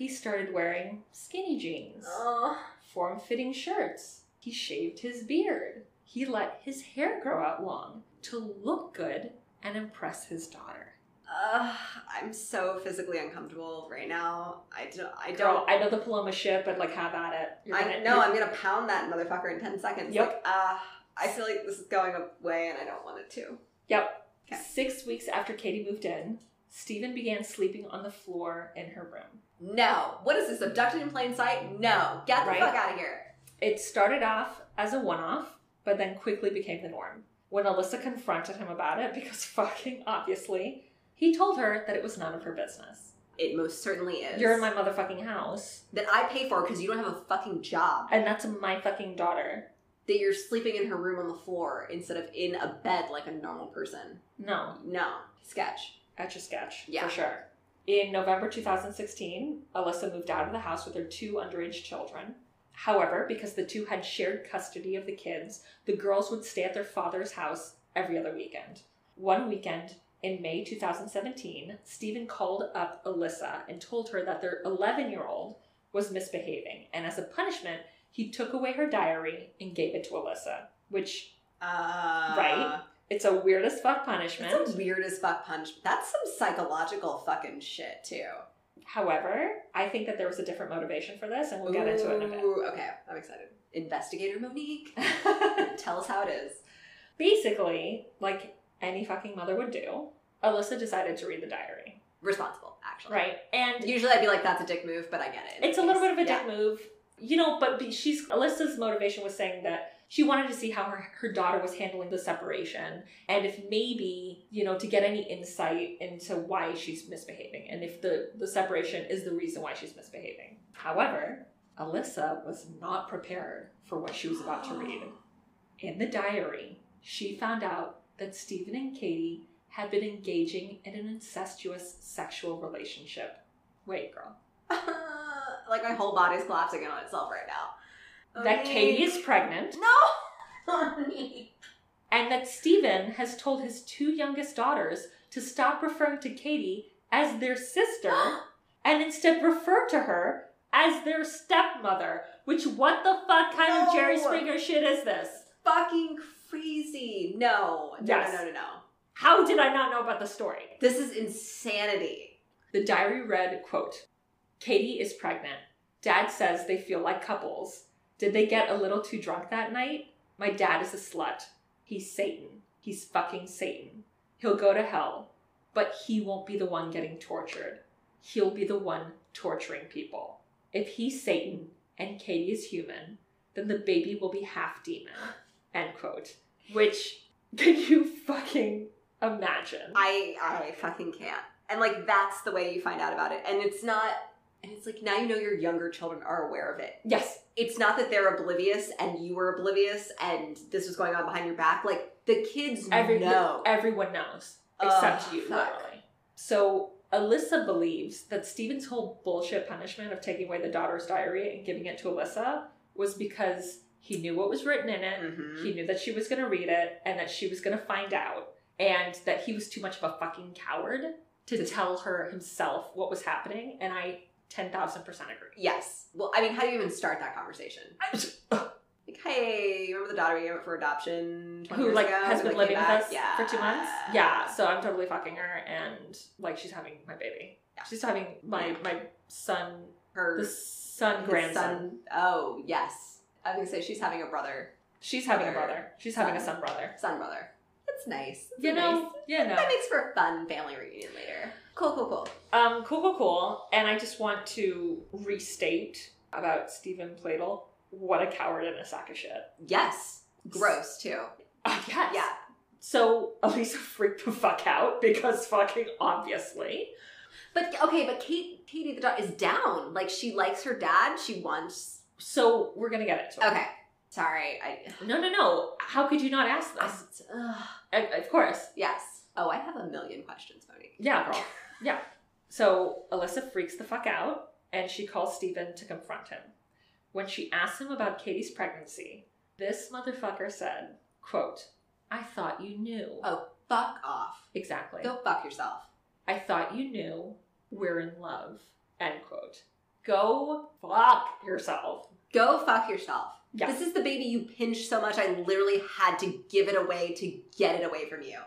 He started wearing skinny jeans, Oh. form fitting shirts. He shaved his beard. He let his hair grow out long to look good and impress his daughter. Uh, I'm so physically uncomfortable right now. I don't. I Girl, don't. I know the Paloma shit, but like, have at it. You're I gonna- know I'm gonna pound that motherfucker in ten seconds. Yep. Like, uh, I feel like this is going away, and I don't want it to. Yep. Okay. Six weeks after Katie moved in, Steven began sleeping on the floor in her room. No. What is this? Abducted in plain sight? No. Get the Right. fuck out of here. It started off as a one off, but then quickly became the norm. When Alyssa confronted him about it, because fucking obviously, he told her that it was none of her business. It most certainly is. You're in my motherfucking house, that I pay for because you don't have a fucking job. and that's my fucking daughter. That you're sleeping in her room on the floor instead of in a bed like a normal person. No, No. Sketch. Etch a sketch, Yeah. for sure. In November 2016, Alyssa moved out of the house with her two underage children. However, because the two had shared custody of the kids, the girls would stay at their father's house every other weekend. One weekend in May 2017, Steven called up Alyssa and told her that their 11 year old was misbehaving, and as a punishment, he took away her diary and gave it to Alyssa, which Uh, Right. It's a weird as fuck punishment. That's a weird as fuck punch. That's some psychological fucking shit too. However, I think that there was a different motivation for this, and we'll get into it in a bit. Ooh, Okay, I'm excited. Investigator Monique, tell us how it is. Basically, like any fucking mother would do, Alyssa decided to read the diary. Responsible, actually. Right. And Usually I'd be like, that's a dick move, but I get it. it's a little bit of a dick move. You know, but be- she's Alyssa's motivation was saying that she wanted to see how her, her daughter was handling the separation and if maybe, you know, to get any insight into why she's misbehaving and if the, the separation is the reason why she's misbehaving. However, Alyssa was not prepared for what she was about to read. In the diary, she found out that Steven and Katie had been engaging in an incestuous sexual relationship. Wait, girl. like my whole body's collapsing in on itself right now. That Katie is pregnant No! And that Steven has told his two youngest daughters to stop referring to Katie as their sister and instead refer to her as their stepmother. Which, what the fuck kind of Jerry No. Springer shit is this? Fucking crazy. No. No, Yes. no, no, no, no. How did I not know about the story? This is insanity. The diary read, quote, Katie is pregnant. Dad says they feel like couples. Did they get a little too drunk that night? My dad is a slut. He's Satan. He's fucking Satan. He'll go to hell, but he won't be the one getting tortured. He'll be the one torturing people. If he's Satan and Katie is human, then the baby will be half demon. End quote. Which, can you fucking imagine? I I fucking can't. And like that's the way you find out about it. And it's not and it's like now you know your younger children are aware of it. yes, It's not that they're oblivious and you were oblivious and this was going on behind your back. Like the kids Every, know. Everyone knows, except Ugh, you, fuck. literally. So Alyssa believes that Steven's whole bullshit punishment of taking away the daughter's diary and giving it to Alyssa was because he knew what was written in it. Mhm. He knew that she was going to read it and that she was going to find out, and that he was too much of a fucking coward to tell her himself what was happening. And I 10,000% agree. Yes. Well, I mean, how do you even start that conversation? Like, hey, remember the daughter we gave up for adoption 20 Who like ago? has been like, living with us yeah. for two months? Yeah, so I'm totally fucking her, and like she's having my baby. Yeah. She's having my my son, Her the son grandson. son- Oh, yes. I was to say she's having a brother, She's having a Brother. brother. She's having a Son. son brother. son brother. That's nice. That's You know, nice. you know. That makes for a fun family reunion later. Cool, cool, cool. Um, cool, cool, cool. And I just want to restate about Steven Pladl. What a coward and a sack of shit. Yes. Gross, too. Uh, yes. Yeah. So Alyssa freaked the fuck out because fucking obviously. But okay, but Kate, Katie the dog is down. Like she likes her dad. She wants. So we're gonna get it. Okay, sorry. I. No, no, no. How could you not ask I this? Uh, Of course. yes. Oh, I have a million questions, Monique. Yeah, girl. Yeah. So Alyssa freaks the fuck out and she calls Steven to confront him. When she asks him about Katie's pregnancy, this motherfucker said, quote, I thought you knew. Oh, fuck off. Exactly. Go fuck yourself. I thought you knew. We're in love. End quote. Go fuck yourself. Go fuck yourself. Yeah. This is the baby you pinched so much I literally had to give it away to get it away from you.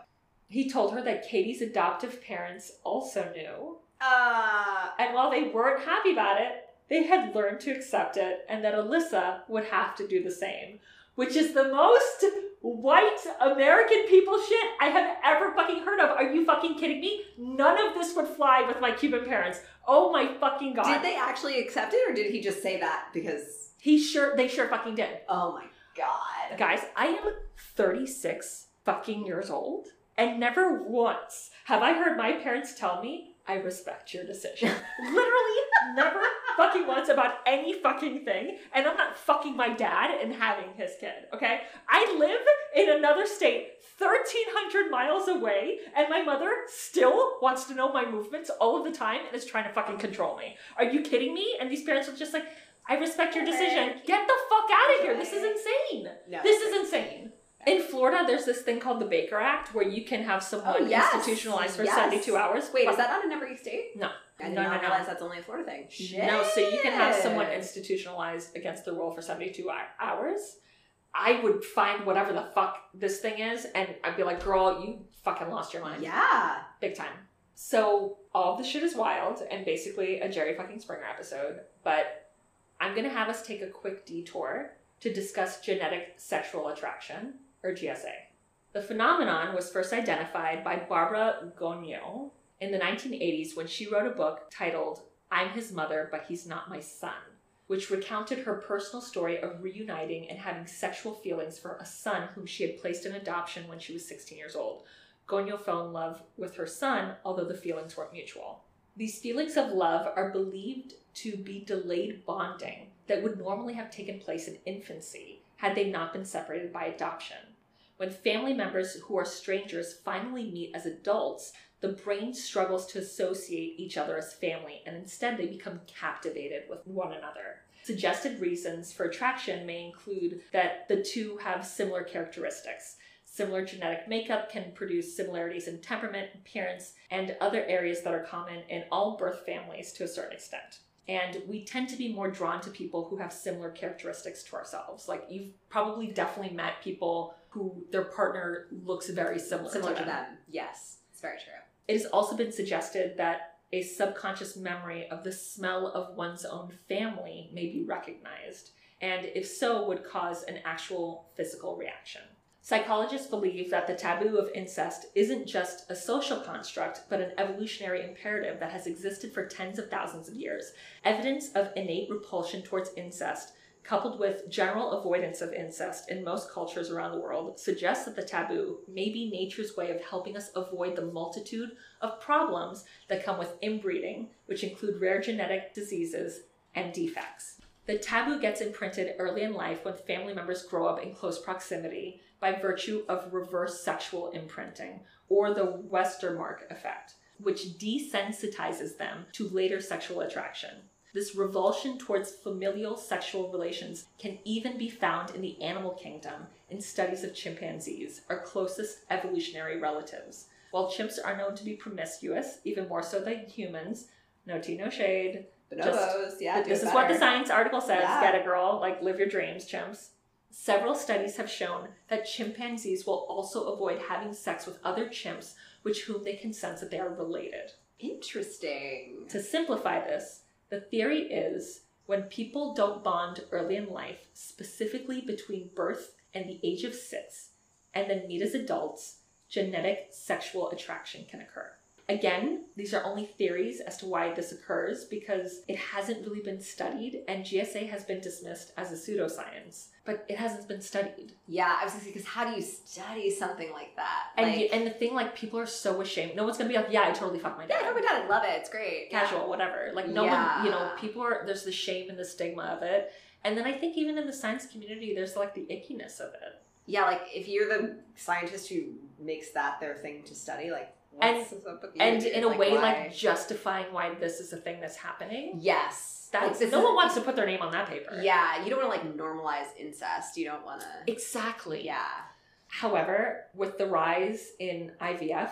He told her that Katie's adoptive parents also knew. Uh, And while they weren't happy about it, they had learned to accept it and that Alyssa would have to do the same. Which is the most white American people shit I have ever fucking heard of. Are you fucking kidding me? None of this would fly with my Cuban parents. Oh my fucking god. did they actually accept it or did he just say that because, He sure they sure fucking did. oh my god. Guys, I am 36 fucking years old, and never once have I heard my parents tell me, I respect your decision. Literally, never fucking once about any fucking thing, and I'm not fucking my dad and having his kid, okay? I live in another state 1,300 miles away, and my mother still wants to know my movements all of the time and is trying to fucking control me. Are you kidding me? And these parents are just like, I respect your decision. Get the fuck out of here. This is insane. No. This is insane. In Florida, there's this thing called the Baker Act where you can have someone Oh, yes. institutionalized for Yes. 72 hours. Wait, is that not in every state? No. I did No, not no, no. realize that's only a Florida thing. Shit. No, so you can have someone institutionalized against the rule for 72 hours. I would find whatever the fuck this thing is and I'd be like, girl, you fucking lost your mind. Yeah. Big time. So all the shit is wild and basically a Jerry fucking Springer episode, but I'm gonna have us take a quick detour to discuss genetic sexual attraction, or GSA. The phenomenon was first identified by Barbara Gonyo in the 1980s when she wrote a book titled I'm His Mother, But He's Not My Son, which recounted her personal story of reuniting and having sexual feelings for a son whom she had placed in adoption when she was 16 years old. Gonyo fell in love with her son, although the feelings weren't mutual. These feelings of love are believed to be delayed bonding that would normally have taken place in infancy had they not been separated by adoption. When family members who are strangers finally meet as adults, the brain struggles to associate each other as family, and instead they become captivated with one another. Suggested reasons for attraction may include that the two have similar characteristics. Similar genetic makeup can produce similarities in temperament, appearance, and other areas that are common in all birth families to a certain extent. And we tend to be more drawn to people who have similar characteristics to ourselves. Like you've probably definitely met people who their partner looks very similar, Similar to to them. them. Yes. It's very true. It has also been suggested that a subconscious memory of the smell of one's own family may be recognized, and if so, would cause an actual physical reaction. Psychologists believe that the taboo of incest isn't just a social construct, but an evolutionary imperative that has existed for tens of thousands of years. Evidence of innate repulsion towards incest, coupled with general avoidance of incest in most cultures around the world, suggests that the taboo may be nature's way of helping us avoid the multitude of problems that come with inbreeding, which include rare genetic diseases and defects. The taboo gets imprinted early in life when family members grow up in close proximity by virtue of reverse sexual imprinting, or the Westermarck effect, which desensitizes them to later sexual attraction. This revulsion towards familial sexual relations can even be found in the animal kingdom in studies of chimpanzees, our closest evolutionary relatives. While chimps are known to be promiscuous, even more so than humans, no tea, no shade. Bonobos, yeah. do this is what the science article says. Yeah. Get a girl. Like, live your dreams, chimps. Several studies have shown that chimpanzees will also avoid having sex with other chimps, which whom they can sense that they are related. Interesting. To simplify this, the theory is when people don't bond early in life, specifically between birth and the age of six, and then meet as adults, genetic sexual attraction can occur. Again, these are only theories as to why this occurs because it hasn't really been studied, and GSA has been dismissed as a pseudoscience, but it hasn't been studied. Yeah, I was gonna say, because how do you study something like that? And like, and the thing, like, people are so ashamed. No one's gonna be like, "Yeah, I totally fucked my dad." yeah, no, my dad, I love it. It's great. Yeah. casual, whatever. Like no Yeah. one, you know, people are there's the shame and the stigma of it. And then I think even in the science community, there's like the ickiness of it. Yeah, like if you're the scientist who makes that their thing to study, like And- what's up with you, And in a Like, way, why? like justifying why this is a thing that's happening. yes, That's Like, no is- one wants to put their name on that paper. Yeah, you don't want to like normalize incest. You don't want to. Exactly. Yeah. However, with the rise in IVF,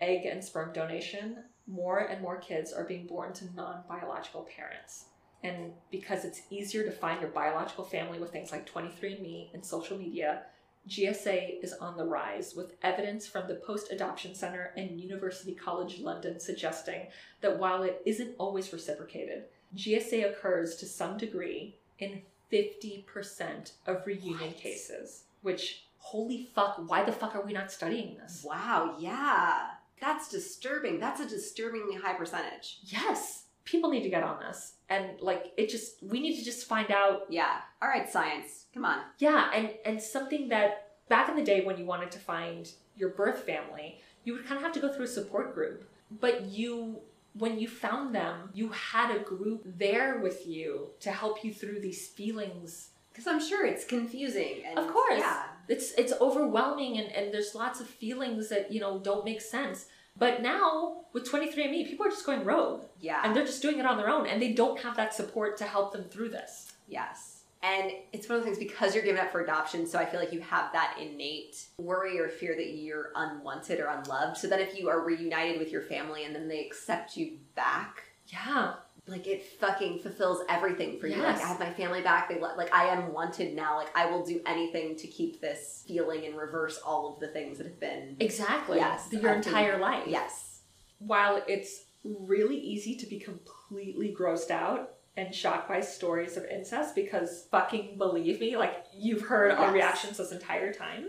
egg and sperm donation, more and more kids are being born to non biological parents. And because it's easier to find your biological family with things like 23andMe and social media, GSA is on the rise, with evidence from the Post Adoption Center and University College London suggesting that while it isn't always reciprocated, GSA occurs to some degree in 50% of reunion What? cases. Which, holy fuck, why the fuck are we not studying this? Wow, yeah. That's disturbing. That's a disturbingly high percentage. Yes, people need to get on this. And, like, it just, we need to just find out Yeah. All right, science. Come on. Yeah, and and something that back in the day when you wanted to find your birth family, you would kind of have to go through a support group. But you when you found them, you had a group there with you to help you through these feelings. Because I'm sure it's confusing. And, Of course. Yeah. It's it's overwhelming and, and there's lots of feelings that, you know, don't make sense. But now with 23andMe, people are just going rogue Yeah. and they're just doing it on their own and they don't have that support to help them through this. Yes. And it's one of those things because you're given up for adoption, so I feel like you have that innate worry or fear that you're unwanted or unloved. So that if you are reunited with your family and then they accept you back, Yeah. Like it fucking fulfills everything for you. Yes. Like I have my family back. They let, like I am wanted now. Like I will do anything to keep this feeling and reverse all of the things that have been. Exactly. Yes, Your I think- entire life. Yes. while it's really easy to be completely grossed out and shocked by stories of incest because fucking believe me, like you've heard our reactions this entire time.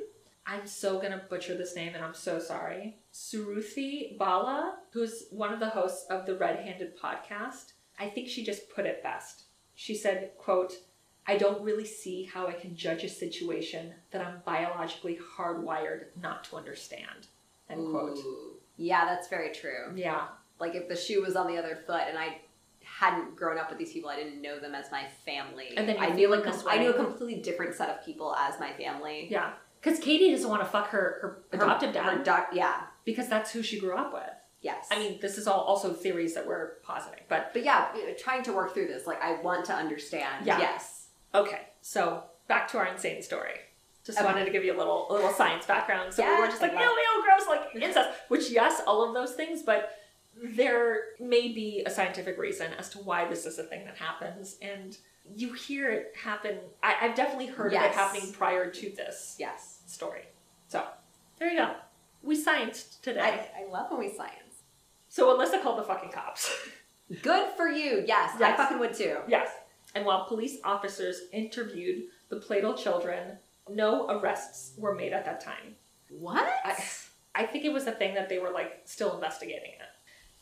I'm so gonna butcher this name and I'm so sorry. Suruthi Bala, who's one of the hosts of the Red Handed podcast, I think she just put it best. She said, quote, I don't really see how I can judge a situation that I'm biologically hardwired not to understand. End quote. Yeah, that's very true. Yeah. Like if the shoe was on the other foot and I hadn't grown up with these people, I didn't know them as my family. And then I knew like I knew a completely different set of people as my family. Yeah. Because Katie doesn't want to fuck her, her adoptive dad Her doc- yeah. because that's who she grew up with. Yes. I mean, this is all also theories that we're positing. But but yeah, trying to work through this, like I want to understand. Yeah. Yes. okay, so back to our insane story. Just Okay. wanted to give you a little a little science background. So we were just like, love- ew, gross, like incest. Which yes, all of those things, but there may be a scientific reason as to why this is a thing that happens. And you hear it happen. I, I've definitely heard of it happening prior to this Yes. story. So there you go. We scienced today. I, I love when we science. So Alyssa called the fucking cops. Good for you. Yes, I fucking would too. yes. And while police officers interviewed the Pladl children, no arrests were made at that time. What? I, I think it was a thing that they were like still investigating it.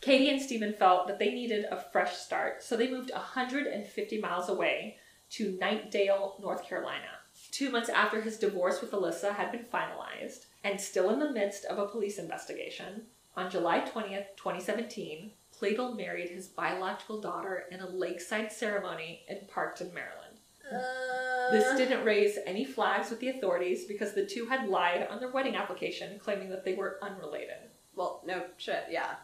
Katie and Steven felt that they needed a fresh start, so they moved 150 miles away to Knightdale, North Carolina. Two months after his divorce with Alyssa had been finalized, and still in the midst of a police investigation, on July 20th, 2017, Pladl married his biological daughter in a lakeside ceremony in Parkton, Maryland. Uh, This didn't raise any flags with the authorities because the two had lied on their wedding application, claiming that they were unrelated. Well, no shit. Yeah.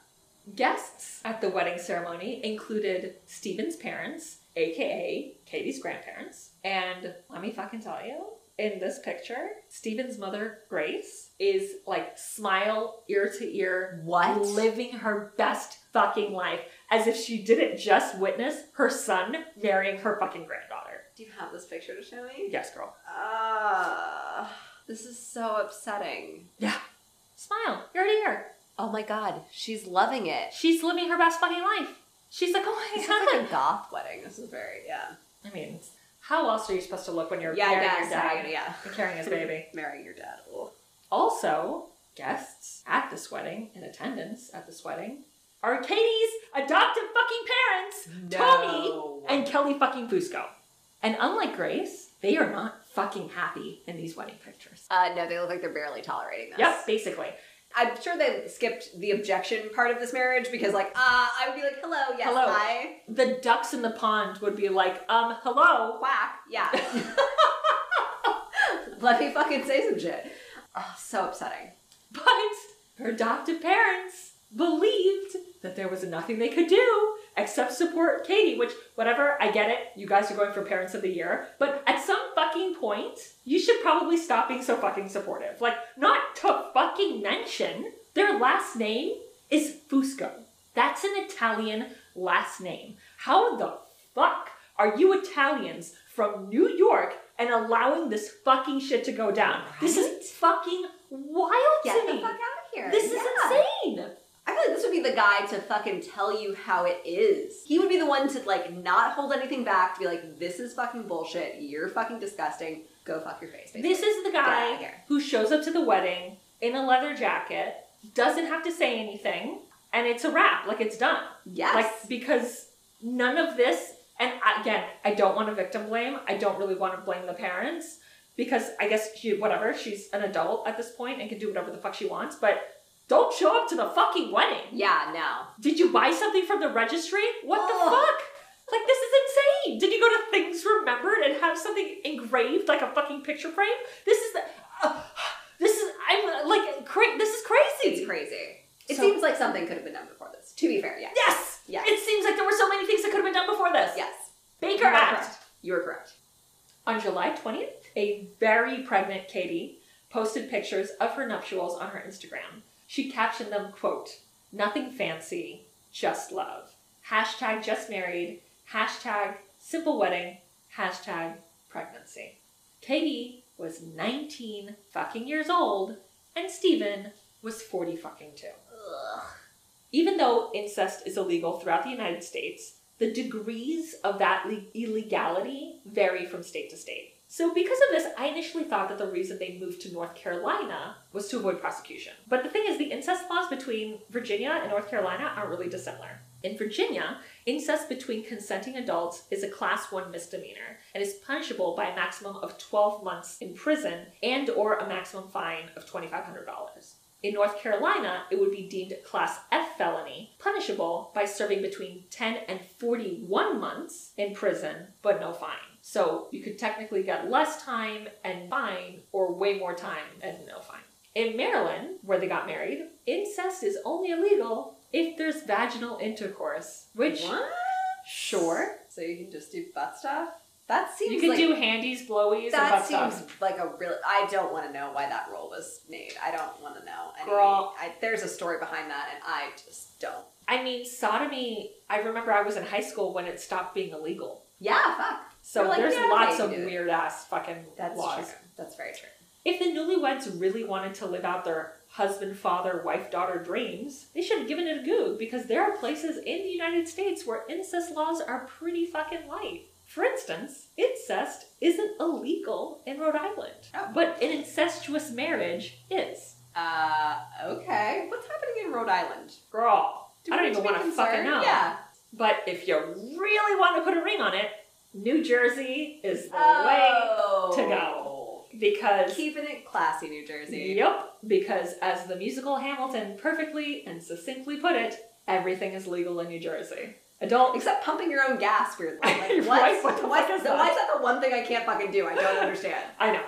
Guests at the wedding ceremony included Steven's parents, aka Katie's grandparents, and let me fucking tell you, in this picture, Steven's mother, Grace, is like smile ear to ear, What? living her best fucking life as if she didn't just witness her son marrying her fucking granddaughter. Do you have this picture to show me? Yes, girl. Ah, this is so upsetting. Yeah. Smile ear to ear. Oh my god, she's loving it. She's living her best fucking life. She's like, oh my This god. is like a goth wedding. This is very yeah. I mean, how else are you supposed to look when you're Yeah, guess. your dad Yeah, yeah. carrying his baby? Marrying your dad. Ugh. Also, guests at this wedding, in attendance at this wedding, are Katie's adoptive fucking parents, Tony No. and Kelly fucking Fusco. And unlike Grace, they are not fucking happy in these wedding pictures. Uh, no, they look like they're barely tolerating this. Yep, basically. I'm sure they skipped the objection part of this marriage because, like, uh, I would be like, hello, yes, Hello. hi, The ducks in the pond would be like, um, hello. quack, yeah. Let me fucking say some shit. Oh, so upsetting. But her adoptive parents believed that there was nothing they could do except support Katie, which, whatever, I get it. You guys are going for Parents of the Year. But at some fucking point, you should probably stop being so fucking supportive. Like, not to fucking mention, their last name is Fusco. That's an Italian last name. How the fuck are you Italians from New York and allowing this fucking shit to go down. This is fucking wild Get to the me. fuck out of here. This is insane. I feel like this would be the guy to fucking tell you how it is. He would be the one to like not hold anything back, to be like, this is fucking bullshit. You're fucking disgusting. Go fuck your face. This is the outta guy here. who shows up to the wedding in a leather jacket, doesn't have to say anything, and it's a wrap. Like it's done. Yes. Like because none of this, and I- again, I don't want to victim blame. I don't really want to blame the parents because I guess she, whatever, she's an adult at this point and can do whatever the fuck she wants. But don't show up to the fucking wedding. yeah, no. Did you buy something from the registry? What the fuck? Like this is insane. Did you go to Things Remembered and have something engraved like a fucking picture frame? This is the. Uh, this is I'm like cra- This is crazy. It's crazy. It So- seems like something could have been done before this. To be fair, yes. Yes. Yes. It seems like there were so many things that could have been done before this. Yes. Baker You Act. correct. You are correct. On July 20th, a very pregnant Katie posted pictures of her nuptials on her Instagram. She captioned them, quote, nothing fancy, just love. Hashtag just married, hashtag simple wedding, hashtag pregnancy. Katie was 19 fucking years old, and Steven was 40 fucking two. Ugh. Even though incest is illegal throughout the United States, the degrees of that le- illegality vary from state to state. So, because of this, I initially thought that the reason they moved to North Carolina was to avoid prosecution. But the thing is, the incest laws between Virginia and North Carolina aren't really dissimilar. In Virginia, incest between consenting adults is a class 1 misdemeanor and is punishable by a maximum of 12 months in prison and or a maximum fine of $2500. In North Carolina, it would be deemed a Class F felony, punishable by serving between 10 and 41 months in prison, but no fine. So you could technically get less time and fine, or way more time and no fine. In Maryland, where they got married, incest is only illegal if there's vaginal intercourse, which, What? sure, So you can just do butt stuff? That seems you can like do handies, blowies, and that seems stuff. like a real. I don't want to know why that rule was made. I don't want to know. Girl. I, there's a story behind that, and I just don't. I mean, sodomy, I remember I was in high school when it stopped being illegal. Yeah, fuck. So like, there's yeah, lots of can do it. weird ass fucking That's laws. true. That's very true. If the newlyweds really wanted to live out their husband, father, wife, daughter dreams, they should have given it a go because there are places in the United States where incest laws are pretty fucking light. For instance, incest isn't illegal in Rhode Island, Oh. but an incestuous marriage is. Uh, okay. What's happening in Rhode Island? Girl, Do I don't even want to fucking know. Yeah. But if you really want to put a ring on it, New Jersey is the way Oh. to go. because Keeping it classy, New Jersey. Yep, because as the musical Hamilton perfectly and succinctly put it, everything is legal in New Jersey. Adult Except pumping your own gas, weirdly. Like, Right, what the what's- fuck is that? Why is that the one thing I can't fucking do? I don't understand. I know.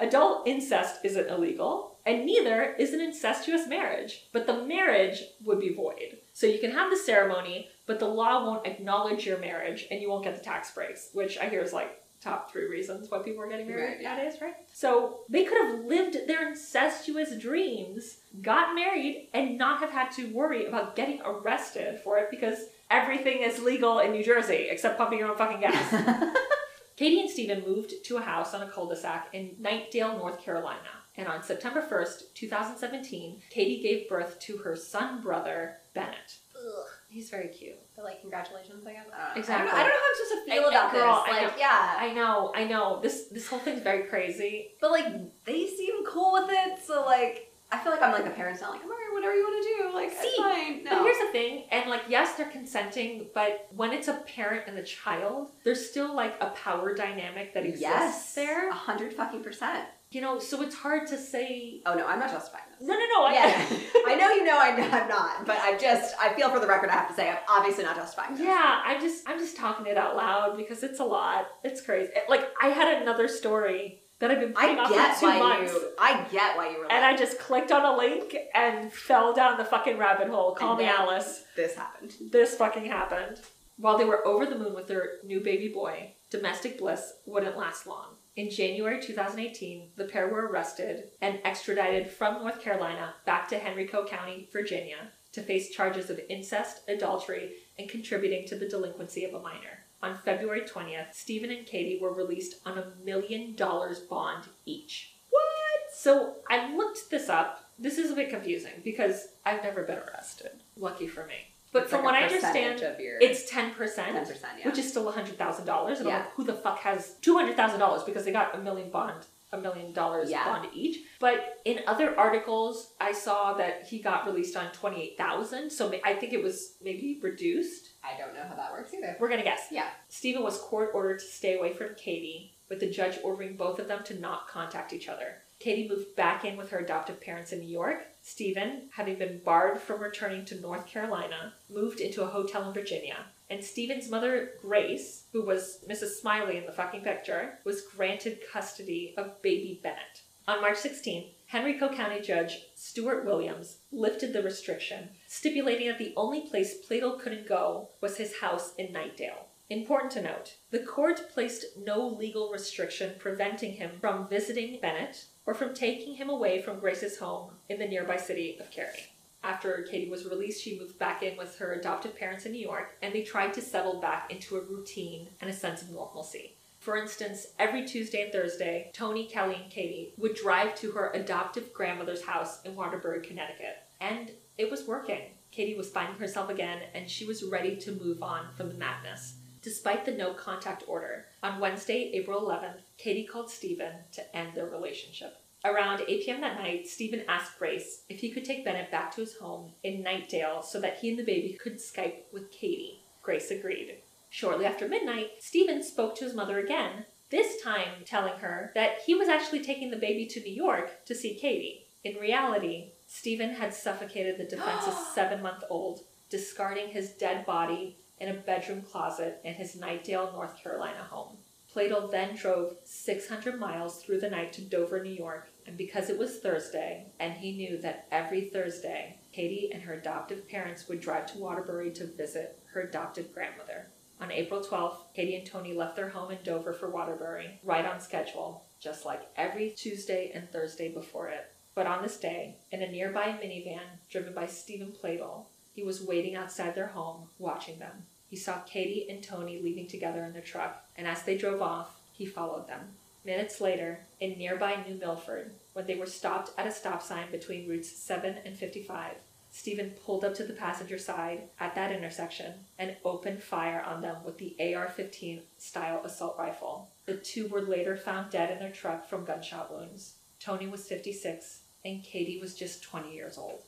Adult incest isn't illegal, and neither is an incestuous marriage, but the marriage would be void. So you can have the ceremony, but the law won't acknowledge your marriage and you won't get the tax breaks, which I hear is like top three reasons why people are getting married Right, yeah. nowadays, right? So they could have lived their incestuous dreams, got married, and not have had to worry about getting arrested for it because everything is legal in New Jersey except pumping your own fucking gas. Katie and Steven moved to a house on a cul-de-sac in Knightdale, North Carolina. And on September 1st, 2017, Katie gave birth to her son brother, Bennett. Ugh. He's very cute. But like, congratulations, I guess. I. Exactly. I don't, I don't know how I'm supposed to feel I- I- about girl, this. I Like, know. yeah. I know, I know. This this whole thing's very crazy. But like, they seem cool with it, so like, I feel like I'm like the parents now, like, I'm alright, whatever you want to do. Like, See, it's fine. No. But here's the thing, and like yes, they're consenting, but when it's a parent and a child, there's still like a power dynamic that exists yes, there. a hundred fucking percent. You know, so it's hard to say. Oh no, I'm not justifying this. No, no, no. I, Yeah, I know you know I, I'm not, but I just I feel for the record I have to say I'm obviously not justifying this. Yeah, I'm just I'm just talking it out loud because it's a lot. It's crazy. It- Like I had another story that I've been putting I off get for two why months. you I get why you were like And I just clicked on a link and fell down the fucking rabbit hole. Call And me Alice. this happened. This fucking happened. While they were over the moon with their new baby boy, domestic bliss wouldn't last long. In January 2018, the pair were arrested and extradited from North Carolina back to Henrico County, Virginia, to face charges of incest, adultery, and contributing to the delinquency of a minor. on February 20th, Steven and Katie were released on a million dollars bond each. What? So I looked this up. This is a bit confusing because I've never been arrested. Lucky for me. But from like what I understand, your it's 10%, 10%, yeah. which is still $100,000. And I'm like, who the fuck has $200,000 because they got a million bond, a million dollars Yeah. bond each. But in other articles, I saw that he got released on 28000 So I think it was maybe reduced. I don't know how that works either. We're going to guess. Yeah. Steven was court ordered to stay away from Katie, with the judge ordering both of them to not contact each other. Katie moved back in with her adoptive parents in New York. Steven, having been barred from returning to North Carolina, moved into a hotel in Virginia. And Steven's mother, Grace, who was Mrs. Smiley in the fucking picture, was granted custody of baby Bennett. On March 16th, Henrico County Judge Stuart Williams lifted the restriction, stipulating that the only place Pladl couldn't go was his house in Knightdale. Important to note, the court placed no legal restriction preventing him from visiting Bennett or from taking him away from Grace's home in the nearby city of Cary. After Katie was released, she moved back in with her adoptive parents in New York, and they tried to settle back into a routine and a sense of normalcy. For instance, every Tuesday and Thursday, Tony, Kelly, and Katie would drive to her adoptive grandmother's house in Waterbury, Connecticut. And it was working. Katie was finding herself again, and she was ready to move on from the madness. Despite the no contact order, on Wednesday, April 11th, Katie called Steven to end their relationship. Around 8 p.m. that night, Steven asked Grace if he could take Bennett back to his home in Knightdale so that he and the baby could Skype with Katie. Grace agreed. Shortly after midnight, Steven spoke to his mother again, this time telling her that he was actually taking the baby to New York to see Katie. In reality, Steven had suffocated the defense's seven month old, discarding his dead body in a bedroom closet in his Knightdale, North Carolina home. Pladl then drove 600 miles through the night to Dover, New York, and because it was Thursday, and he knew that every Thursday, Katie and her adoptive parents would drive to Waterbury to visit her adopted grandmother. On April 12th, Katie and Tony left their home in Dover for Waterbury, right on schedule, just like every Tuesday and Thursday before it. But on this day, in a nearby minivan driven by Steven Pladl, he was waiting outside their home, watching them. He saw Katie and Tony leaving together in their truck, and as they drove off, he followed them. Minutes later, in nearby New Milford, when they were stopped at a stop sign between routes 7 and 55, Steven pulled up to the passenger side at that intersection and opened fire on them with the AR 15 style assault rifle. The two were later found dead in their truck from gunshot wounds. Tony was 56, and Katie was just 20 years old.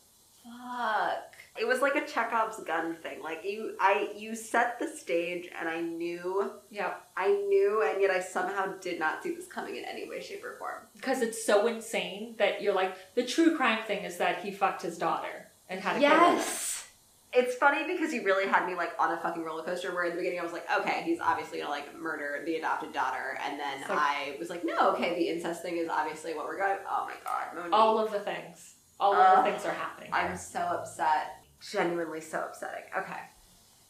Fuck. It was like a Chekhov's gun thing. Like you, I you set the stage, and I knew, Yeah, I knew, and yet I somehow did not see this coming in any way, shape, or form. because it's so insane that you're like, the true crime thing is that he fucked his daughter and had a kid. Yes. It's funny because you really had me like on a fucking roller coaster. Where in the beginning I was like, okay, he's obviously gonna like murder the adopted daughter, and then like- I was like, no, okay, the incest thing is obviously what we're going. Oh my god, Monique. All of the things. All of Ugh. the things are happening. I'm so upset. Genuinely so upsetting. Okay.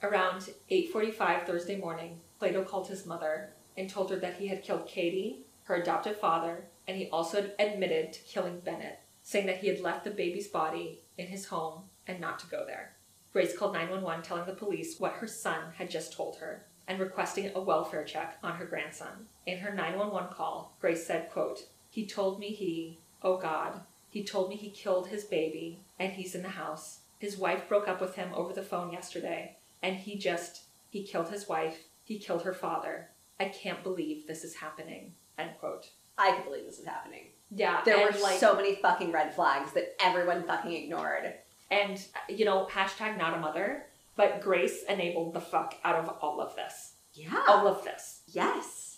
Around 8:45 Thursday morning, Pladl called his mother and told her that he had killed Katie, her adopted father, and he also admitted to killing Bennett, saying that he had left the baby's body in his home and not to go there. Grace called 911 telling the police what her son had just told her and requesting a welfare check on her grandson. In her 911 call, Grace said, quote, "He told me he, oh God, he told me he killed his baby and he's in the house. His wife broke up with him over the phone yesterday and he just he killed his wife he killed her father i can't believe this is happening end quote I can believe this is happening. yeah There were like so many fucking red flags that everyone fucking ignored. and you know hashtag not a mother but grace enabled the fuck out of all of this Yeah. all of this Yes.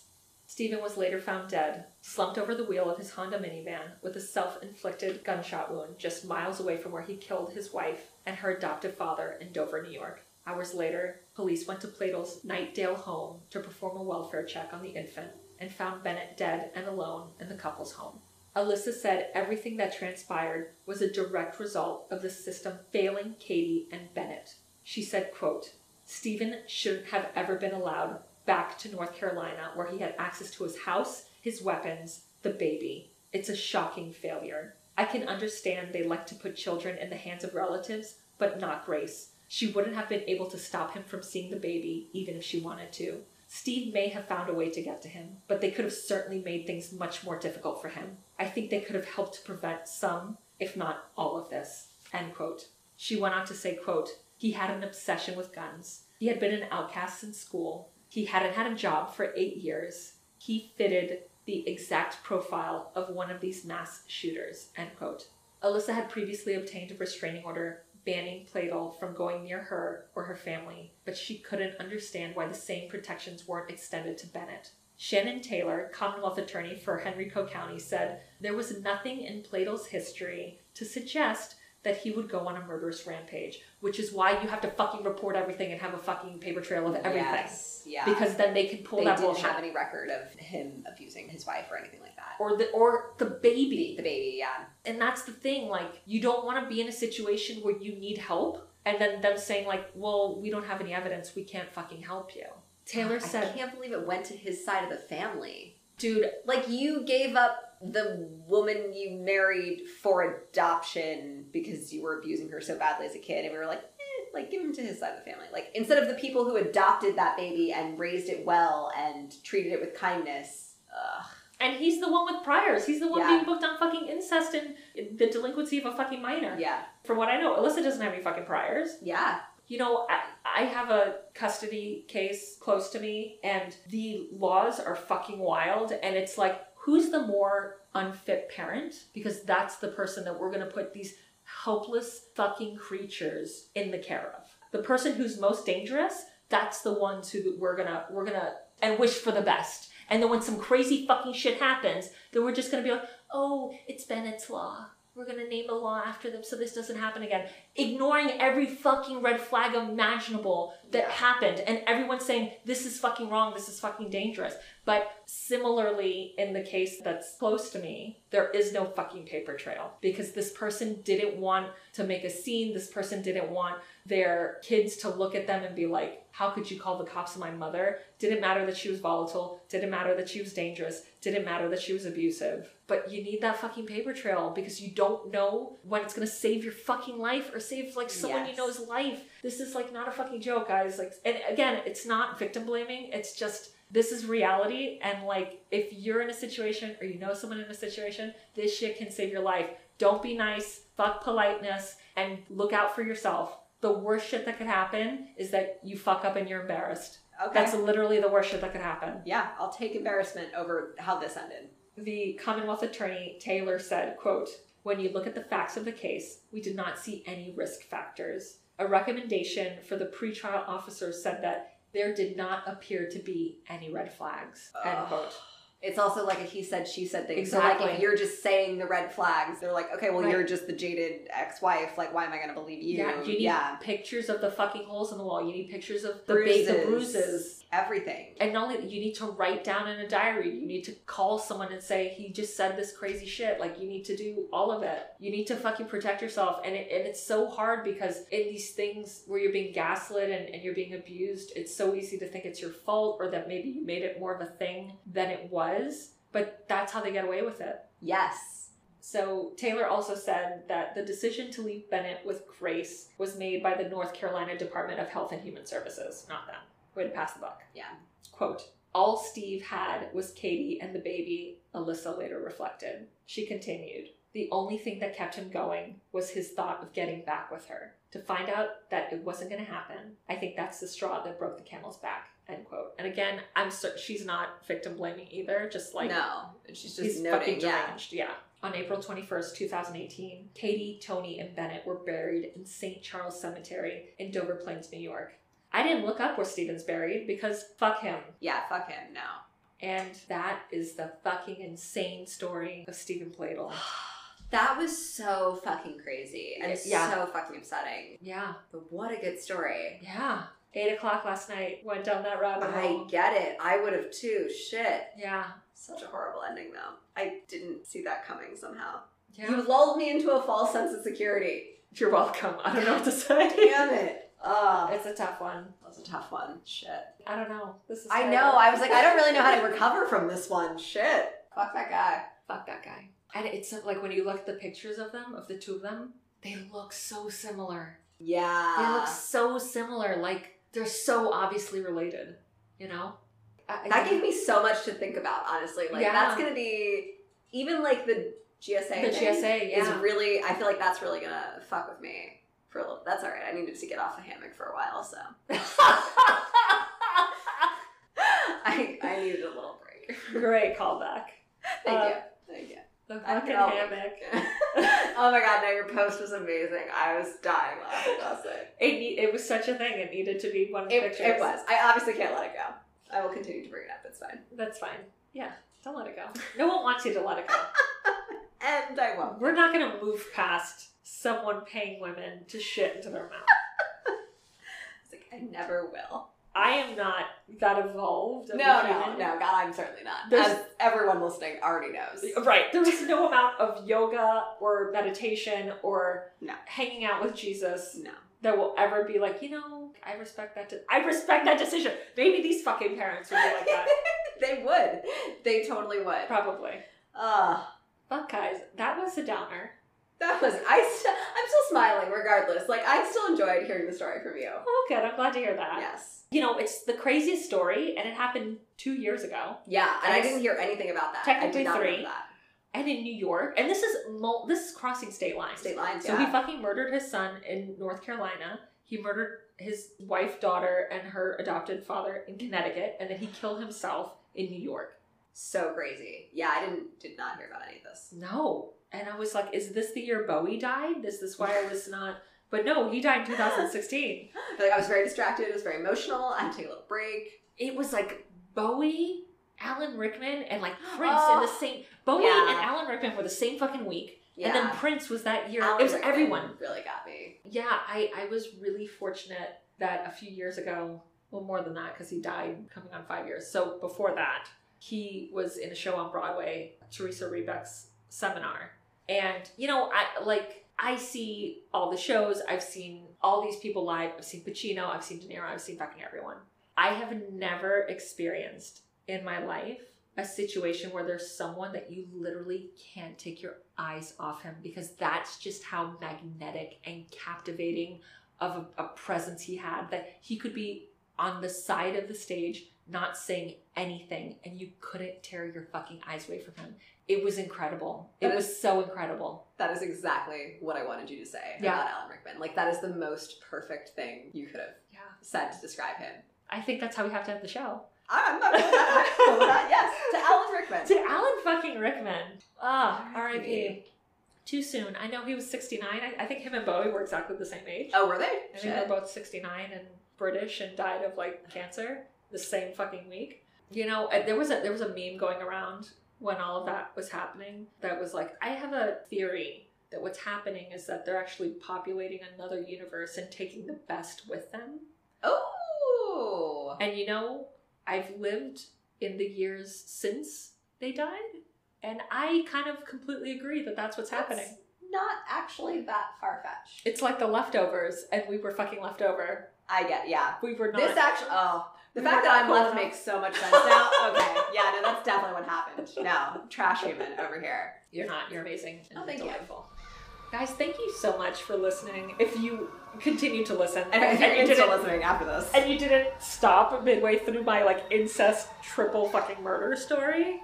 Steven was later found dead, slumped over the wheel of his Honda minivan with a self inflicted gunshot wound just miles away from where he killed his wife and her adoptive father in Dover, New York. Hours later, police went to Pladl's Knightdale home to perform a welfare check on the infant and found Bennett dead and alone in the couple's home. Alyssa said everything that transpired was a direct result of the system failing Katie and Bennett. She said, quote, Steven shouldn't have ever been allowed back to North Carolina where he had access to his house, his weapons, the baby. It's a shocking failure. I can understand they like to put children in the hands of relatives, but not Grace. She wouldn't have been able to stop him from seeing the baby even if she wanted to. Steve may have found a way to get to him, but they could have certainly made things much more difficult for him. I think they could have helped to prevent some, if not all of this. End quote. She went on to say, quote, he had an obsession with guns. He had been an outcast in school. He hadn't had a job for eight years. He fitted the exact profile of one of these mass shooters. End quote. Alyssa had previously obtained a restraining order banning Pladl from going near her or her family, but she couldn't understand why the same protections weren't extended to Bennett. Shannon Taylor, Commonwealth Attorney for Henrico County, said there was nothing in Pladl's history to suggest that he would go on a murderous rampage, which is why you have to fucking report everything and have a fucking paper trail of everything. Yes, yeah. Because then they can pull they that didn't bullshit. have any record of him abusing his wife or anything like that. or the or the baby. The baby, yeah. And that's the thing, like, you don't want to be in a situation where you need help and then them saying, like, well, we don't have any evidence, we can't fucking help you. Taylor said, I can't believe it went to his side of the family. dude, Like you gave up the woman you married for adoption because you were abusing her so badly as a kid, and we were like, eh, like give him to his side of the family. Like instead of the people who adopted that baby and raised it well and treated it with kindness. Ugh. and he's the one with priors. He's the one Yeah. being booked on fucking incest and the delinquency of a fucking minor. Yeah, From what I know, Alyssa doesn't have any fucking priors. yeah, You know, I, I have a custody case close to me, and the laws are fucking wild. And it's like, who's the more unfit parent? Because that's the person that we're gonna put these helpless fucking creatures in the care of. The person who's most dangerous, that's the ones who we're gonna we're gonna and wish for the best. And then when some crazy fucking shit happens, then we're just gonna be like, oh, it's Bennett's law. We're gonna name a law after them so this doesn't happen again. Ignoring every fucking red flag imaginable that Yeah. happened and everyone's saying this is fucking wrong this is fucking dangerous. But similarly in the case that's close to me there is no fucking paper trail because this person didn't want to make a scene. This person didn't want their kids to look at them and be like how could you call the cops on my mother didn't matter that she was volatile didn't matter that she was dangerous didn't matter that she was abusive but you need that fucking paper trail because you don't know when it's gonna save your fucking life or save like someone you know's life. This is like not a fucking joke, guys. Like, and again, it's not victim blaming. It's just this is reality. And like, if you're in a situation or you know someone in a situation, this shit can save your life. Don't be nice. Fuck politeness and look out for yourself. The worst shit that could happen is that you fuck up and you're embarrassed. okay. That's literally the worst shit that could happen. yeah, I'll take embarrassment over how this ended. The Commonwealth Attorney Taylor said, quote, when you look at the facts of the case, we did not see any risk factors. A recommendation for the pretrial officers said that there did not appear to be any red flags. End quote. It's also like a he said, she said thing. So like if you're just saying the red flags, they're like, okay, well Right. you're just the jaded ex-wife. Like, why am I going to believe you? Yeah, you need yeah, pictures of the fucking holes in the wall. You need pictures of the ba- the bruises. Everything. And not only you need to write down in a diary, you need to call someone and say, he just said this crazy shit. Like, you need to do all of it. You need to fucking protect yourself. And, it, and it's so hard because in these things where you're being gaslit and, and you're being abused, it's so easy to think it's your fault or that maybe you made it more of a thing than it was. But that's how they get away with it. Yes. So Taylor also said that the decision to leave Bennett with Grace was made by the North Carolina Department of Health and Human Services, not them. Who had passed the buck. Yeah. Quote, all Steve had was Katie and the baby, Alyssa later reflected. She continued, the only thing that kept him going was his thought of getting back with her. To find out that it wasn't going to happen, I think that's the straw that broke the camel's back. End quote. And again, I'm cer- she's not victim blaming either. Just like no, she's just noting. fucking Yeah. deranged. Yeah. On April 21st, 2018, Katie, Tony, and Bennett were buried in St. Charles Cemetery in Dover Plains, New York. I didn't look up where Steven's buried because fuck him. Yeah. Fuck him. No. And that is the fucking insane story of Steven Pladl. That was so fucking crazy and Yeah. so fucking upsetting. Yeah. But what a good story. Yeah. Eight o'clock last night. Went down that rabbit hole. I get it. I would have too. Shit. Yeah. Such a horrible ending, though. I didn't see that coming somehow. Yeah. You lulled me into a false sense of security. You're welcome. I don't know what to say. Damn it. Oh, It's a tough one. that's a tough one. Shit. I don't know. This is I terrible. know. I was like, I don't really know how to recover from this one. Shit. Fuck that guy. Fuck that guy. And it's like when you look at the pictures of them, of the two of them, they look so similar. Yeah. They look so similar. Like they're so obviously related, you know? I- That gave me so much to think about, honestly. Like Yeah. that's gonna be even like the GSA. The GSA, is really. I feel like that's really gonna fuck with me for a little. That's all right. I needed to get off the hammock for a while, so I I needed a little break. Great callback. Thank Uh, you. Thank you. The fucking hammock. oh my god, no, your post was amazing. I was dying laughing night. It, it was such a thing. It needed to be one of the It, pictures. it was. I obviously can't let it go. I will continue to bring it up. It's fine. That's fine. Yeah, don't let it go. No one wants you to let it go. And I won't. We're not going to move past someone paying women to shit into their mouth. It's like, I never will. I am not that evolved. No, no, no. God, I'm certainly not. There's- As everyone listening already knows. Right. There is no amount of yoga or meditation or No. hanging out with Jesus No. that will ever be like, you know, I respect that. De- I respect that decision. Maybe these fucking parents would be like that. they would. They totally would. Probably. Uh, But guys, that was a downer. That was. I. St- I'm still smiling regardless. Like I still enjoyed hearing the story from you. Oh, good. I'm glad to hear that. Yes. You know, it's the craziest story, and it happened two years ago. Yeah, and I didn't hear anything about that. I Technically three. And in New York, and this is mul- this is crossing state lines. State lines. So yeah. he fucking murdered his son in North Carolina. He murdered his wife, daughter, and her adopted father in Connecticut, and then he killed himself in New York. so crazy. Yeah, I didn't did not hear about any of this. No. And I was like, is this the year Bowie died? This is this why I was not? But no, he died in 2016. I like I was very distracted. It was very emotional. I had to take a little break. It was like Bowie, Alan Rickman, and like Prince in the Oh. same. Bowie Yeah. and Alan Rickman were the same fucking week. Yeah. And then Prince was that year. Alan it was Rickman everyone. really got me. Yeah, I, I was really fortunate that a few years ago, well, more than that, because he died coming on five years. So before that, he was in a show on Broadway, Theresa Rebeck's seminar. And, you know, I like, I see all the shows. I've seen all these people live. I've seen Pacino, I've seen De Niro, I've seen fucking everyone. I have never experienced in my life a situation where there's someone that you literally can't take your eyes off him because that's just how magnetic and captivating of a, a presence he had that he could be on the side of the stage not saying anything and you couldn't tear your fucking eyes away from him it was incredible it That was so incredible That is exactly what I wanted you to say Yeah. about Alan Rickman. Like that is the most perfect thing you could have yeah said to describe him. i think that's how we have to end the show I'm not going that. I'm cool with that. Yes, to Alan Rickman. to alan fucking rickman ah R.I.P.. rip too soon i know he was 69 I, I think him and bowie were exactly the same age Oh, were they? I think they're both 69 and British and died of like cancer the same fucking week. You know, uh, there was a there was a meme going around when all of that was happening that was like, I have a theory that what's happening is that they're actually populating another universe and taking the best with them. Oh. And you know, I've lived in the years since they died, and I kind of completely agree that that's what's happening. Not actually that far fetched. It's like the leftovers, and we were fucking leftover. I get, yeah. We were not. This actually, oh, the fact that I'm left makes so much sense now. Okay, yeah, no, that's definitely what happened. No, trash human over here. You're not. You're amazing. And Oh, thank you. Guys, thank you so much for listening. If you continue to listen, And if you're you didn't, listening after this, and you didn't stop midway through my like incest triple fucking murder story.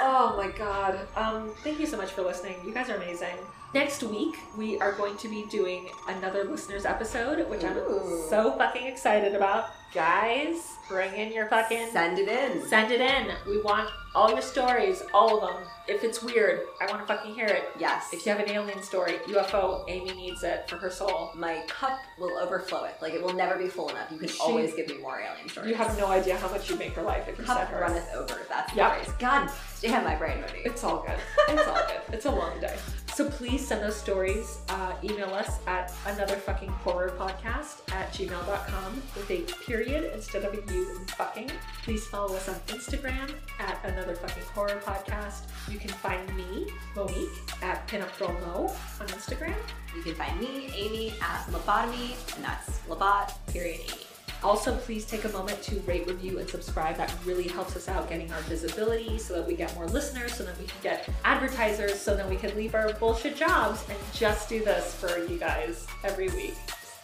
oh my god. Um, thank you so much for listening. You guys are amazing. Next week we are going to be doing another listeners episode, which Ooh. I'm so fucking excited about. Guys, bring in your fucking send it in. Send it in. We want all your stories, all of them. If it's weird, I want to fucking hear it. Yes. If you have an alien story, UFO, Amy needs it for her soul. My cup will overflow it. Like it will never be full enough. You can She- always give me more alien stories. You have no idea how much you make her life if you cup send her. runneth over. That's the Yep. phrase. God damn my brain, Modi. It's all good. It's all good. It's a long day. So please send those stories. Uh, email us at another fucking horror podcast at gmail.com with a period instead of a U in fucking. Please follow us on Instagram at another fucking horror podcast. You can find me, Monique, at Pinup Girl Mo on Instagram. You can find me, Amy, at Lobotomy, and that's Lobot, period, Amy. Also, please take a moment to rate, review, and subscribe. That really helps us out getting our visibility so that we get more listeners, so that we can get advertisers, so that we can leave our bullshit jobs and just do this for you guys every week.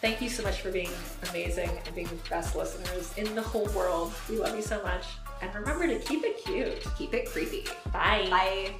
Thank you so much for being amazing and being the best listeners in the whole world. We love you so much. And remember to keep it cute. Keep it creepy. Bye. Bye.